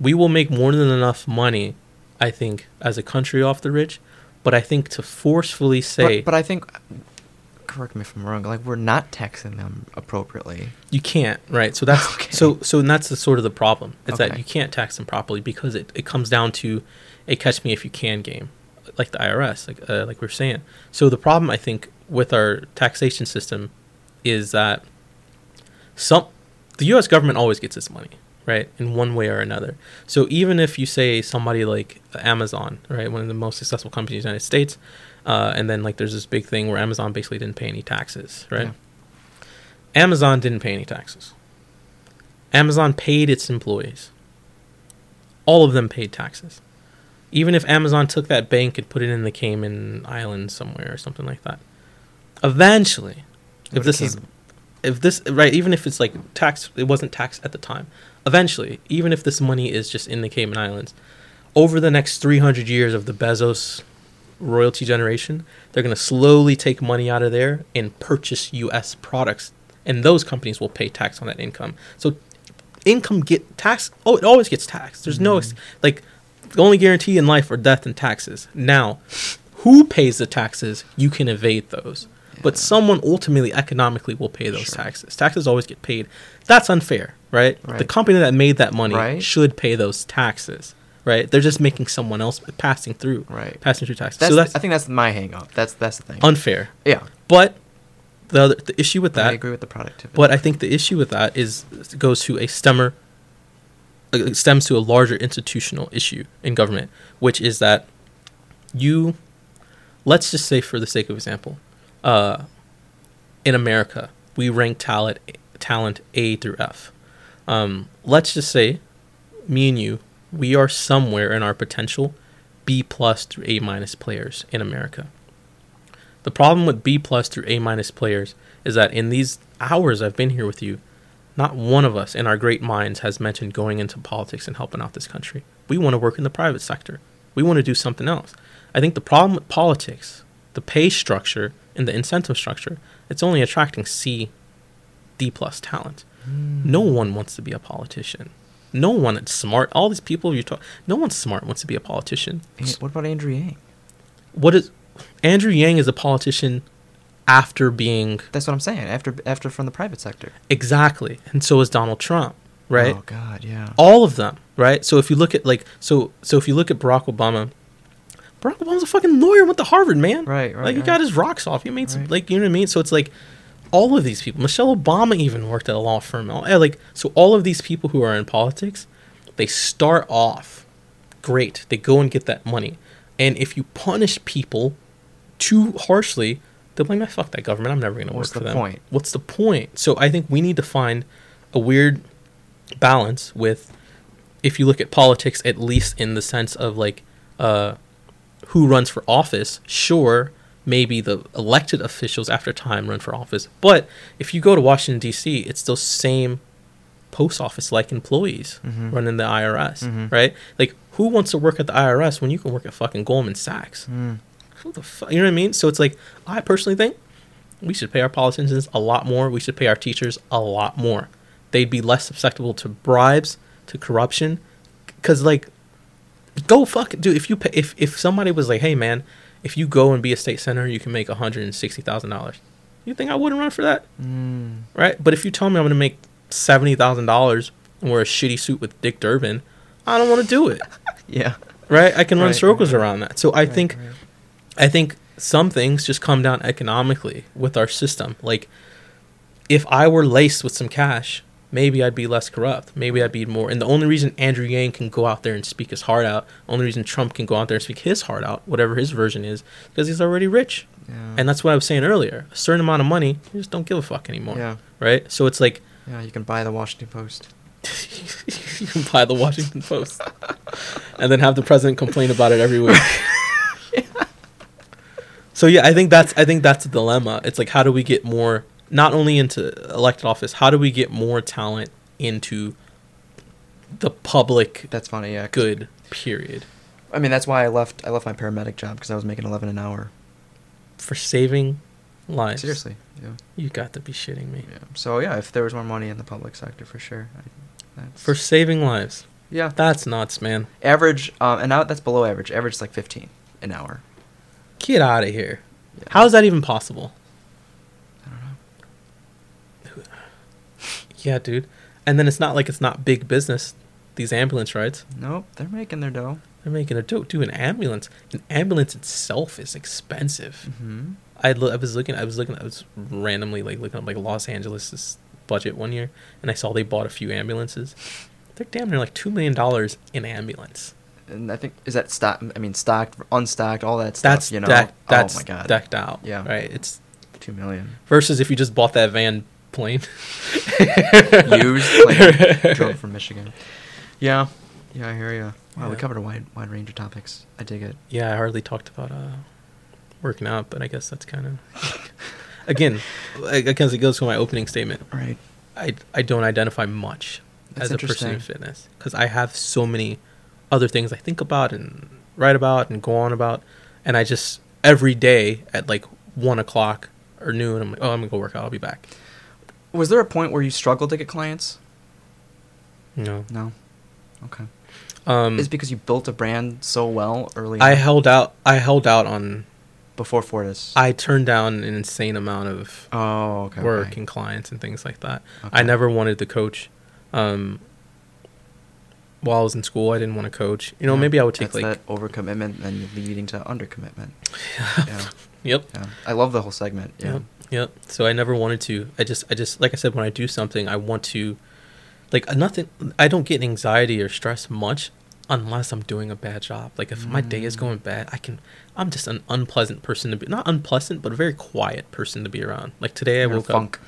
We will make more than enough money, I think, as a country off the rich. But I think to forcefully say but, but I think, correct me if I'm wrong. Like we're not taxing them appropriately. you can't, right? So that's Okay. so so and that's the sort of the problem. Is that you can't tax them properly because it, it comes down to a catch me if you can game, like the IRS, like uh, like we are saying. So the problem I think with our taxation system is that some the U.S. government always gets its money, right, in one way or another. So even if you say somebody like Amazon, right, one of the most successful companies in the United States, uh, and then like there's this big thing where Amazon basically didn't pay any taxes, right? Yeah. Amazon didn't pay any taxes. Amazon paid its employees. All of them paid taxes. Even if Amazon took that bank and put it in the Cayman Islands somewhere or something like that. Eventually, if this is if this right, even if it's like tax, it wasn't taxed at the time. Eventually, even if this money is just in the Cayman Islands, over the next 300 years of the Bezos royalty generation, they're going to slowly take money out of there and purchase U.S. products, and those companies will pay tax on that income. So, income get tax. Oh, it always gets taxed. There's no mm-hmm. ex- like the only guarantee in life are death and taxes. Now, who pays the taxes? You can evade those. But someone ultimately economically will pay those Sure. taxes. Taxes always get paid. That's unfair, right? The company that made that money Right. should pay those taxes, right? They're just making someone else passing through, Right. passing through taxes. That's, so that's I think that's my hang up. That's that's the thing. unfair. yeah. But the other, the issue with that, I agree with the productivity. but I think the issue with that is goes to a stemmer, uh, stems to a larger institutional issue in government, which is that you, let's just say for the sake of example, uh, in America we rank talent talent A through F. Um, let's just say, me and you, we are somewhere in our potential B plus through A minus players in America. The problem with B plus through A minus players is that in these hours I've been here with you, not one of us in our great minds has mentioned going into politics and helping out this country. We want to work in the private sector. We want to do something else. I think the problem with politics, the pay structure and the incentive structure, it's only attracting C, D plus talent. Hmm. No one wants to be a politician. No one that's smart. All these people you talk, no one smart wants to be a politician. What about Andrew Yang? What is Andrew Yang is a politician after being That's what I'm saying. After after from the private sector. exactly, and so is Donald Trump, right? Oh God, yeah. All of them, right? So if you look at like so so if you look at Barack Obama, Barack Obama's a fucking lawyer, went to Harvard, man. Right, right, Like he right. got his rocks off. He made some Right. like you know what I mean. So it's like all of these people. Michelle Obama even worked at a law firm. Eh, Like so, all of these people who are in politics, they start off great. They go and get that money, and if you punish people too harshly, they'll be like, "Fuck that government. I'm never going to work What's for the them." point? What's the point? So I think we need to find a weird balance with if you look at politics at least in the sense of like uh who runs for office sure maybe the elected officials after time run for office but if you go to washington d.c it's those same post office like employees Mhm. running the irs Mhm. right? Like who wants to work at the irs when you can work at fucking goldman sachs? Mm. who the fuck you know what i mean? So it's like i personally think we should pay our politicians a lot more. We should pay our teachers a lot more. They'd be less susceptible to bribes to corruption. Because like go fuck it. Dude if you pay if, if somebody was like hey man if you go and be a state senator you can make $160000 you think i wouldn't run for that Mm. right but if you tell me i'm going to make $70000 and wear a shitty suit with dick durbin i don't want to do it Yeah. right i can run Right, circles right. around that so i Right, think. I think some things just come down economically with our system. Like, if I were laced with some cash, maybe I'd be less corrupt. Maybe I'd be more. And the only reason Andrew Yang can go out there and speak his heart out, only reason Trump can go out there and speak his heart out, whatever his version is, because he's already rich. Yeah. And that's what I was saying earlier. A certain amount of money, you just don't give a fuck anymore. yeah, Right? So it's like yeah. You can buy the Washington Post. you can buy the Washington Post and then have the president complain about it every week. yeah. So yeah, I think that's I think that's a dilemma. It's like how do we get more not only into elected office, how do we get more talent into the public That's funny. Yeah. 'cause- good period I mean, that's why I left. I left my paramedic job because I was making eleven an hour. for saving lives. Seriously. Yeah. You got to be shitting me. Yeah. So yeah, if there was more money in the public sector, for sure. I, that's, For saving lives. yeah, That's nuts, man. average. Um, and now that's below average. Average is like fifteen an hour. Get out of here. Yeah. How is that even possible? I don't know. Yeah, dude. And then it's not like it's not big business. These ambulance rides, Nope, they're making their dough. they're making their dough. Dude, an ambulance, an ambulance itself is expensive. Mm-hmm. I lo- I was looking, I was looking, I was randomly like looking up like Los Angeles's budget one year, and I saw they bought a few ambulances. They're damn near like two million dollars in ambulance. And I think is that stock. I mean, stocked, unstocked, all that stuff. That's you know. deck, that's oh my god. decked out. Yeah. right. It's Two million. versus if you just bought that van plain. Used, like drove from Michigan. Yeah. Yeah, I hear you. Wow, we covered a wide wide range of topics. I dig it. Yeah, I hardly talked about uh, working out, but I guess that's kind of again, because it goes to my opening statement. Right. I I don't identify much That's as a person in fitness because I have so many other things I think about and write about and go on about, and I just every day at like one o'clock or noon, I'm like, oh, I'm gonna go work out. I'll be back. Was there a point where you struggled to get clients? No, No. Okay. um, Is it because you built a brand so well early I on held out. I held out on. before Fortis? I turned down an insane amount of oh, okay. work okay. and clients and things like that. Okay. I never wanted to coach. Um, while I was in school, I didn't want to coach. You know, Yeah, maybe I would take that's like. that overcommitment and leading to undercommitment. yeah. Yep. Yeah. I love the whole segment. Yeah. Yep. Yep. So I never wanted to. I just, I just, like I said, when I do something, I want to, like, nothing. I don't get anxiety or stress much unless I'm doing a bad job. Like, if my day is Mm. going bad, I can. I'm just an unpleasant person to be. Not unpleasant, but a very quiet person to be around. Like today, I You're a woke up. funk.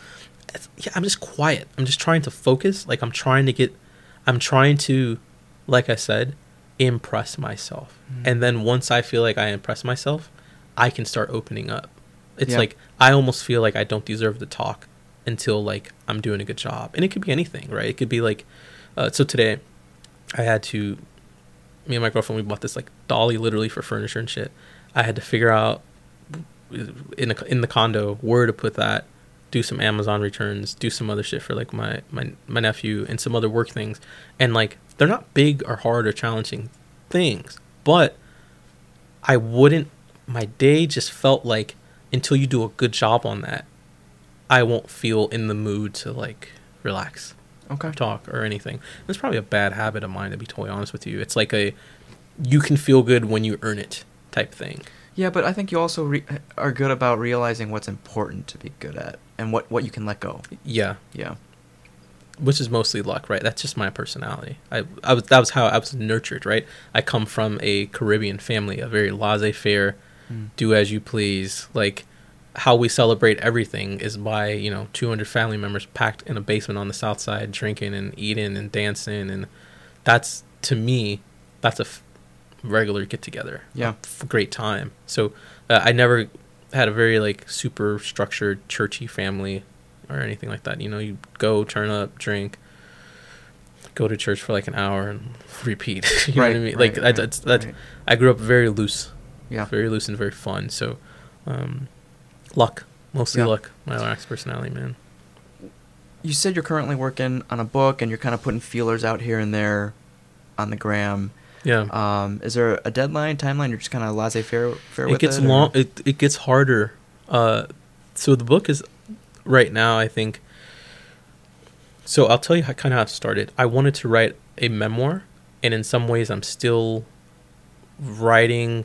it's- yeah, I'm just quiet. I'm just trying to focus. Like I'm trying to get, I'm trying to, like I said, impress myself. Mm. And then once I feel like I impress myself, I can start opening up. It's Yeah. like I almost feel like I don't deserve to talk until like I'm doing a good job. And it could be anything, right? It could be like, uh, so today, I had to, me and my girlfriend, we bought this like dolly literally for furniture and shit. I had to figure out in the in the condo where to put that do some Amazon returns, do some other shit for like my my my nephew and some other work things. And like they're not big or hard or challenging things, but I wouldn't my day just felt like until you do a good job on that, I won't feel in the mood to like relax Okay. or talk or anything. It's probably a bad habit of mine to be totally honest with you. It's like a you can feel good when you earn it type thing. Yeah, but I think you also re- are good about realizing what's important to be good at and what, what you can let go. Yeah. Yeah. which is mostly luck, right? That's just my personality. I, I was that was how I was nurtured, right? I come from a Caribbean family, a very laissez-faire, Mm. do as you please. Like how we celebrate everything is by you know 200 family members packed in a basement on the south side, drinking and eating and dancing, and that's to me, that's a f- regular get together. Yeah. f- great time. So uh, I never had a very like super structured churchy family or anything like that. You know, you go turn up, drink, go to church for like an hour and repeat. you know what I Right, mean? right, like right, that's that. right. I grew up very loose, Yeah. very loose and very fun. So, um, luck, mostly Yeah. luck. My lax personality, man. You said you're currently working on a book and you're kind of putting feelers out here and there on the gram. Yeah. Um, is there a deadline, timeline? You're just kind of laissez-faire fair it with gets it? or- long. It it gets harder. Uh, so the book is right now. I think. So I'll tell you how kind of how it started. I wanted to write a memoir, and in some ways, I'm still writing.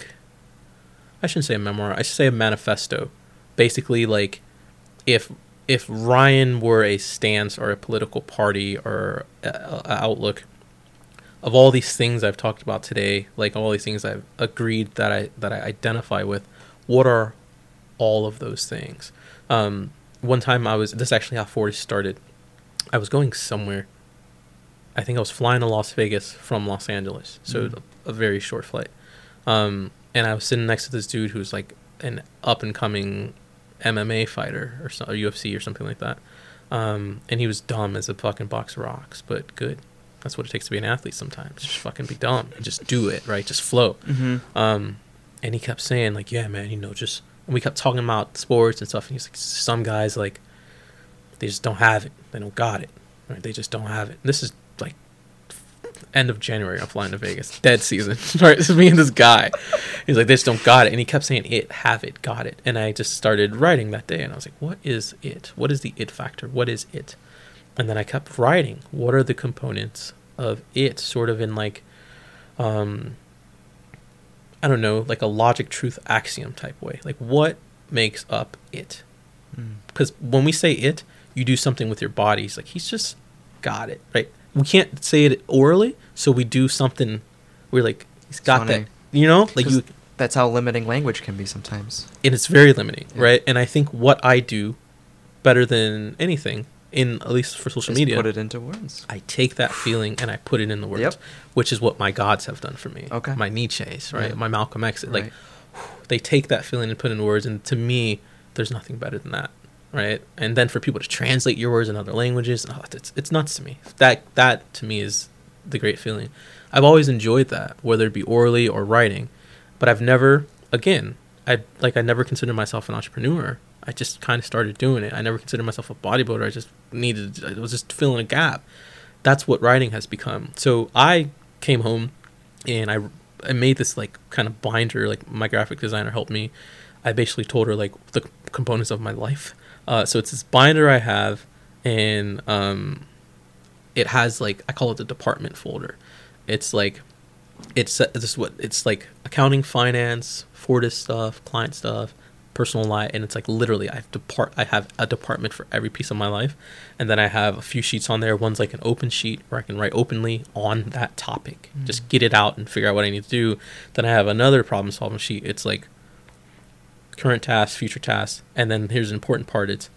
I shouldn't say a memoir. I should say a manifesto. Basically, like if if Ryan were a stance or a political party or a, a outlook of all these things I've talked about today, like all these things I've agreed that I that I identify with, what are all of those things? Um, one time I was this is actually how Fortis started. I was going somewhere. I think I was flying to Las Vegas from Los Angeles, so Mm. a, a very short flight. Um, and I was sitting next to this dude who's like an up and coming MMA fighter or, so, or UFC or something like that. Um, and he was dumb as a fucking box of rocks, but good. That's what it takes to be an athlete sometimes. Just fucking be dumb and just do it, right? Just flow. Mm-hmm. Um, and he kept saying like, "Yeah, man, you know, just." And we kept talking about sports and stuff. And he's like, "Some guys like, they just don't have it. They don't got it. Right? They just don't have it." This is end of January. I'm flying to Vegas, dead season. right? This is me and this guy. He's like, "They just don't got it," and he kept saying, "It, have it, got it." And I just started writing that day, and I was like, "What is it? What is the it factor? What is it?" And then I kept writing. What are the components of it? Sort of in like, um, I don't know, like a logic truth axiom type way. Like what makes up it? Mm. Because when we say it, you do something with your body. He's like, he's just got it, right? We can't say it orally, so we do something. We're like, he's got funny. that, you know, like you, That's how limiting language can be sometimes. and it's very limiting, Yeah. right? And I think what I do better than anything, in at least for social Just media, put it into words. I take that feeling and I put it in the words, Yep. which is what my gods have done for me. Okay. My Nietzsche's, right? Yeah. My Malcolm X. Like, Right. they take that feeling and put it in words, and to me, there's nothing better than that, right? And then for people to translate your words in other languages, oh, it's it's nuts to me. That that to me is the great feeling. I've always enjoyed that, whether it be orally or writing, but I've never, again, I like I never considered myself an entrepreneur. I just kind of started doing it. I never considered myself a bodybuilder. I just needed, I was just filling a gap. That's what writing has become. So I came home and I, I made this like kind of binder. Like my graphic designer helped me. I basically told her like the components of my life. Uh, so it's this binder I have, and um, it has like I call it the department folder. It's like it's uh, this is what it's like accounting, finance, Fortis stuff, client stuff, personal life, and it's like literally I have depart I have a department for every piece of my life, and then I have a few sheets on there. One's like an open sheet where I can write openly on that topic, just get it out and figure out what I need to do. Then I have another problem solving sheet. It's like current tasks, future tasks, and then here's an important part: it's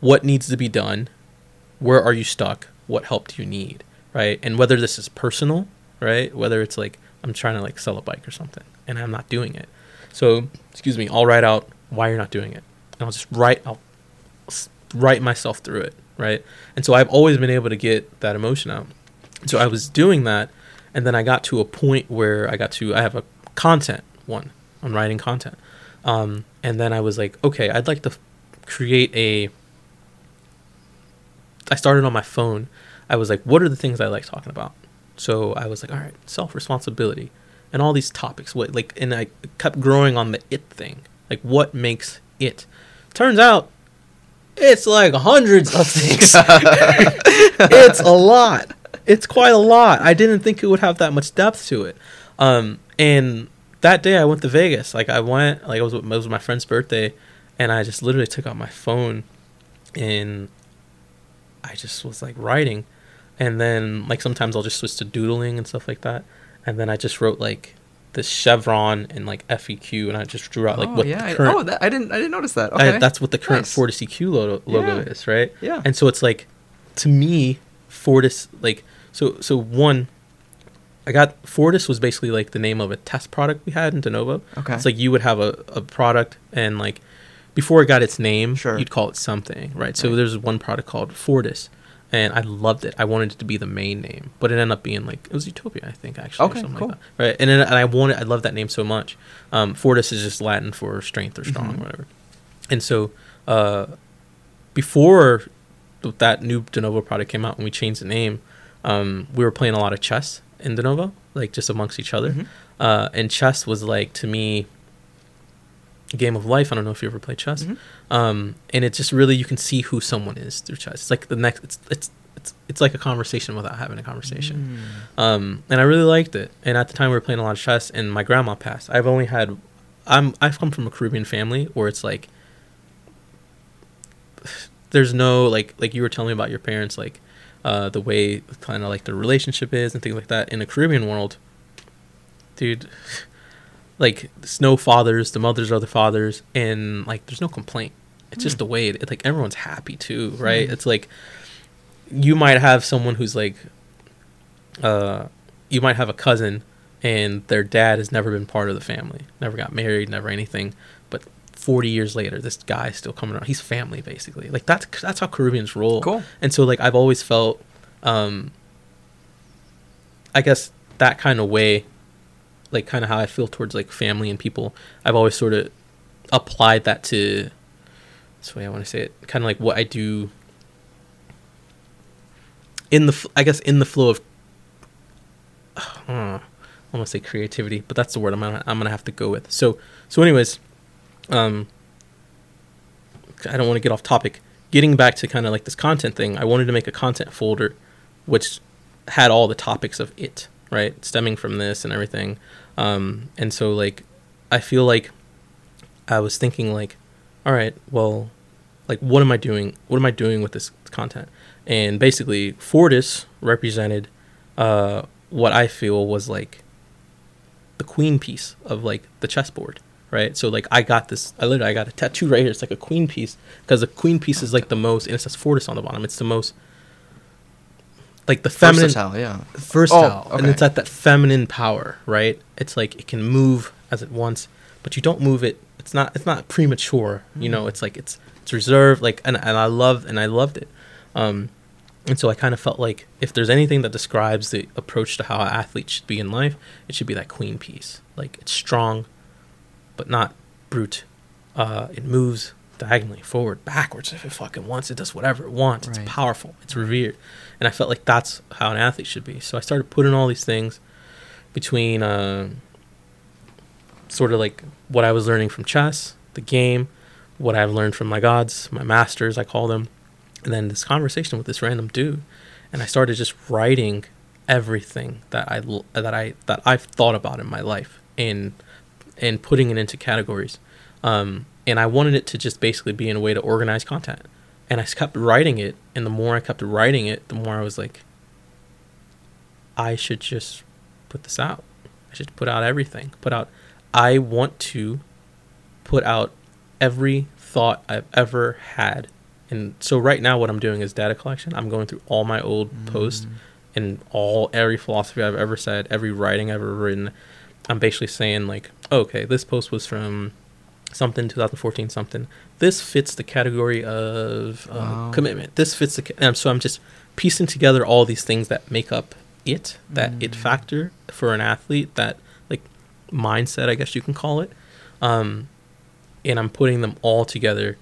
what needs to be done, where are you stuck, what help do you need, right? And whether this is personal, right? Whether it's like I'm trying to like sell a bike or something and I'm not doing it. So, excuse me, I'll write out why you're not doing it. And I'll just write I'll write myself through it, right? And so I've always been able to get that emotion out. So I was doing that and then I got to a point where I got to I have a content one. I'm writing content. Um, and then I was like, okay, I'd like to f- create a I started on my phone. I was like, what are the things I like talking about? So I was like, all right, self responsibility and all these topics. What like, and I kept growing on the it thing. Like, what makes it? Turns out, it's like hundreds of things. it's a lot. It's quite a lot. I didn't think it would have that much depth to it. Um, and that day I went to Vegas. Like I went, like it was, it was my friend's birthday, and I just literally took out my phone, and I just was like writing, and then like sometimes I'll just switch to doodling and stuff like that, and then I just wrote like this chevron and like FEQ, and I just drew out like oh, what yeah. the I- current. oh, that, I didn't. I didn't notice that. I- Okay. that's what the current Nice. Fortis EQ logo, logo Yeah. is, right? yeah. And so it's like, to me, Fortis like so so one. I got Fortis was basically like the name of a test product we had in De Novo. okay. It's like you would have a, a product and like before it got its name, Sure. you'd call it something, right? So Right. there's one product called Fortis, and I loved it. I wanted it to be the main name, but it ended up being like it was Utopia, I think, actually, Okay, cool. like right? And then, and I wanted, I love that name so much. Um, Fortis is just Latin for strength or strong, Mhm. or whatever. And so uh, before th- that new De Novo product came out, and we changed the name, um, we were playing a lot of chess in the De Novo, like just amongst each other. Mhm. Uh, and chess was like to me game of life. I don't know if you ever played chess. Mhm. Um, and it's just really you can see who someone is through chess. It's like the next. It's it's it's it's like a conversation without having a conversation. Mm. Um, and I really liked it. And at the time we were playing a lot of chess, and my grandma passed. I've only had, I'm I've come from a Caribbean family where it's like, there's no like like you were telling me about your parents like uh the way kind of like the relationship is and things like that in the caribbean world dude like there's no fathers the mothers are the fathers and like there's no complaint it's just Mm. the way it, like everyone's happy too right Mm. it's like you might have someone who's like uh you might have a cousin and their dad has never been part of the family never got married never anything 40 years later this guy's still coming around he's family basically like that's that's how caribbeans roll Cool. and so like i've always felt um i guess that kind of way like kind of how i feel towards like family and people i've always sort of applied that to that's the way i want to say it kind of like what i do in the I guess in the flow of uh, I want to say creativity, but that's the word I'm gonna I'm gonna have to go with. So so anyways, um, I don't want to get off topic. Getting back to kind of like this content thing, I wanted to make a content folder, which had all the topics of it, right, stemming from this and everything. Um, and so like, I feel like I was thinking like, all right, well, like what am I doing? What am I doing with this content? And basically, Fortis represented uh, what I feel was like the queen piece of like the chessboard, right? So like I got this, I literally I got a tattoo right here. It's like a queen piece because the queen piece is like the most, and it says Fortis on the bottom. It's the most like the feminine Versatile, yeah. versatile, Oh, and it's at that feminine power, right? It's like it can move as it wants, but you don't move it. It's not. It's not premature. You know. Mm. It's like it's it's reserved. Like and and I love and I loved it. Um, and so I kind of felt like if there's anything that describes the approach to how an athlete should be in life, it should be that queen piece. Like it's strong, but not brute. Uh, it moves diagonally forward, backwards if it fucking wants. It does whatever it wants. Right. It's powerful. It's revered. And I felt like that's how an athlete should be. So I started putting all these things between uh, sort of like what I was learning from chess, the game, what I've learned from my gods, my masters, I call them, and then this conversation with this random dude, and I started just writing everything that I that I that I've thought about in my life and and putting it into categories. Um, and I wanted it to just basically be in a way to organize content. And I kept writing it, and the more I kept writing it, the more I was like, I should just put this out. I should put out everything. Put out. I want to put out every thought I've ever had. And so right now, what I'm doing is data collection. I'm going through all my old posts Mm. and all every philosophy I've ever said, every writing I've ever written. I'm basically saying like, okay, this post was from something 2014 something. This fits the category of uh, Wow. commitment. This fits the. Ca- so I'm just piecing together all these things that make up it, that it Mm. factor for an athlete, that like mindset, I guess you can call it. Um, and I'm putting them all together.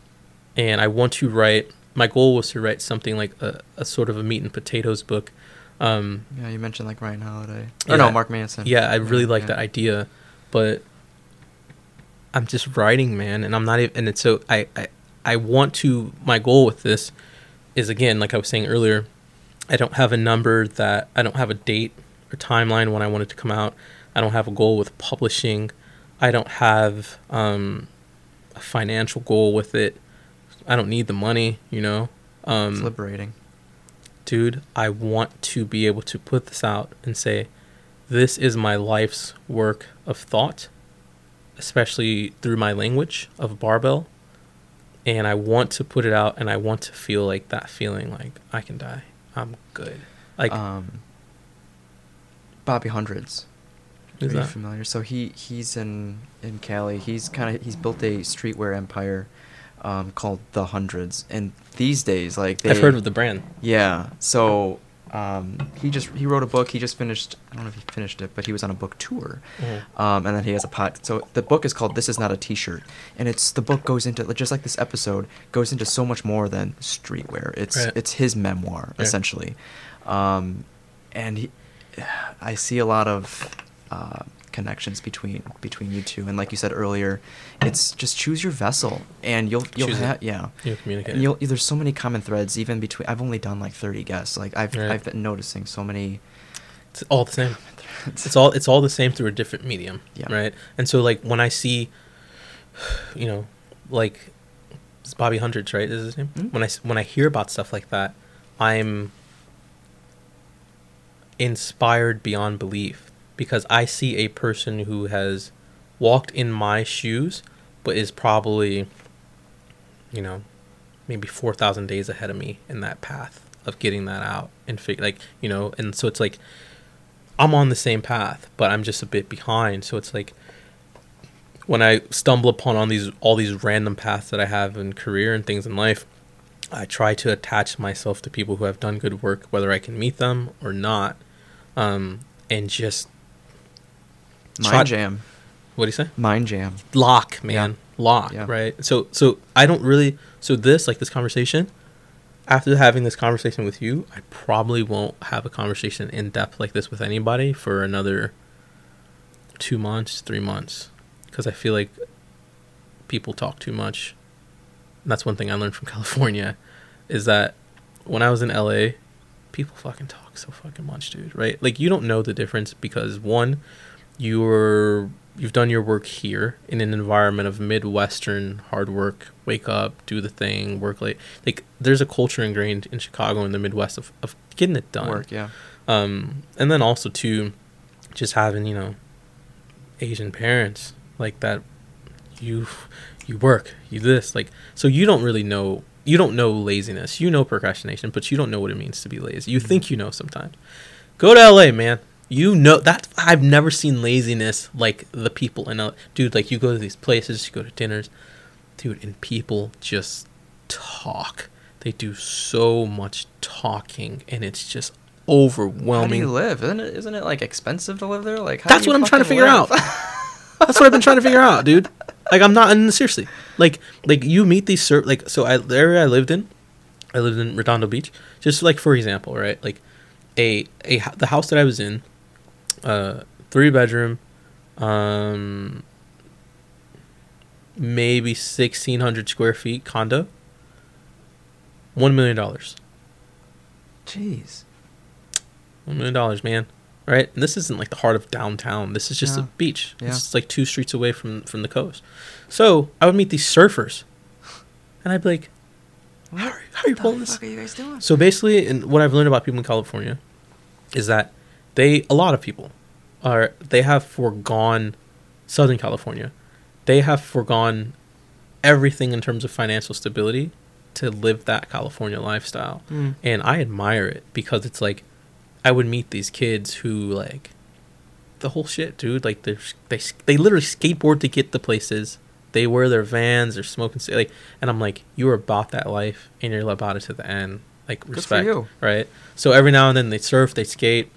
And I want to write. My goal was to write something like a, a sort of a meat and potatoes book. Um, Yeah, you mentioned like Ryan Holiday. Yeah. Or no, Mark Manson. yeah, I really like yeah. that idea, but I'm just writing, man, and I'm not even. And it's so I, I I want to. My goal with this is again, like I was saying earlier, I don't have a number that I don't have a date or timeline when I want it to come out. I don't have a goal with publishing. I don't have um, a financial goal with it. I don't need the money, you know. It's Um, liberating. Dude, I want to be able to put this out and say, this is my life's work of thought, especially through my language of barbell. And I want to put it out and I want to feel like that feeling like I can die. I'm good. Like, um, Bobby Hundreds. You that? familiar? So he he's in in Cali. He's kind of he's built a streetwear empire um, called the Hundreds. And these days, like they, I've heard of the brand. Yeah. So um, he just he wrote a book. He just finished. I don't know if he finished it, but he was on a book tour. Mhm. Um, and then he has a pot. So the book is called "This Is Not a T-Shirt," and it's the book goes into just like this episode goes into so much more than streetwear. It's Right. it's his memoir Right. essentially, um, and he, I see a lot of uh, connections between between you two. And like you said earlier, it's just choose your vessel, and you'll you'll have yeah. you'll communicate. And you'll, there's so many common threads even between. I've only done like 30 guests. Like I've Right. I've been noticing so many. it's all the same. it's all it's all the same through a different medium Yeah. right and so like when i see you know like it's Bobby Hundreds, right? Is his name? Mhm. I when I hear about stuff like that, I'm inspired beyond belief because I see a person who has walked in my shoes, but is probably, you know, maybe four thousand days ahead of me in that path of getting that out and fig- like you know, and so it's like I'm on the same path, but I'm just a bit behind. So it's like when I stumble upon on these all these random paths that I have in career and things in life, I try to attach myself to people who have done good work, whether I can meet them or not, um, and just Mind try- jam. what do you say? Mind jam. Lock, man, lock, Yeah. right? So, so I don't really. So this, like this conversation, after having this conversation with you, I probably won't have a conversation in depth like this with anybody for another two months, three months, because I feel like people talk too much. And that's one thing I learned from California, is that when I was in LA, people fucking talk so fucking much, dude. Right? Like you don't know the difference because one, you're you've done your work here in an environment of midwestern hard work wake up do the thing work late. Like there's a culture ingrained in chicago in the midwest of, of getting it done. Work, yeah. um and then also too just having you know asian parents like that you you work you this like so you don't really know you don't know laziness. You know procrastination but you don't know what it means to be lazy. You think you know sometimes. Go to la man you know that i've never seen laziness like the people in a dude like you go to these places you go to dinners dude and people just talk they do so much talking and it's just How do overwhelming you live? Isn't it? Isn't it like expensive to live there? Like how That's what I'm trying to figure live? out. That's what I've been trying to figure out, dude. Like I'm not and seriously. Like like you meet these cer- like so I the area I lived in, I lived in Redondo Beach. Just like for example, right? Like a a the house that I was in, uh, three bedroom, um, maybe sixteen hundred square feet condo. One million dollars. Jeez. One million dollars, man. Right? And this isn't like the heart of downtown. This is just a beach. Yeah. It's like two streets away from from the coast. So I would meet these surfers, and I'd be like, "How are, how are you pulling this?" fuck are you guys doing? So basically, and what I've learned about people in California is that they a lot of people are they have foregone Southern California. They have foregone everything in terms of financial stability to live that California lifestyle Mm. and I admire it because it's like I would meet these kids who like the whole shit, dude. Like they they they literally skateboard to get the places. They wear their vans, they're smoking like, and I'm like, you are about that life, and you're about it to the end. Like respect, you. right? So every now and then they surf, they skate,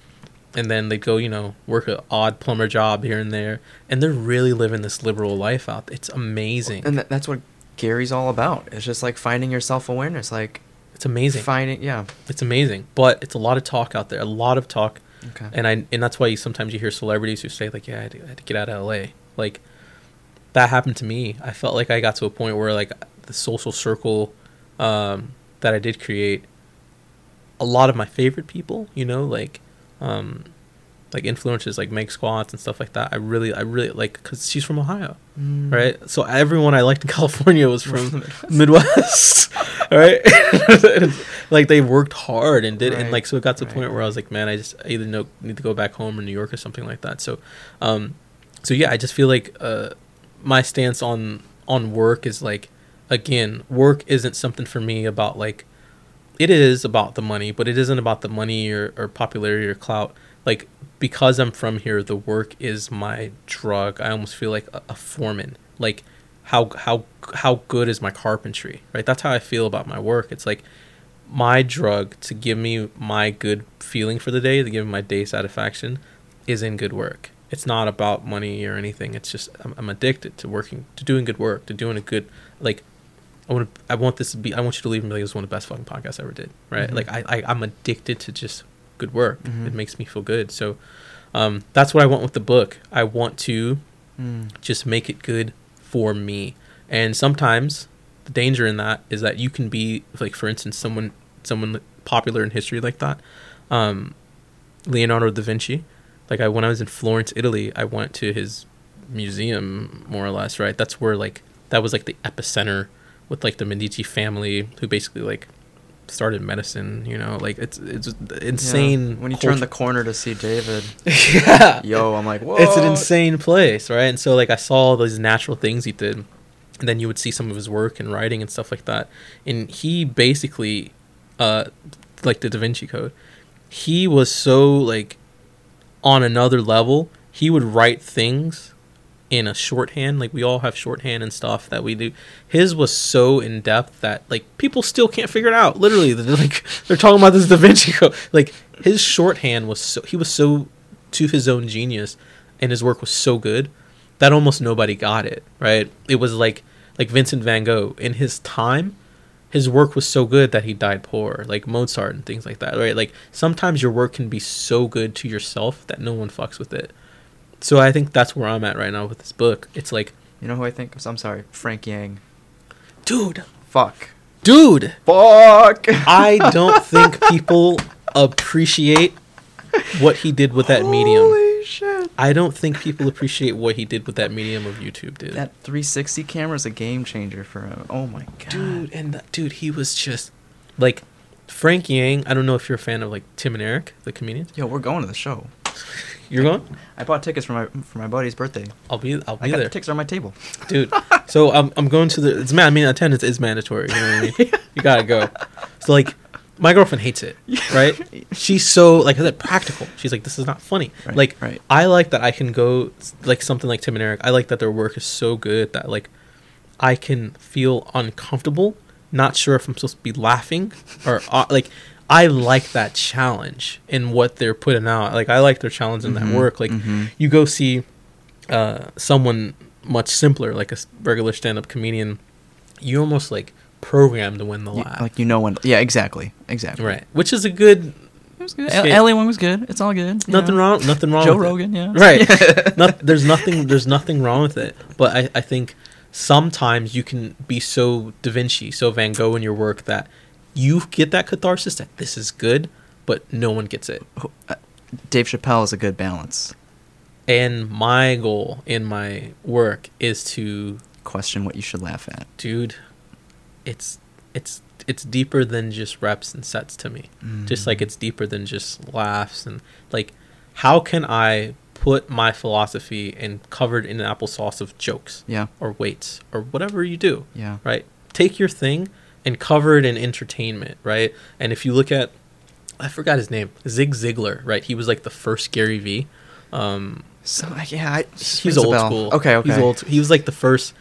and then they go, you know, work a odd plumber job here and there, and they're really living this liberal life out. It's amazing. And that, that's what Gary's all about. It's just like finding your self awareness, like it's amazing. finding. Yeah. It's amazing, but it's a lot of talk out there. A lot of talk. Okay. and I and that's why you, sometimes you hear celebrities who say like, "Yeah, I had, to, I had to get out of LA." Like that happened to me. I felt like I got to a point where like the social circle um, that I did create, a lot of my favorite people, you know, like um, like influences like Meg Squats and stuff like that. I really, I really like because she's from Ohio, Mm. right? So everyone I liked in California was from the Midwest, right? Like they worked hard and did, and like so it got to the right. point where I was like, man, I just I either know, need to go back home or New York or something like that. So, um, so yeah, I just feel like uh, my stance on on work is like, again, work isn't something for me about like, it is about the money, but it isn't about the money or, or popularity or clout. Like because I'm from here, the work is my drug. I almost feel like a, a foreman. Like how how how good is my carpentry? Right? That's how I feel about my work. It's like my drug to give me my good feeling for the day, to give me my day satisfaction, is in good work. It's not about money or anything. It's just I'm, I'm addicted to working, to doing good work, to doing a good like. I want to, I want this to be. I want you to leave and be like, "This is one of the best fucking podcasts I ever did." Right? Mhm. Like I, I, I'm addicted to just good work. Mhm. It makes me feel good. So, um, that's what I want with the book. I want to Mm. just make it good for me. And sometimes the danger in that is that you can be like, for instance, someone someone popular in history like that, um, Leonardo da Vinci. Like I when I was in Florence, Italy, I went to his museum more or less. Right, that's where like that was like the epicenter with like the Medici family, who basically like started medicine. You know, like it's it's insane. Yeah. When you turn the corner to see David, yeah, yo, I'm like, whoa. it's an insane place, right? And so like I saw all these natural things he did, and then you would see some of his work and writing and stuff like that. And he basically, uh, like the Da Vinci Code, he was so like on another level. He would write things in a shorthand, like we all have shorthand and stuff that we do. His was so in depth that like people still can't figure it out. Literally, they're like they're talking about this Da Vinci Code. Like his shorthand was so he was so to his own genius, and his work was so good that almost nobody got it. Right? It was like like Vincent Van Gogh in his time. His work was so good that he died poor, like Mozart and things like that, right? Like sometimes your work can be so good to yourself that no one fucks with it. So I think that's where I'm at right now with this book. It's like, You know who I think? I'm sorry, Frank Yang. dude, Fuck. dude, Fuck. I don't think people appreciate what he did with that medium. Holy shit. I don't think people appreciate what he did with that medium of YouTube, dude. That 360 camera is a game changer for him. Oh my god. dude, and that, dude, he was just like Frank Yang. I don't know if you're a fan of like Tim and Eric, the comedians. Yo, we're going to the show. You're going? I bought tickets for my for my buddy's birthday. I'll be. I'll be I got there, the tickets on my table. dude. So I'm I'm going to the. It's man. I mean, attendance is mandatory. You know what I mean? You gotta go. So like, my girlfriend hates it, right? She's so like I said, practical. She's like, this is not funny. Right, like, right. I like that I can go like something like Tim and Eric. I like that their work is so good that like I can feel uncomfortable, not sure if I'm supposed to be laughing or uh, like. I like that challenge in what they're putting out. Like I like their challenge in Mhm, that work. Like mhm. you go see uh, someone much simpler, like a regular stand-up comedian, you almost like program to win the laugh, like you know when. Yeah, exactly, exactly. right? Which is a good. It was good. L- LA one was good. It's all good. Nothing know. wrong. Nothing wrong. Joe with it. Rogan, yeah. right Not, there's nothing there's nothing wrong with it but I, I think sometimes you can be so da vinci so van gogh in your work that you get that catharsis that this is good but no one gets it Dave Chappelle is a good balance. and my goal in my work is to Question what you should laugh at. dude it's it's it's deeper than just reps and sets to me just like Mm. it's deeper than just laughs and like how can i put my philosophy and covered in an applesauce of jokes Yeah, or weights or whatever you do yeah. right take your thing and covered in entertainment right? And if you look at i forgot his name zig ziglar right? He was like the first gary V. um So yeah, I, he's old school. Okay, okay. he's old. He was like the first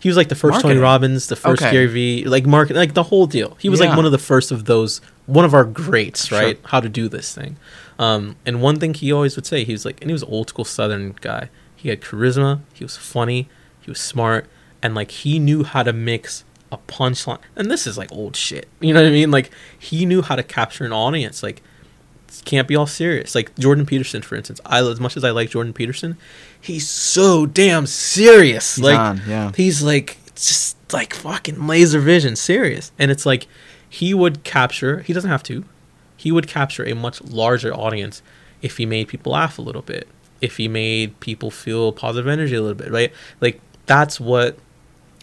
he was like the first tony robbins the first Okay. gary V, like market like the whole deal. He was Yeah. like one of the first of those one of our greats Sure. right? How to do this thing. Um and one thing he always would say he was like and he was an old school southern guy. He had charisma. He was funny. He was smart. And like he knew how to mix a punchline. And this is like old shit. You know what i mean? Like he knew how to capture an audience. Like can't be all serious. Like jordan peterson for instance i as much as i like jordan peterson he's so damn serious. He's like on, yeah. he's like just like fucking laser vision serious. And it's like he would capture he doesn't have to he would capture a much larger audience if he made people laugh a little bit if he made people feel positive energy a little bit right? Like that's what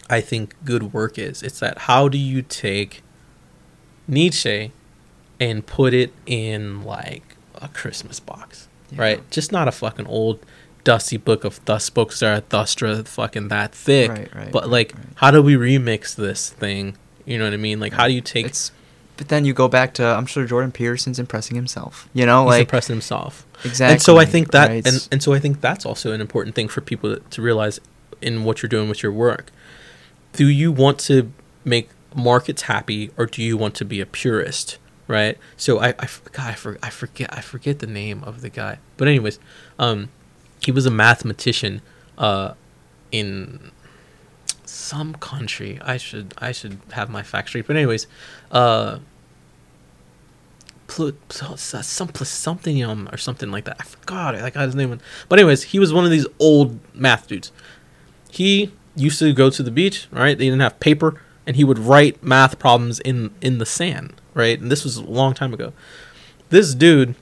i think good work is it's that how do you take nietzsche and put it in like a christmas box Yeah. right just not a fucking old dusty book of thus spoke zarathustra fucking that thick Right, right, but like right. how do we remix this thing you know what i mean like how do you take It's, but then you go back to I'm sure Jordan Peterson's impressing himself. You know, he's like impressing himself exactly. and so i think that and, and so i think that's also an important thing for people to, to realize in what you're doing with your work do you want to make markets happy or do you want to be a purist right so i i God, I, for, I forget i forget the name of the guy but anyways um he was a mathematician uh in some country i should i should have my facts straight but anyways uh pl- some something um or something like that. I forgot. I got his name. But anyways, he was one of these old math dudes. He used to go to the beach, right? They didn't have paper, and he would write math problems in in the sand, right? And this was a long time ago. This dude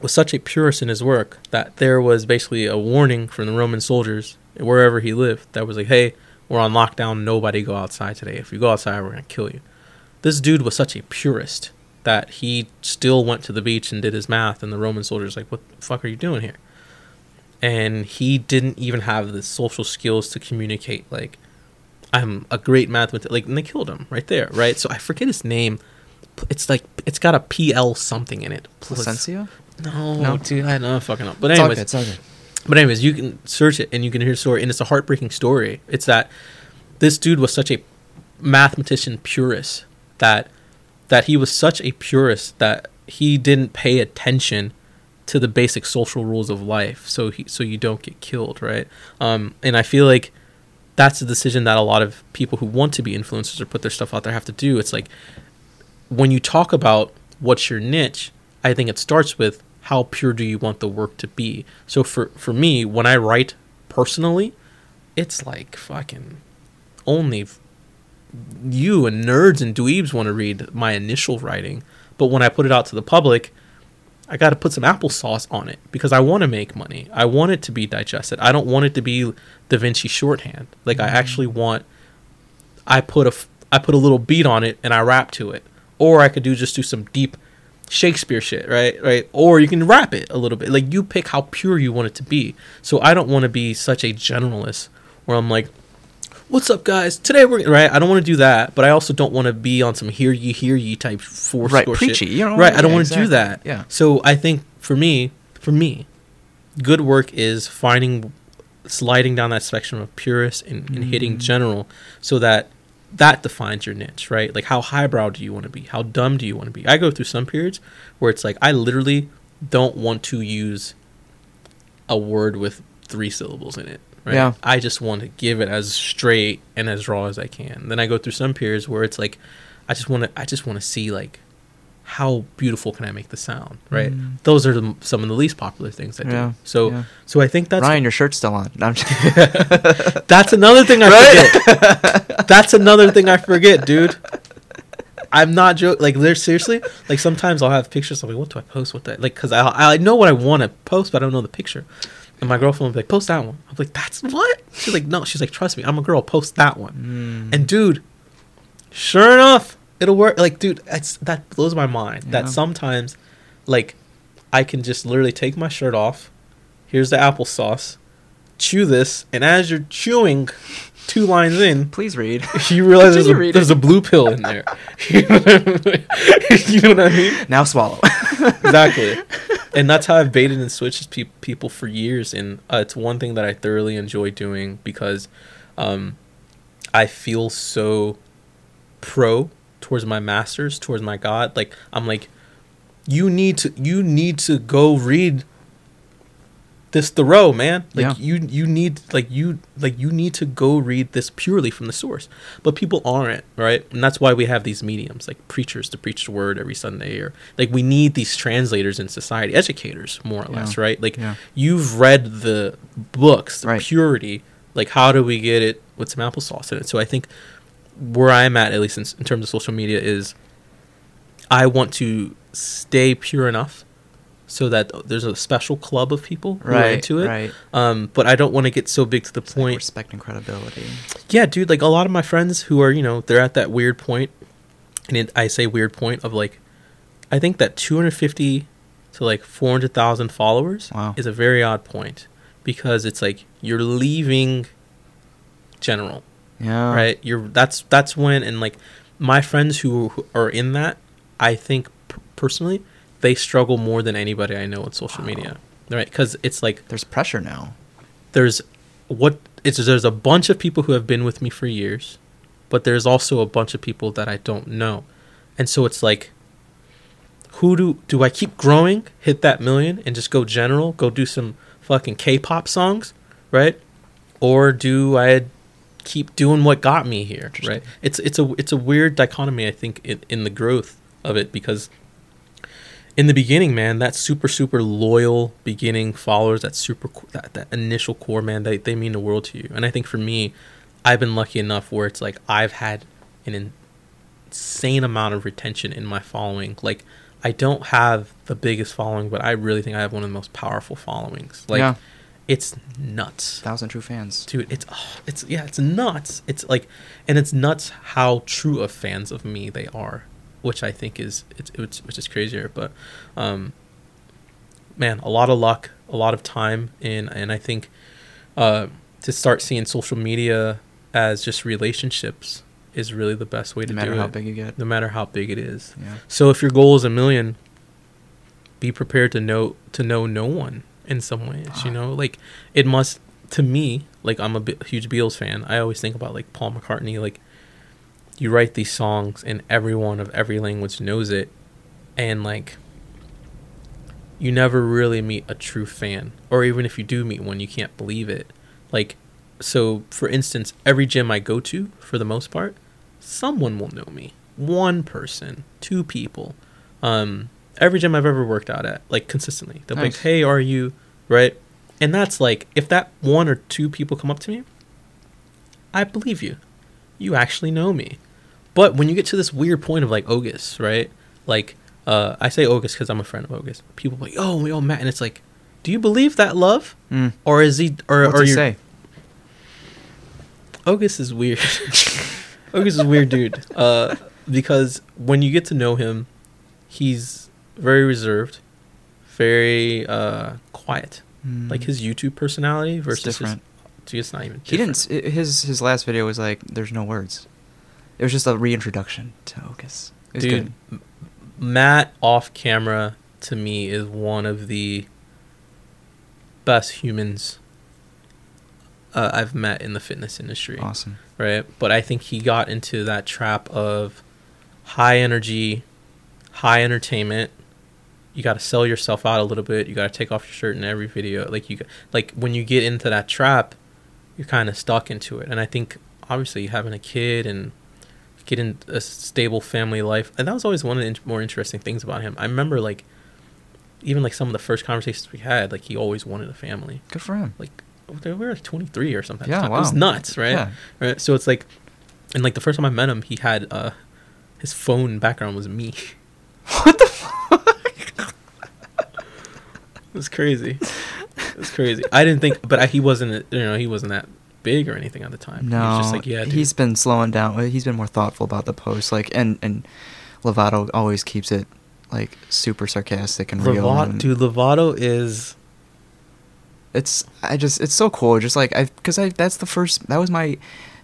was such a purist in his work that there was basically a warning from the Roman soldiers wherever he lived that was like, "Hey, we're on lockdown. Nobody go outside today. If you go outside, we're gonna kill you. This dude was such a purist that he still went to the beach and did his math, and the Roman soldiers like, "What the fuck are you doing here?" And he didn't even have the social skills to communicate. Like, I'm a great mathematician. Like, and they killed him right there, right? So I forget his name. It's like it's got a PL something in it. Placentia? No, No? dude, I know fucking up. But It's anyways. It's all good. but anyways, you can search it and you can hear the story, and it's a heartbreaking story. It's that this dude was such a mathematician purist that that he was such a purist that he didn't pay attention to the basic social rules of life, so he so you don't get killed, right? Um, and I feel like that's a decision that a lot of people who want to be influencers or put their stuff out there have to do. It's like when you talk about what's your niche, I think it starts with how pure do you want the work to be. So for for me, when I write personally, it's like fucking only you and nerds and dweebs want to read my initial writing. But when I put it out to the public, I got to put some applesauce on it because I want to make money. I want it to be digested. I don't want it to be Da Vinci shorthand. Like I mm-hmm. actually want I put a I put a little beat on it and I rap to it. Or I could do just do some deep Shakespeare shit, right? Right? Or you can rap it a little bit. Like you pick how pure you want it to be. So I don't want to be such a generalist where I'm like, "What's up, guys? Today we're right." I don't want to do that, but I also don't want to be on some hear ye hear ye type force Right, shit. preachy, you know? right? I don't want to do that. Yeah. So I think for me, for me, good work is finding sliding down that spectrum of purist and, and hitting Mm. general so that that defines your niche right like how highbrow do you want to be how dumb do you want to be i go through some periods where it's like i literally don't want to use a word with three syllables in it right Yeah. i just want to give it as straight and as raw as i can then i go through some periods where it's like i just want to i just want to see like how beautiful can i make the sound right Mm. those are the, some of the least popular things i do Yeah, so yeah. so i think that's Ryan, your shirt's still on. No, I'm just- that's another thing I forget. That's another thing I forget, dude. I'm not joking. Like, there's seriously, like sometimes I'll have pictures. I'm like, what do I post? What that? Like, cause I I know what I want to post, but I don't know the picture. And my girlfriend will be like, post that one. I'm like, that's what? She's like, no. She's like, trust me, I'm a girl. Post that one. Mm. And dude, sure enough, it'll work. Like, dude, it's, that blows my mind. Yeah. That sometimes, like, I can just literally take my shirt off. Here's the applesauce. Chew this, and as you're chewing, two lines in, Please read. you realize there's a, Continue there's a blue pill in there. you know what I mean? You know what I mean? now swallow. exactly and that's how i've baited and switched pe- people for years and uh, it's one thing that i thoroughly enjoy doing because um, i feel so pro towards my masters towards my god like i'm like you need to you need to go read this Thoreau, man. Like Yeah. you you need like you like you need to go read this purely from the source. But people aren't, right? And that's why we have these mediums like preachers to preach the word every Sunday or like we need these translators in society, educators more or Yeah. less, right? Like Yeah. you've read the books, the Right. purity. Like how do we get it with some applesauce in it? So I think where I'm at, at least in, in terms of social media, is I want to stay pure enough so that there's a special club of people who are right. into it. Right. Um, but I don't want to get so big to the It's like point. respect and credibility. yeah, dude. Like a lot of my friends who are, you know, they're at that weird point, and it, I say weird point of like, I think that 250 to like 400,000 followers Wow. is a very odd point because it's like you're leaving general Yeah. right you're that's that's when and like my friends who, who are in that i think p- personally they struggle more than anybody i know on social Wow. media right? Because it's like There's pressure now. there's what it's there's a bunch of people who have been with me for years but there's also a bunch of people that i don't know. And so it's like who do do i keep growing hit that million and just go general go do some fucking k-pop songs right? Or do i keep doing what got me here right? It's it's a it's a weird dichotomy i think in, in the growth of it because in the beginning man that super super loyal beginning followers that super that, that initial core man they, they mean the world to you and i think for me i've been lucky enough where it's like i've had an insane amount of retention in my following like i don't have the biggest following but i really think i have one of the most powerful followings like yeah. it's nuts. Thousand true fans. dude it's oh, it's yeah it's nuts it's like and it's nuts how true of fans of me they are which i think is it's, it's which is crazier but um man a lot of luck a lot of time and and i think uh to start seeing social media as just relationships is really the best way No to matter do how it big you get. no matter how big it is Yeah. so if your goal is a million, be prepared to know to know no one in some ways. You Ah. know, like it must to me. Like I'm a huge Beatles fan. I always think about like Paul McCartney. Like you write these songs and everyone of every language knows it, and like you never really meet a true fan, or even if you do meet one, you can't believe it. Like so, for instance, every gym I go to, for the most part, someone will know me. One person, two people. Um, every gym I've ever worked out at, like consistently, they'll be like, "Hey, are you right?" And that's like, if that one or two people come up to me, I believe you. You actually know me. But when you get to this weird point of like Ogus, right? Like, uh, I say Ogus because I'm a friend of Ogus. People like, "Oh, we all met," and it's like, do you believe that love, Mm. or is he, or What's or he you say? Ogus is weird. Ogus is a weird dude. Uh, because when you get to know him, he's very reserved, very uh, quiet. Mm. Like his YouTube personality It's versus his, different. dude, it's not even. He didn't. different. s- i- His his last video was like, "There's no words." It was just a reintroduction to Ogus. Dude, good. Matt off camera to me is one of the best humans uh, I've met in the fitness industry. Awesome. right? But I think he got into that trap of high energy, high entertainment. You got to sell yourself out a little bit. You got to take off your shirt in every video. Like you, like when you get into that trap, you're kind of stuck into it. And I think obviously having a kid and getting a stable family life, and that was always one of the in- more interesting things about him. I remember like even like some of the first conversations we had, like he always wanted a family. Good for him. Like we were like 23 or something. Yeah, time. It was nuts, right? Yeah. right? So it's like, and like the first time I met him, he had uh, his phone background was me. What the fuck? It was crazy. It was crazy. I didn't think, but I, he wasn't. You know, he wasn't that big or anything at the time. No, he just like, yeah, dude. he's been slowing down. He's been more thoughtful about the posts. Like, and and Lovato always keeps it like super sarcastic and real. And dude. Lovato is It's I just it's so cool. Just like I because I that's the first that was my.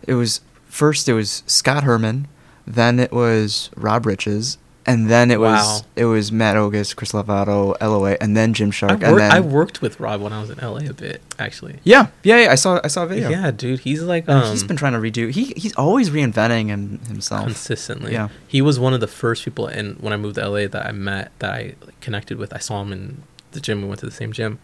It was first it was Scott Herman, then it was Rob Riches, and then it Wow. was it was Matt Ogus, Chris Lovato, LOA, and then Jim I, Shark, and then I worked with Rob when I was in LA a bit, actually. yeah, yeah, yeah, I saw I saw a video. Yeah, dude. He's like, um, he's been trying to redo. He he's always reinventing him himself. consistently. Yeah. He was one of the first people, and when I moved to LA, that I met, that I like, connected with. I saw him in the gym. We went to the same gym.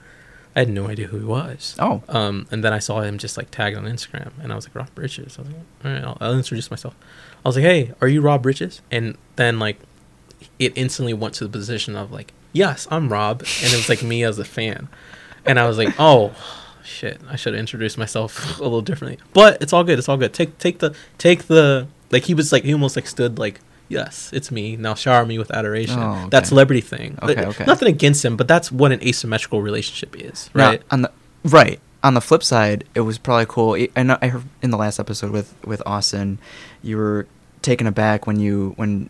I had no idea who he was. Oh, Um, and then I saw him just like tagged on Instagram, and I was like Rob Riches. I was like, all right, I'll, I'll introduce myself. I was like, hey, are you Rob Riches? And then like, it instantly went to the position of like, yes, I'm Rob, and it was like me as a fan, and I was like, oh, shit, I should have introduced myself a little differently. But it's all good. It's all good. Take take the take the like he was like he almost like stood like. Yes, it's me. Now shower me with adoration. Oh, okay. That celebrity thing. Okay, okay. Nothing against him, but that's what an asymmetrical relationship is, Now, right? on the right on the flip side, it was probably cool. I know I heard in the last episode with with Austin, you were taken aback when you when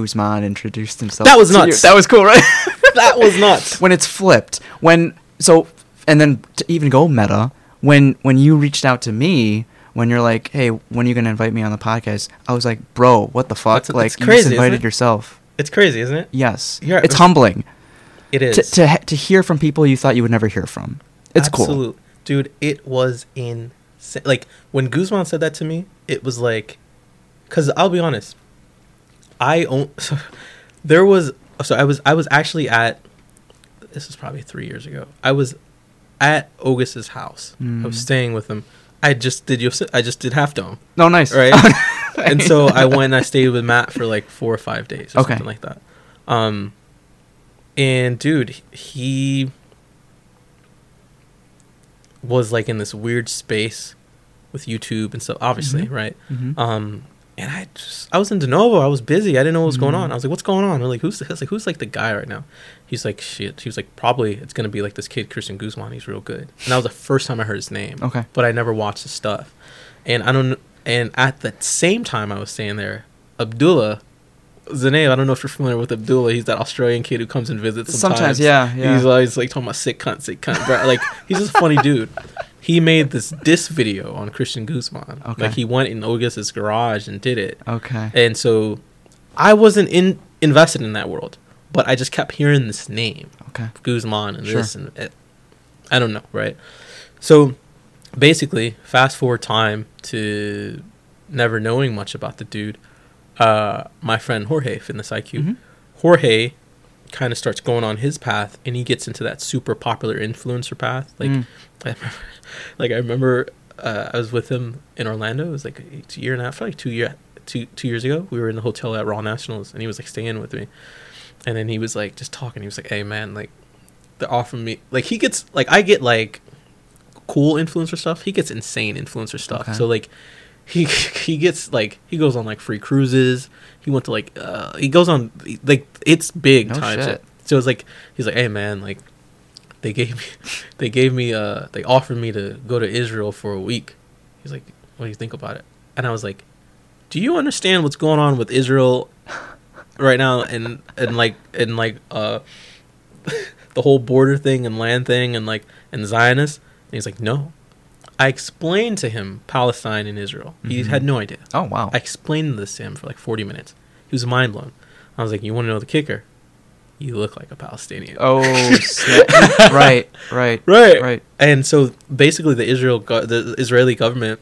Guzman introduced himself. That was nuts. That was cool, right? that was nuts. when it's flipped. When so and then to even go meta when when you reached out to me. When you're like, hey, when are you gonna invite me on the podcast? I was like, bro, what the fuck? That's- like, it's you just invited yourself. It's crazy, isn't it? Yes, Yeah, it's humbling It is. to to to hear from people you thought you would never hear from. It's cool. Dude, it was insane. Like, when Guzman said that to me, it was like, because I'll be honest, I own, so there was, so I was, I was actually at, this is probably three years ago. I was at Ogus's house. I was Mm. staying with him. I just did Yosi- I just did Half Dome. No, nice. right? and so I went and I stayed with Matt for like four or five days or Okay. something like that. Um, and dude, he was like in this weird space with YouTube and stuff, obviously, Mhm. right? Mhm. Um, and I just, I was in De Novo. I was busy. I didn't know what was going Mhm. on. I was like, what's going on? I'm like, who's like, who's like the guy right now? He's like, shit. He was like, probably it's gonna be like this kid Christian Guzman. He's real good. And that was the first time I heard his name. Okay. But I never watched his stuff. And I don't. And at the same time, I was staying there. Abdullah. Zanev, I don't know if you're familiar with Abdullah. He's that Australian kid who comes and visits. Sometimes, Sometimes, yeah, yeah. He's always like talking about sick cunt, sick cunt. Like he's just a funny dude. He made this diss video on Christian Guzman. Okay. Like he went in Ogus's garage and did it. Okay. And so I wasn't in invested in that world, but I just kept hearing this name, Okay. Guzman, and Sure. this and it. I don't know, right? So basically, fast forward time to never knowing much about the dude. Uh, my friend Jorge in this IQ, Mhm. Jorge kind of starts going on his path, and he gets into that super popular influencer path. Like, Mm. I remember, like I remember, uh, I was with him in Orlando. It was like a year and a half, like two year, two two years ago. We were in the hotel at Raw Nationals, and he was like staying with me. And then he was like just talking. He was like, "Hey man, like they're offering me like he gets like I get like cool influencer stuff. He gets insane influencer stuff. Okay. So like he he gets like he goes on like free cruises. He went to like uh he goes on like it's big No time. shit. So it's like he's like, "Hey man, like they gave me they gave me uh they offered me to go to Israel for a week." He's like, "What do you think about it?" And I was like, "Do you understand what's going on with Israel right now and and like and like uh the whole border thing and land thing and like and Zionists?" And he's like, "No." I explained to him Palestine and Israel. He Mhm. had no idea. Oh wow. I explained this to him for like 40 minutes. He was mind blown. I was like, "You want to know the kicker? You look like a Palestinian." oh right. Right. Right. Right. And so basically, the Israel go- the Israeli government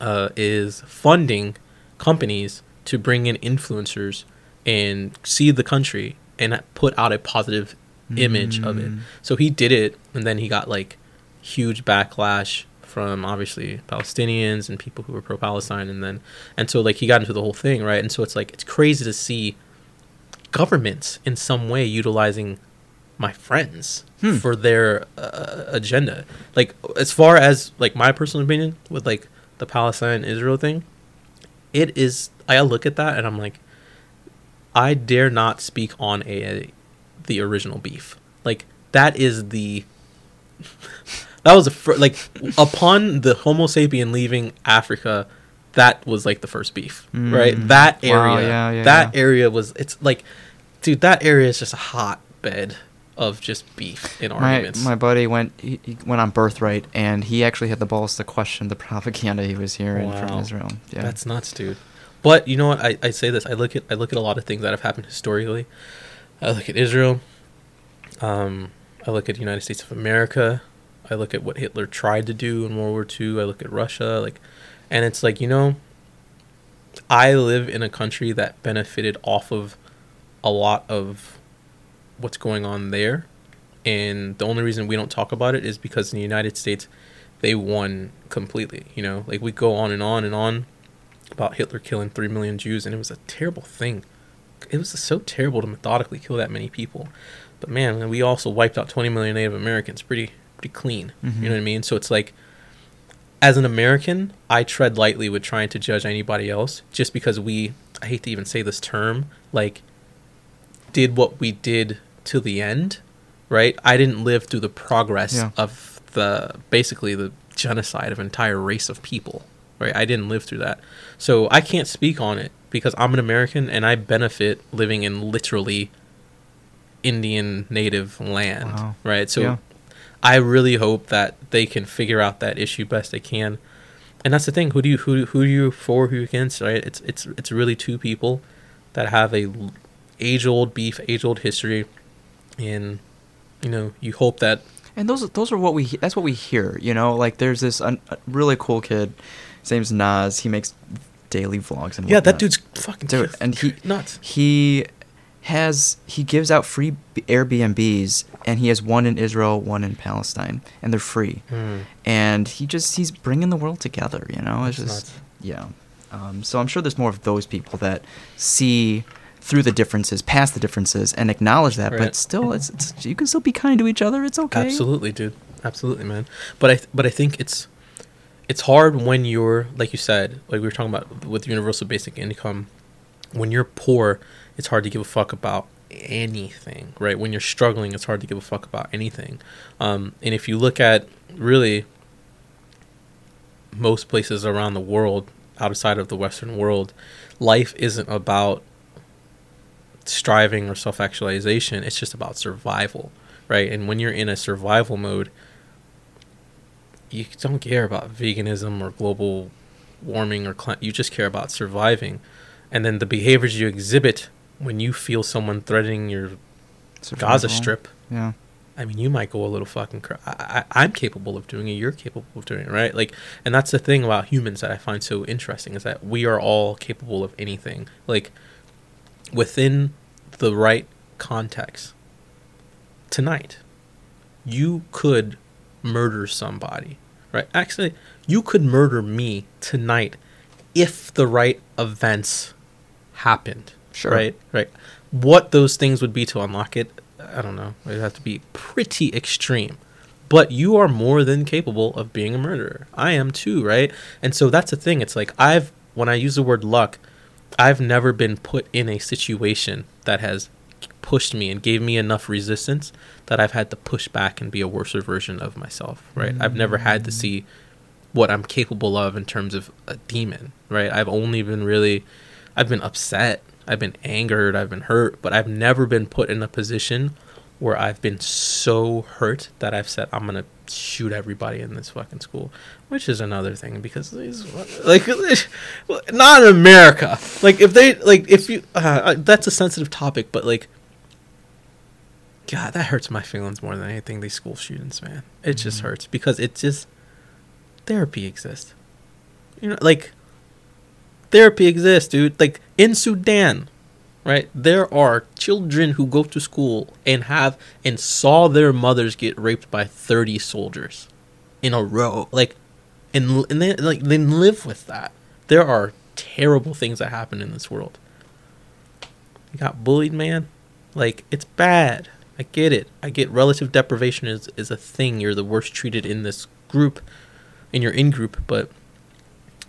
uh, is funding companies to bring in influencers and see the country and put out a positive image of it. Mm. So he did it, and then he got like huge backlash from obviously Palestinians and people who were pro-Palestine, and then and so like he got into the whole thing, right? And so it's like it's crazy to see governments in some way utilizing my friends Hmm. for their uh, agenda. Like as far as like my personal opinion with like the Palestine Israel thing, it is. I look at that and I'm like, I dare not speak on a the original beef. Like that is the that was the fir- like upon the Homo sapien leaving Africa, that was like the first beef, right? Mm. That area, Wow, yeah, yeah, that yeah. area was. It's like, dude, that area is just a hotbed of just beef in My arguments. my buddy went he, he went on birthright and he actually had the balls to question the propaganda he was hearing Wow. from Israel. Yeah. That's nuts, dude. But you know what? I, I say this. I look at I look at a lot of things that have happened historically. I look at Israel. Um, I look at the United States of America. I look at what Hitler tried to do in World War II. I look at Russia, like, and it's like you know, I live in a country that benefited off of a lot of what's going on there, and the only reason we don't talk about it is because in the United States, they won completely. You know, like we go on and on and on about Hitler killing three million Jews, and it was a terrible thing. It was so terrible to methodically kill that many people. But man, we also wiped out 20 million Native Americans pretty pretty clean. Mhm. You know what I mean? So it's like, as an American, I tread lightly with trying to judge anybody else just because we, I hate to even say this term, like, did what we did to the end, right? I didn't live through the progress Yeah. of the basically the genocide of an entire race of people, right? I didn't live through that. So I can't speak on it because I'm an American and I benefit living in literally Indian native land, Wow. right? So Yeah. I really hope that they can figure out that issue best they can. And that's the thing. Who do you who who are you for? Who you against? Right? It's it's it's really two people that have a age old beef, age old history, and you know you hope that And those those are what we that's what we hear, you know. Like there's this un, really cool kid. His name's Nas. He makes daily vlogs and yeah that dude's fucking Dude, and he nuts. he has he gives out free Airbnbs and he has one in Israel, one in Palestine, and they're free. Hmm. And he just he's bringing the world together, you know. It's That's just nuts. yeah. Um, so I'm sure there's more of those people that see through the differences, past the differences, and acknowledge that. Right. But still, it's, it's you can still be kind to each other. It's okay. Absolutely, dude. Absolutely, man. But I th- but I think it's it's hard when you're like you said, like we were talking about with universal basic income. When you're poor, it's hard to give a fuck about anything, right? When you're struggling, it's hard to give a fuck about anything. Um, and if you look at really most places around the world, outside of the Western world, life isn't about striving or self actualization. It's just about survival, right? And when you're in a survival mode, you don't care about veganism or global warming or cl- you just care about surviving. And then the behaviors you exhibit when you feel someone threatening your Gaza Strip, Yeah. I mean, you might go a little fucking. Cr- I, I, I'm capable of doing it. You're capable of doing it, right? Like, and that's the thing about humans that I find so interesting is that we are all capable of anything. Like, within the right context, tonight, you could murder somebody, right? Actually, you could murder me tonight if the right events happened. Sure. Right. Right. What those things would be to unlock it, I don't know. It'd have to be pretty extreme. But you are more than capable of being a murderer. I am too, right? And so that's the thing. It's like I've when I use the word luck, I've never been put in a situation that has pushed me and gave me enough resistance that I've had to push back and be a worse version of myself, right? I've never had to see what I'm capable of in terms of a demon, right? I've only been really I've been upset, I've been angered, I've been hurt, but I've never been put in a position where I've been so hurt that I've said I'm gonna shoot everybody in this fucking school, which is another thing because these like not in America. Like if they like if you uh, that's a sensitive topic, but like. God, that hurts my feelings more than anything. These school shootings, man, it just Mhm. hurts because it just therapy exists. You know, like therapy exists, dude. Like in Sudan, right? There are children who go to school and have and saw their mothers get raped by 30 soldiers in a row. Like and and they like they live with that. There are terrible things that happen in this world. You got bullied, man. Like it's bad. I get it. I get relative deprivation is is a thing. You're the worst treated in this group, in your in group. But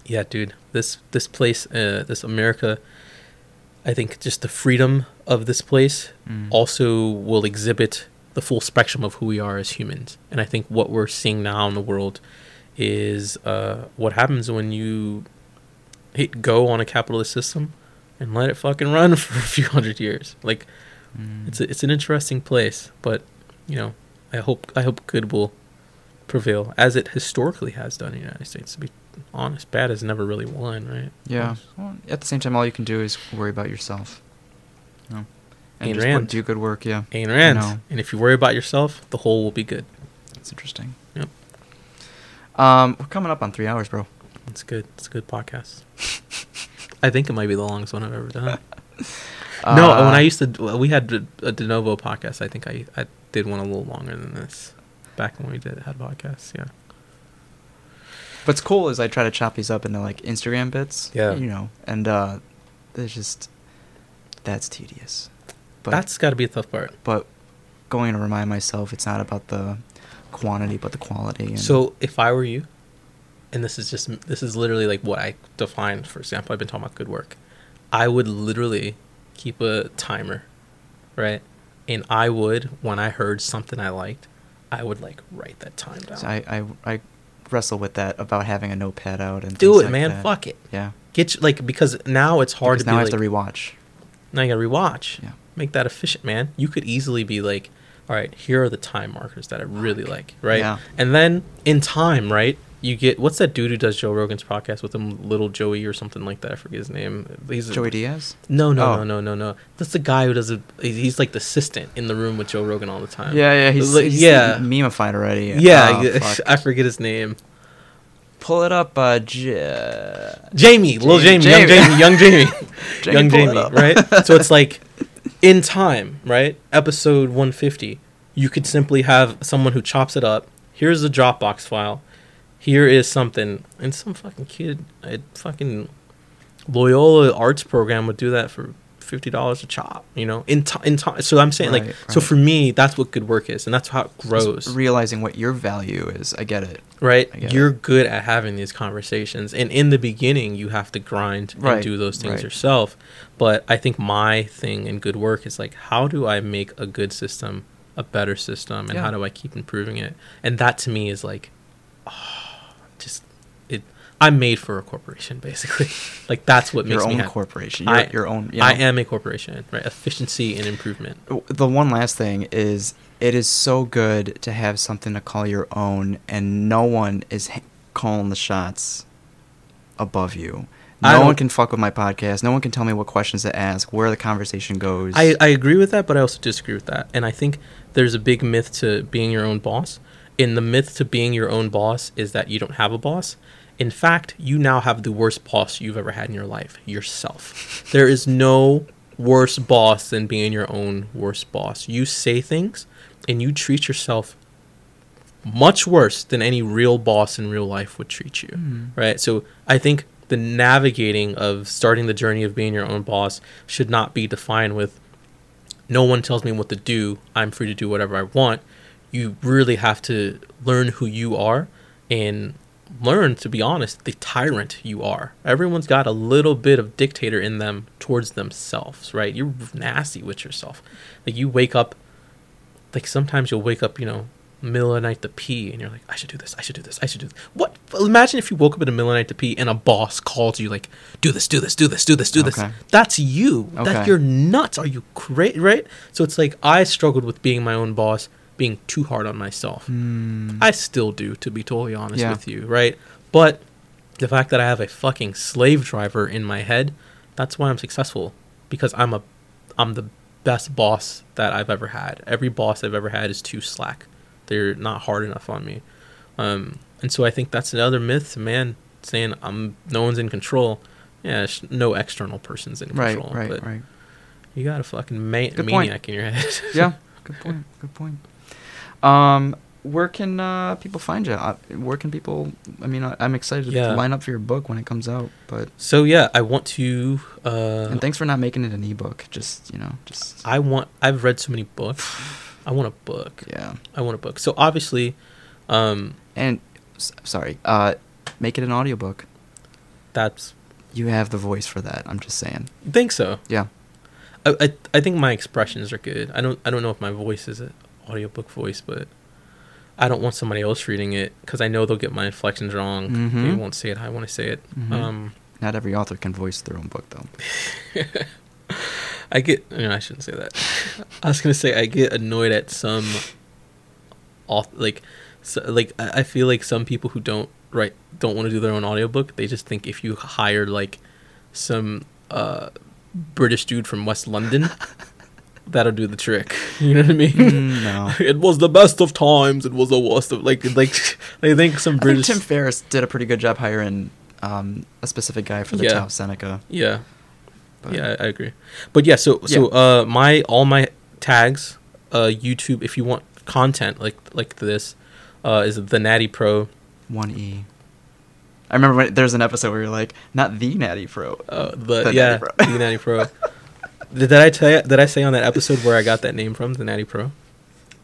yeah, dude, this this place, uh, this America. I think just the freedom of this place Mm. also will exhibit the full spectrum of who we are as humans. And I think what we're seeing now in the world is uh, what happens when you hit go on a capitalist system and let it fucking run for a few hundred years. Like Mm. it's a, it's an interesting place, but you know, I hope I hope good will prevail as it historically has done in the United States. To be honest, bad has never really won, right? Yeah. Well, at the same time, all you can do is worry about yourself. You know? And Ayn just Rand. do good work. Yeah. Ayn Rand. know. And if you worry about yourself, the whole will be good. That's interesting. Yep. Um, we're coming up on three hours, bro. It's good. It's a good podcast. I think it might be the longest one I've ever done. no, Uh, when I used to, we had a De Novo podcast. I think I, I did one a little longer than this back when we did had podcasts. Yeah. What's cool is I try to chop these up into like Instagram bits. Yeah. You know, and uh, it's just that's tedious. But That's got to be a tough part. but going to remind myself it's not about the quantity but the quality. And So if I were you, and this is just this is literally like what I define. For example, I've been talking about good work. I would literally keep a timer, right? And I would when I heard something I liked, I would like write that time down. So I, I I wrestle with that about having a notepad out and Do it, like man. that. Fuck it. Yeah. Get you, like because now it's hard Because to now I like, have to rewatch. now you gotta rewatch. Yeah. Make that efficient, man. You could easily be like, all right, here are the time markers that I really like, right? Yeah. And then in time, right, you get what's that dude who does Joe Rogan's podcast with him, Little Joey or something like that? I forget his name. He's Joey Diaz. No, no, Oh. no, no, no, no. That's the guy who does it. He's like the assistant in the room with Joe Rogan all the time. Yeah, yeah, he's, Like, he's yeah, memeified already. yeah. Oh. I forget his name. Pull it up, uh, J- Jamie, little Jamie- Jamie, Jamie. young Jamie, young Jamie, Jamie, young Jamie, right? So it's like in time, right? Episode 150. You could simply have someone who chops it up. Here's the Dropbox file. Here is something, and some fucking kid, at fucking Loyola arts program would do that for fifty dollars a chop. You know, in time, in time. So I'm saying like, Right, so for me, that's what good work is, and that's how it grows. Just realizing what your value is. I get it. right? Get You're good at having these conversations, and in the beginning, you have to grind and do those things right. yourself. But I think my thing in good work is like, how do I make a good system a better system, and Yeah. how do I keep improving it? And that to me is like, oh, it. I'm made for a corporation, basically. like that's what Your makes me own happy. corporation. Your, I- your own. You know. I am a corporation, right? Efficiency and improvement. the one last thing is it is so good to have something to call your own and no one is h- calling the shots above you no one can fuck with my podcast no one can tell me what questions to ask where the conversation goes I, I agree with that, but I also disagree with that. And I think there's a big myth to being your own boss. And the myth to being your own boss is that you don't have a boss. In fact, you now have the worst boss you've ever had in your life yourself. there is no worse boss than being your own worst boss. You say things and you treat yourself much worse than any real boss in real life would treat you Hmm. right? So I think the navigating of starting the journey of being your own boss should not be defined with no one tells me what to do. I'm free to do whatever I want. You really have to learn who you are and learn to be honest the tyrant you are. Everyone's got a little bit of dictator in them towards themselves, right? You're nasty with yourself. Like you wake up like sometimes you'll wake up, you know, middle of the night to pee, and you're like, I should do this, I should do this, I should do this. What? Imagine if you woke up in the middle of the night to pee, and a boss called you like, do this, do this, do this, do this, do this. Okay. That's you. That you're nuts. Are you crazy? Right? So it's like I struggled with being my own boss, being too hard on myself. Hmm. I still do, to be totally honest Yeah. with you, right? But the fact that I have a fucking slave driver in my head, that's why I'm successful because I'm a I'm the best boss that I've ever had. Every boss I've ever had is too slack. They're not hard enough on me. Um, and so I think that's another myth, man, saying I'm no one's in control. Yeah, no external person's in control. right but right You got a fucking ma- Good point. maniac in your head. yeah good point good point um where can uh, people find you uh, where can people i mean I, i'm excited Yeah. to line up for your book when it comes out but so yeah, I want to. Uh, and thanks for not making it an ebook just you know just I want. I've read so many books. I want a book. yeah I want a book. So obviously, um, and s- sorry uh make it an audiobook that's. you have the voice for that i'm just saying think so. yeah I, I I think my expressions are good. I don't I don't know if my voice is audiobook voice, but I don't want somebody else reading it because I know they'll get my inflections wrong. They Mhm. won't say it I want to say it. Mhm. Um, not every author can voice their own book though I get. No, I shouldn't say that. I was gonna say I get annoyed at some, auth- like, so, like I I feel like some people who don't write don't want to do their own audiobook. They just think if you hire like some uh, British dude from West London, that'll do the trick. You know what I mean? Mm, no it was the best of times. It was the worst of like like they think some I think British. Tim Ferriss did a pretty good job hiring um, a specific guy for the Yeah. Tau Seneca. yeah, But yeah, I agree. But yeah, so so uh, my all my tags, uh, YouTube. If you want content like like this, uh, is the Natty Pro. one E. I remember when, there's an episode where you're like, not the Natty Pro. Uh, the, The yeah, Natty Pro. the Natty Pro. Did, I tell you, Did I say on that episode where I got that name from? The Natty Pro.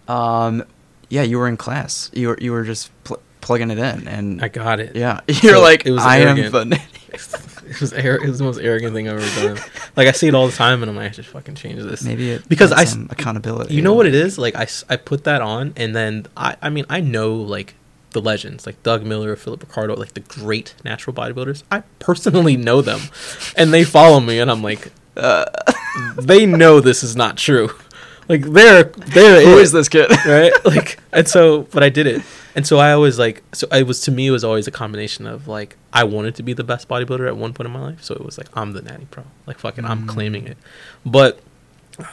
Um, yeah, you were in class. You were you were just pl- plugging it in, and I got it. yeah, you're So like, it was I am the Natty. It was it was the most arrogant thing I've ever done. Like I see it all the time, and I'm like, I should fucking change this. Maybe it Because I accountability. You know what it is? Like I, I put that on, and then I I mean I know like the legends like Doug Miller, Philip Ricardo, like the great natural bodybuilders. I personally know them, and they follow me, and I'm like, Uh, they know this is not true. Like they're they're who it, is this kid? right? Like and so, but I did it, and so I always like so it was to me it was always a combination of like I wanted to be the best bodybuilder at one point in my life, so it was like I'm the Natty Pro, like fucking I'm Mm. claiming it. But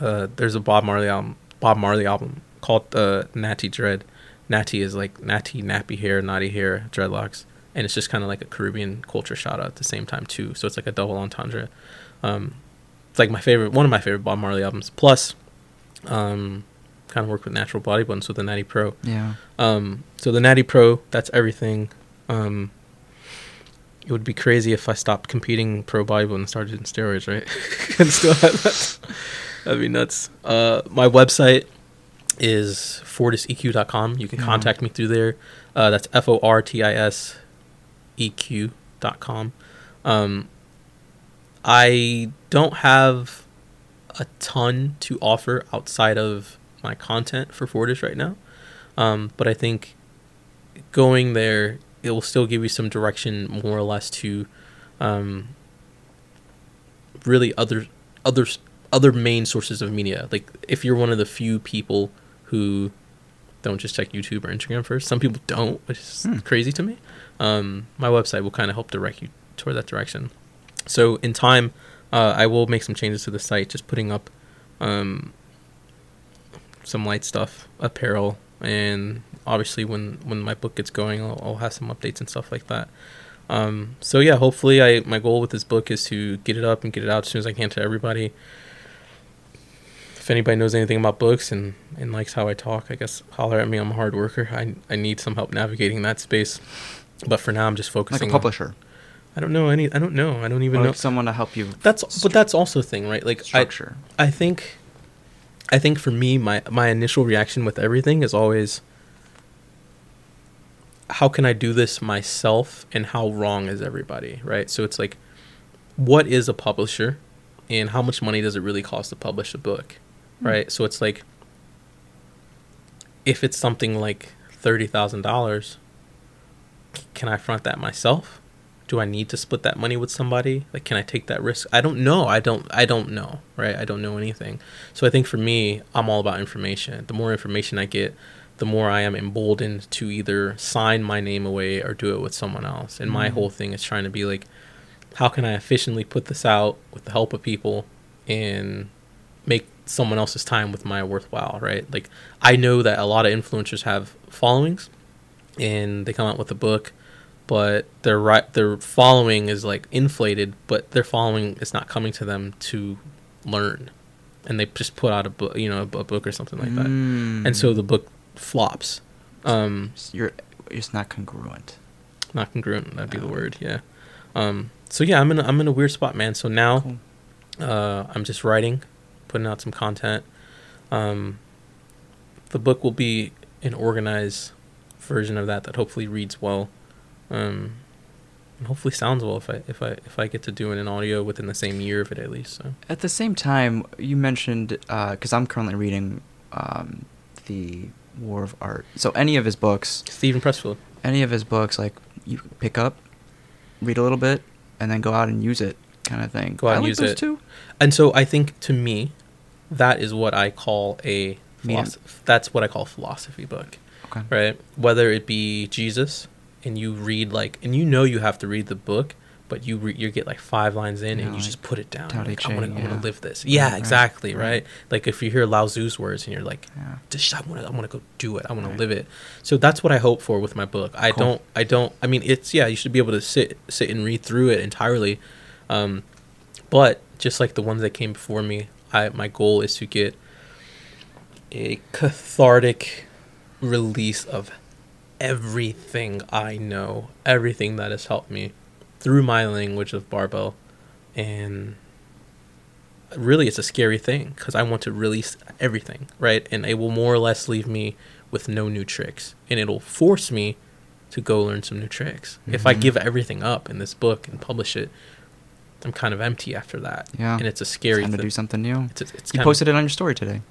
uh, there's a Bob Marley album, Bob Marley album called uh, Natty Dread. Natty is like natty, nappy hair, naughty hair, dreadlocks, and it's just kind of like a Caribbean culture shout out at the same time too. So it's like a double entendre. Um, it's like my favorite, one of my favorite Bob Marley albums. Plus, um, kind of work with natural body buttons with the Natty Pro. yeah. Um, so the Natty Pro, that's everything. Um, it would be crazy if I stopped competing pro Bible and started in steroids, right? and still have that. That'd be nuts. Uh, my website is fortiseq.com. You can Yeah. contact me through there. Uh, that's F O R T I S E Q.com. Um, I don't have a ton to offer outside of my content for Fortis right now. Um, but I think going there, it will still give you some direction, more or less, to um, really other other other main sources of media. Like if you're one of the few people who don't just check YouTube or Instagram first, some people don't, which is Hmm. crazy to me. Um, my website will kind of help direct you toward that direction. So in time, uh, I will make some changes to the site, just putting up um, some light stuff, apparel, and obviously when when my book gets going, I'll, I'll have some updates and stuff like that. Um, so yeah, hopefully, I my goal with this book is to get it up and get it out as soon as I can to everybody. If anybody knows anything about books and, and likes how I talk, I guess holler at me. I'm a hard worker. I I need some help navigating that space. But for now, I'm just focusing. Like a on- publisher. I don't know any. I don't know. I don't even Or know. someone to help you That's but that's also a thing, right? Like structure. I think I think for me my my initial reaction with everything is always how can I do this myself and how wrong is everybody, right? So it's like what is a publisher and how much money does it really cost to publish a book, hmm. right? So it's like if it's something like $30,000 can I front that myself? Do I need to split that money with somebody? Like can I take that risk? I don't know. I don't I don't know, right? I don't know anything. So I think for me, I'm all about information. The more information I get, the more I am emboldened to either sign my name away or do it with someone else. And my Mhm. whole thing is trying to be like how can I efficiently put this out with the help of people and make someone else's time with my worthwhile, right? Like I know that a lot of influencers have followings and they come out with a book but their right their following is like inflated but their following is not coming to them to learn and they just put out a book you know a, book or something like that Mm. and so the book flops um you're it's not congruent. not congruent that'd be the Oh. word yeah um so yeah i'm in a, i'm in a weird spot man so now Cool. uh i'm just writing putting out some content um the book will be an organized version of that that hopefully reads well um and hopefully sounds well if i if i if i get to do it in audio within the same year of it at least so At the same time, you mentioned because I'm currently reading um, the War of Art. So any of his books, Steven Pressfield any of his books, like you pick up, read a little bit, and then go out and use it, kind of thing. Go out I and like use those it. too. and so i think to me that is what i call a Medium. philosophy that's what i call a philosophy book Okay. right? Whether it be Jesus, and you read like, and you know you have to read the book, but you re- you get like five lines in, and you like just put it down. Like, I want to, yeah. live this. Yeah, right, exactly, right. right. Like if you hear Lao Tzu's words, and you're like, Yeah. I want to, I want to go do it. I want Right. to live it. So that's what I hope for with my book. I Cool. don't, I don't. I mean, it's yeah, you should be able to sit sit and read through it entirely, um, but just like the ones that came before me, I my goal is to get a cathartic release of everything I know, everything that has helped me through my language of barbell, and really it's a scary thing because I want to release everything, right? And it will more or less leave me with no new tricks, and it'll force me to go learn some new tricks. If I Mhm. give everything up in this book and publish it, I'm kind of empty after that. Yeah. and it's a scary Time to do something new. It's, it's You posted it on your story today.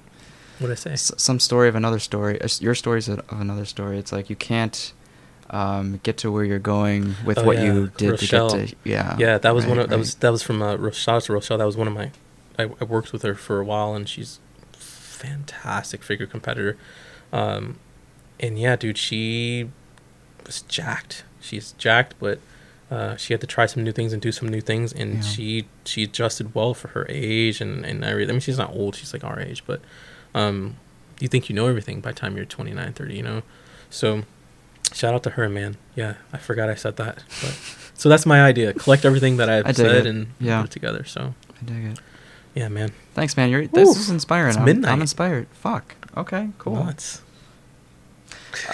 What did I say? S- some story of another story. uh, Your story is of another story. It's like you can't um, get to where you're going with Oh, what yeah, you did Rochelle. to get to. Yeah. yeah, that was one right, of that right. was that was from uh, Ro- shout out to Rochelle. That was one of my. I, I worked with her for a while, and she's fantastic figure competitor. Um, and yeah, dude, she was jacked. She's jacked, but uh, she had to try some new things and do some new things, and Yeah. she she adjusted well for her age and and everything. I mean, she's not old; she's like our age, but um, you think you know everything by the time you're 29, 30, you know. So shout out to her, man. Yeah, I forgot I said that, but so that's my idea: collect everything that I've said it. and Yeah. put it together. So I dig it. yeah, man. Thanks, man. You're this Woo. is inspiring. It's I'm, midnight. I'm inspired. Fuck. Okay. Cool. Nuts.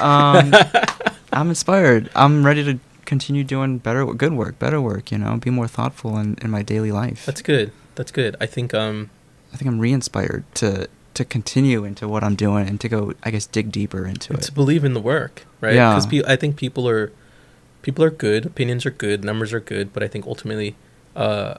Um, I'm inspired. I'm ready to continue doing better, good work, better work. You know, be more thoughtful in, in my daily life. That's good. That's good. I think um I think I'm re-inspired to to continue into what I'm doing and to go, I guess, dig deeper into and it. to believe in the work, right? Yeah. Because pe- I think people are people are good, opinions are good, numbers are good, but I think ultimately uh,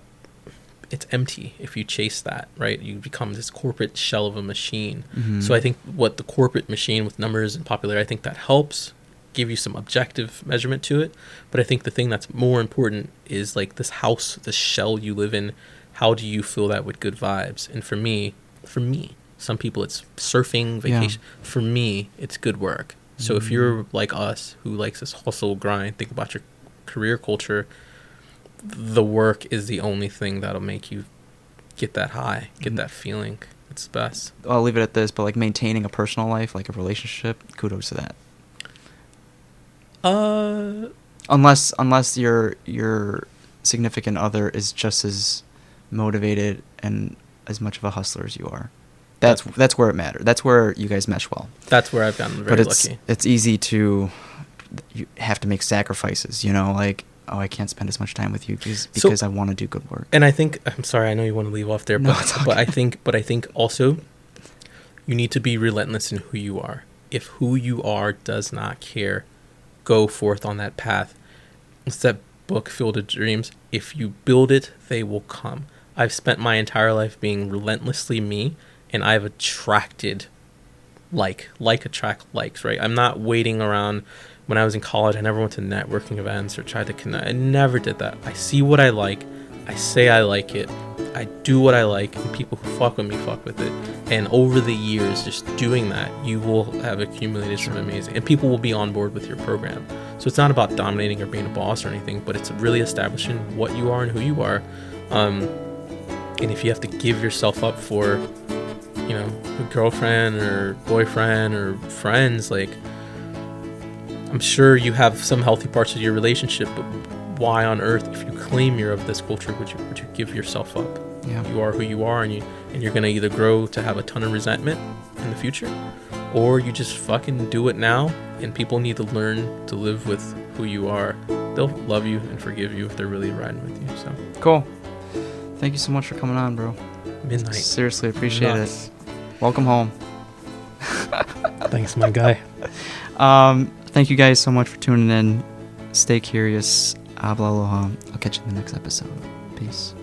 it's empty if you chase that, right? You become this corporate shell of a machine. Mhm. So I think what the corporate machine with numbers and popularity, I think that helps give you some objective measurement to it. But I think the thing that's more important is like this house, this shell you live in. How do you fill that with good vibes? And for me, for me, some people it's surfing, Yeah. vacation. For me, it's good work. So if Mhm. you're like us who likes this hustle grind, think about your career culture. The work is the only thing that'll make you get that high, get Mhm. that feeling. It's the best. I'll leave it at this, but like maintaining a personal life, like a relationship, kudos to that. Uh, Unless unless your your significant other is just as motivated and as much of a hustler as you are. That's That's- where it matters. That's where you guys mesh well. that's where I've gotten very but it's lucky. it's easy to you have to make sacrifices, you know, like oh, I can't spend as much time with you because So- I want to do good work. And I think I'm sorry, I know you want to leave off there, No, but all but I think but I think also you need to be relentless in who you are. If who you are does not care, go forth on that path. It's that book Field of Dreams. If you build it, they will come. I've spent my entire life being relentlessly me, and I've attracted like like attract likes. Right? I'm not waiting around. When I was in college, I never went to networking events or tried to connect. I never did that. I see what I like. I say I like it. I do what I like, and people who fuck with me fuck with it. And over the years, just doing that, you will have accumulated some amazing, and people will be on board with your program. So it's not about dominating or being a boss or anything, but it's really establishing what you are and who you are. Um, and if you have to give yourself up for, you know, a girlfriend or boyfriend or friends, like, I'm sure you have some healthy parts of your relationship, but why on earth, if you claim you're of this culture, would you would you give yourself up? Yeah. You are who you are, and you and you're gonna either grow to have a ton of resentment in the future, or you just fucking do it now. And people need to learn to live with who you are. They'll love you and forgive you if they're really riding with you. So Cool. Thank you so much for coming on, bro. midnight. Seriously, appreciate Nuts. it. Welcome home. Thanks, my guy. Um, thank you guys so much for tuning in. Stay curious. Habla aloha. I'll catch you in the next episode. Peace.